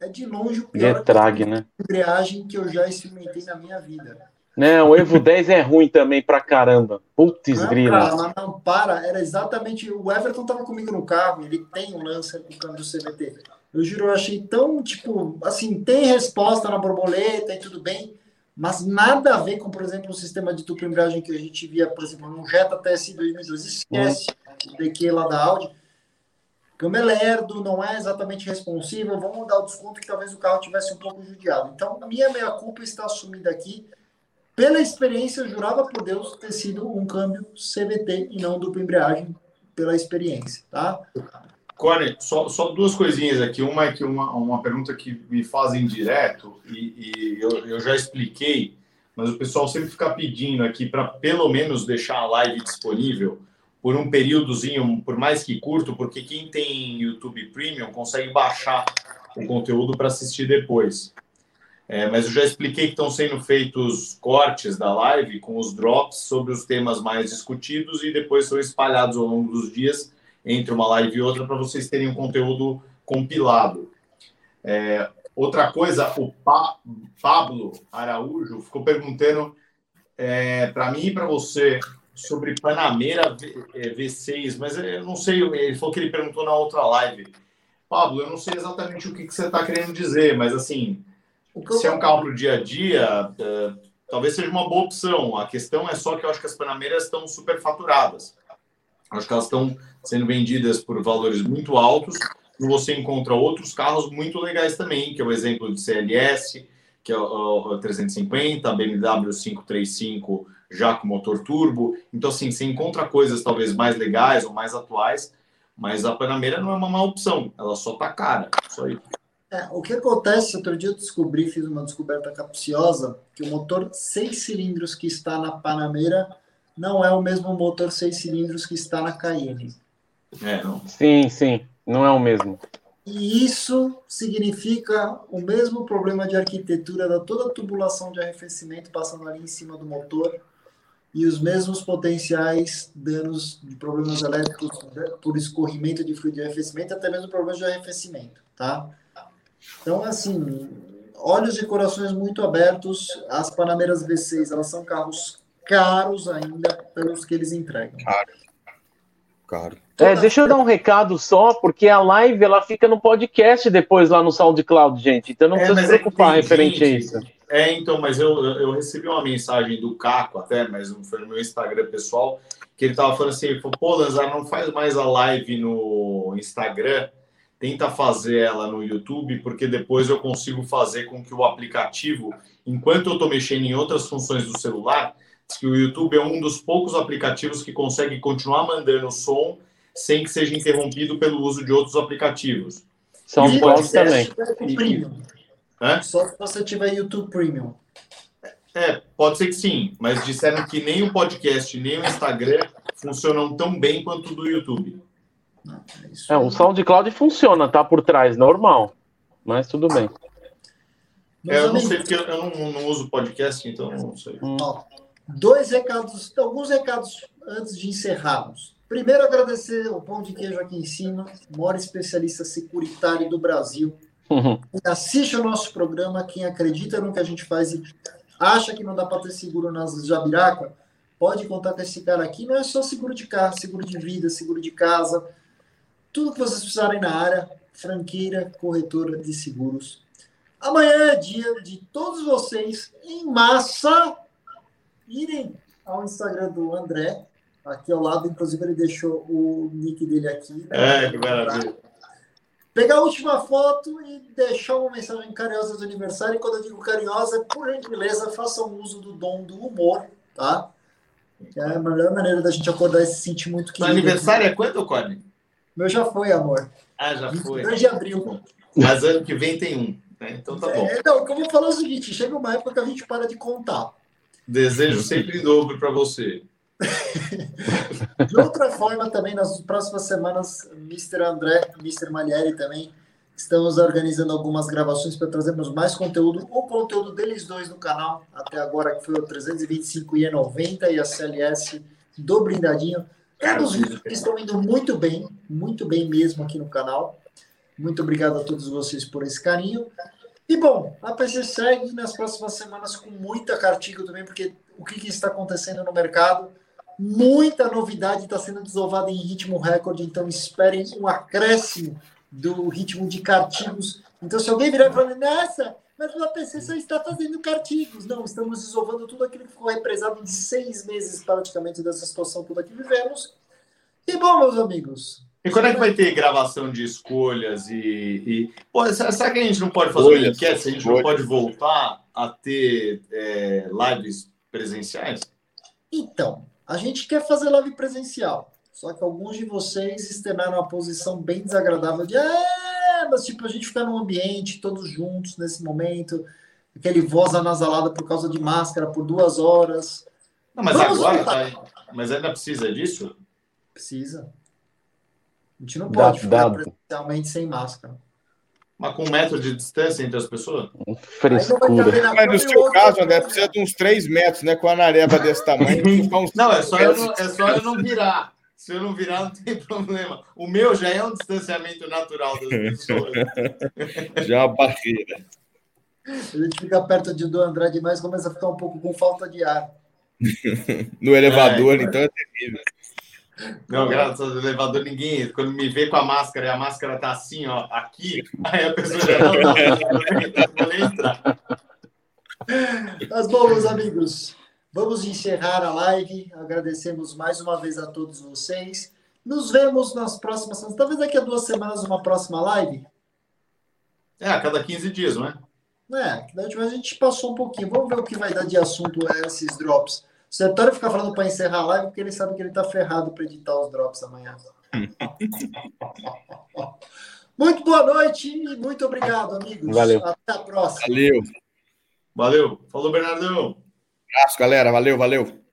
é de longe o pior Getrag, né? embreagem que eu já experimentei na minha vida. Não, o Evo 10 é ruim também pra caramba. Putz, grila. Cara, não, para, era exatamente. O Everton tava comigo no carro, ele tem um Lancer com câmbio CVT. Eu juro, eu achei tão, tipo, assim, tem resposta na borboleta e tudo bem, mas nada a ver com, por exemplo, o sistema de dupla embreagem que a gente via, por exemplo, no Jetta TSI 2012. Esquece o DQ lá da Audi. Câmbio é lerdo, não é exatamente responsível, vamos dar o desconto que talvez o carro tivesse um pouco judiado. Então, a minha meia-culpa está assumida aqui. Pela experiência, eu jurava por Deus ter sido um câmbio CVT e não dupla embreagem, pela experiência, tá? Core, só, só duas coisinhas aqui. Uma é que uma, uma pergunta que me fazem direto, e, e eu, eu já expliquei, mas o pessoal sempre fica pedindo aqui para pelo menos deixar a live disponível por um períodozinho, por mais que curto, porque quem tem YouTube Premium consegue baixar o conteúdo para assistir depois. É, mas eu já expliquei que estão sendo feitos cortes da live com os drops sobre os temas mais discutidos e depois são espalhados ao longo dos dias entre uma live e outra para vocês terem um conteúdo compilado. É, outra coisa, o pa Pablo Araújo ficou perguntando é, para mim e para você sobre Panameira v, é, V6, mas eu não sei, ele falou que ele perguntou na outra live. Pablo, eu não sei exatamente o que, que você está querendo dizer, mas assim, se é um carro para o dia a dia, é, talvez seja uma boa opção. A questão é só que eu acho que as Panameiras estão super faturadas. Acho que elas estão sendo vendidas por valores muito altos e você encontra outros carros muito legais também, que é o exemplo de CLS, que é o, 350, a BMW 535 já com motor turbo. Então, assim, você encontra coisas talvez mais legais ou mais atuais, mas a Panamera não é uma má opção, ela só tá cara, só isso. É, o que acontece, outro dia eu descobri, fiz uma descoberta capciosa, que o motor seis cilindros que está na Panamera não é o mesmo motor seis cilindros que está na Cayenne. É, não. Sim, sim, não é o mesmo. E isso significa o mesmo problema de arquitetura da toda a tubulação de arrefecimento passando ali em cima do motor e os mesmos potenciais danos de problemas elétricos por escorrimento de fluido de arrefecimento, até mesmo problemas de arrefecimento, tá? Então, assim, olhos e corações muito abertos, as Panameiras V6, elas são carros caros ainda pelos que eles entregam. Caro. Caro. É, deixa eu dar um recado só, porque a live ela fica no podcast depois lá no SoundCloud, gente. Então não é, precisa se preocupar é referente a isso. É, então, mas eu, eu recebi uma mensagem do Caco até, mas não foi no meu Instagram pessoal, que ele tava falando assim, ele falou, pô, Lanzar, não faz mais a live no Instagram, tenta fazer ela no YouTube, porque depois eu consigo fazer com que o aplicativo, enquanto eu estou mexendo em outras funções do celular, que o YouTube é um dos poucos aplicativos que consegue continuar mandando som sem que seja interrompido pelo uso de outros aplicativos. São poucos também. É? Só se você tiver YouTube Premium. É, pode ser que sim, mas disseram que nem o podcast nem o Instagram funcionam tão bem quanto o do YouTube. É, é, o SoundCloud funciona, tá por trás, normal. Mas tudo bem. É, eu não sei porque eu não, não uso podcast, então não sei. Hum. Dois recados, alguns recados antes de encerrarmos. Primeiro, agradecer o Pão de Queijo aqui em cima, maior especialista securitário do Brasil. Uhum. Assiste o nosso programa, quem acredita no que a gente faz e acha que não dá para ter seguro nas Jabiraca, pode contar com esse cara aqui. Não é só seguro de carro, seguro de vida, seguro de casa, tudo que vocês precisarem na área, franqueira corretora de seguros. Amanhã é dia de todos vocês, em massa, irem ao Instagram do André. Aqui ao lado, inclusive, ele deixou o nick dele aqui. Né? É, que maravilha. Pegar a última foto e deixar uma mensagem carinhosa de aniversário. E quando eu digo carinhosa, por gentileza, façam uso do dom do humor, tá? É a melhor maneira da gente acordar e se sentir muito querido. O aniversário é quando, Cone? Meu já foi, amor. Ah, já foi. 2 de abril. Mas ano que vem tem um. Né? Então tá bom. É, não, o que eu vou falar é o seguinte: chega uma época que a gente para de contar. Desejo sempre em dobro para você. de outra forma, também nas próximas semanas, Mr. André, Mr. Malieri também estamos organizando algumas gravações para trazermos mais conteúdo. O conteúdo deles dois no canal, até agora, que foi o 325 e 90 e a CLS do Blindadinho. Todos os vídeos estão indo muito bem, muito bem mesmo aqui no canal. Muito obrigado a todos vocês por esse carinho. E bom, a PC segue nas próximas semanas com muita cartigo também, porque o que, que está acontecendo no mercado? Muita novidade está sendo desovada em ritmo recorde, então esperem um acréscimo do ritmo de cartigos. Então, se alguém virar e falar, nossa, mas o APC só está fazendo cartigos. Não, estamos desovando tudo aquilo que ficou represado em seis meses praticamente dessa situação toda que vivemos. E bom, meus amigos. E quando é que vai ter gravação de escolhas e. e... Pô, será que a gente não pode fazer uma enquete? A gente não pode voltar a ter é, lives presenciais? Então, a gente quer fazer live presencial. Só que alguns de vocês externaram uma posição bem desagradável de. Ah, mas tipo, a gente ficar num ambiente todos juntos nesse momento, aquele voz anasalada por causa de máscara por duas horas. Não, mas Vamos agora, tá, mas ainda precisa disso? Precisa. A gente não pode ficar presencialmente sem máscara. Mas com um metro de distância entre as pessoas? Frescura. Mas no seu caso, André, precisa de uns três metros, né? Com a nareva desse tamanho. não, é só, eu não, é só eu não virar. Se eu não virar, não tem problema. O meu já é um distanciamento natural das pessoas. já é uma barreira. A gente fica perto de do André demais, começa a ficar um pouco com falta de ar. no elevador, é, então é terrível. Não, graças ao elevador, ninguém. Quando me vê com a máscara e a máscara tá assim, ó, aqui, aí a pessoa já não, não, não entrar. Mas bom, meus amigos, Vamos encerrar a live. Agradecemos mais uma vez a todos vocês. Nos vemos nas próximas semanas. Talvez daqui a duas semanas uma próxima live. É, a cada 15 dias, não é? É, da última vez a gente passou um pouquinho. Vamos ver o que vai dar de assunto esses drops. O Sertório fica falando para encerrar a live porque ele sabe que ele está ferrado para editar os drops amanhã. muito boa noite e muito obrigado, amigos. Valeu. Até a próxima. Valeu. Valeu. Falou, Bernardão. Abraço, galera. Valeu, valeu.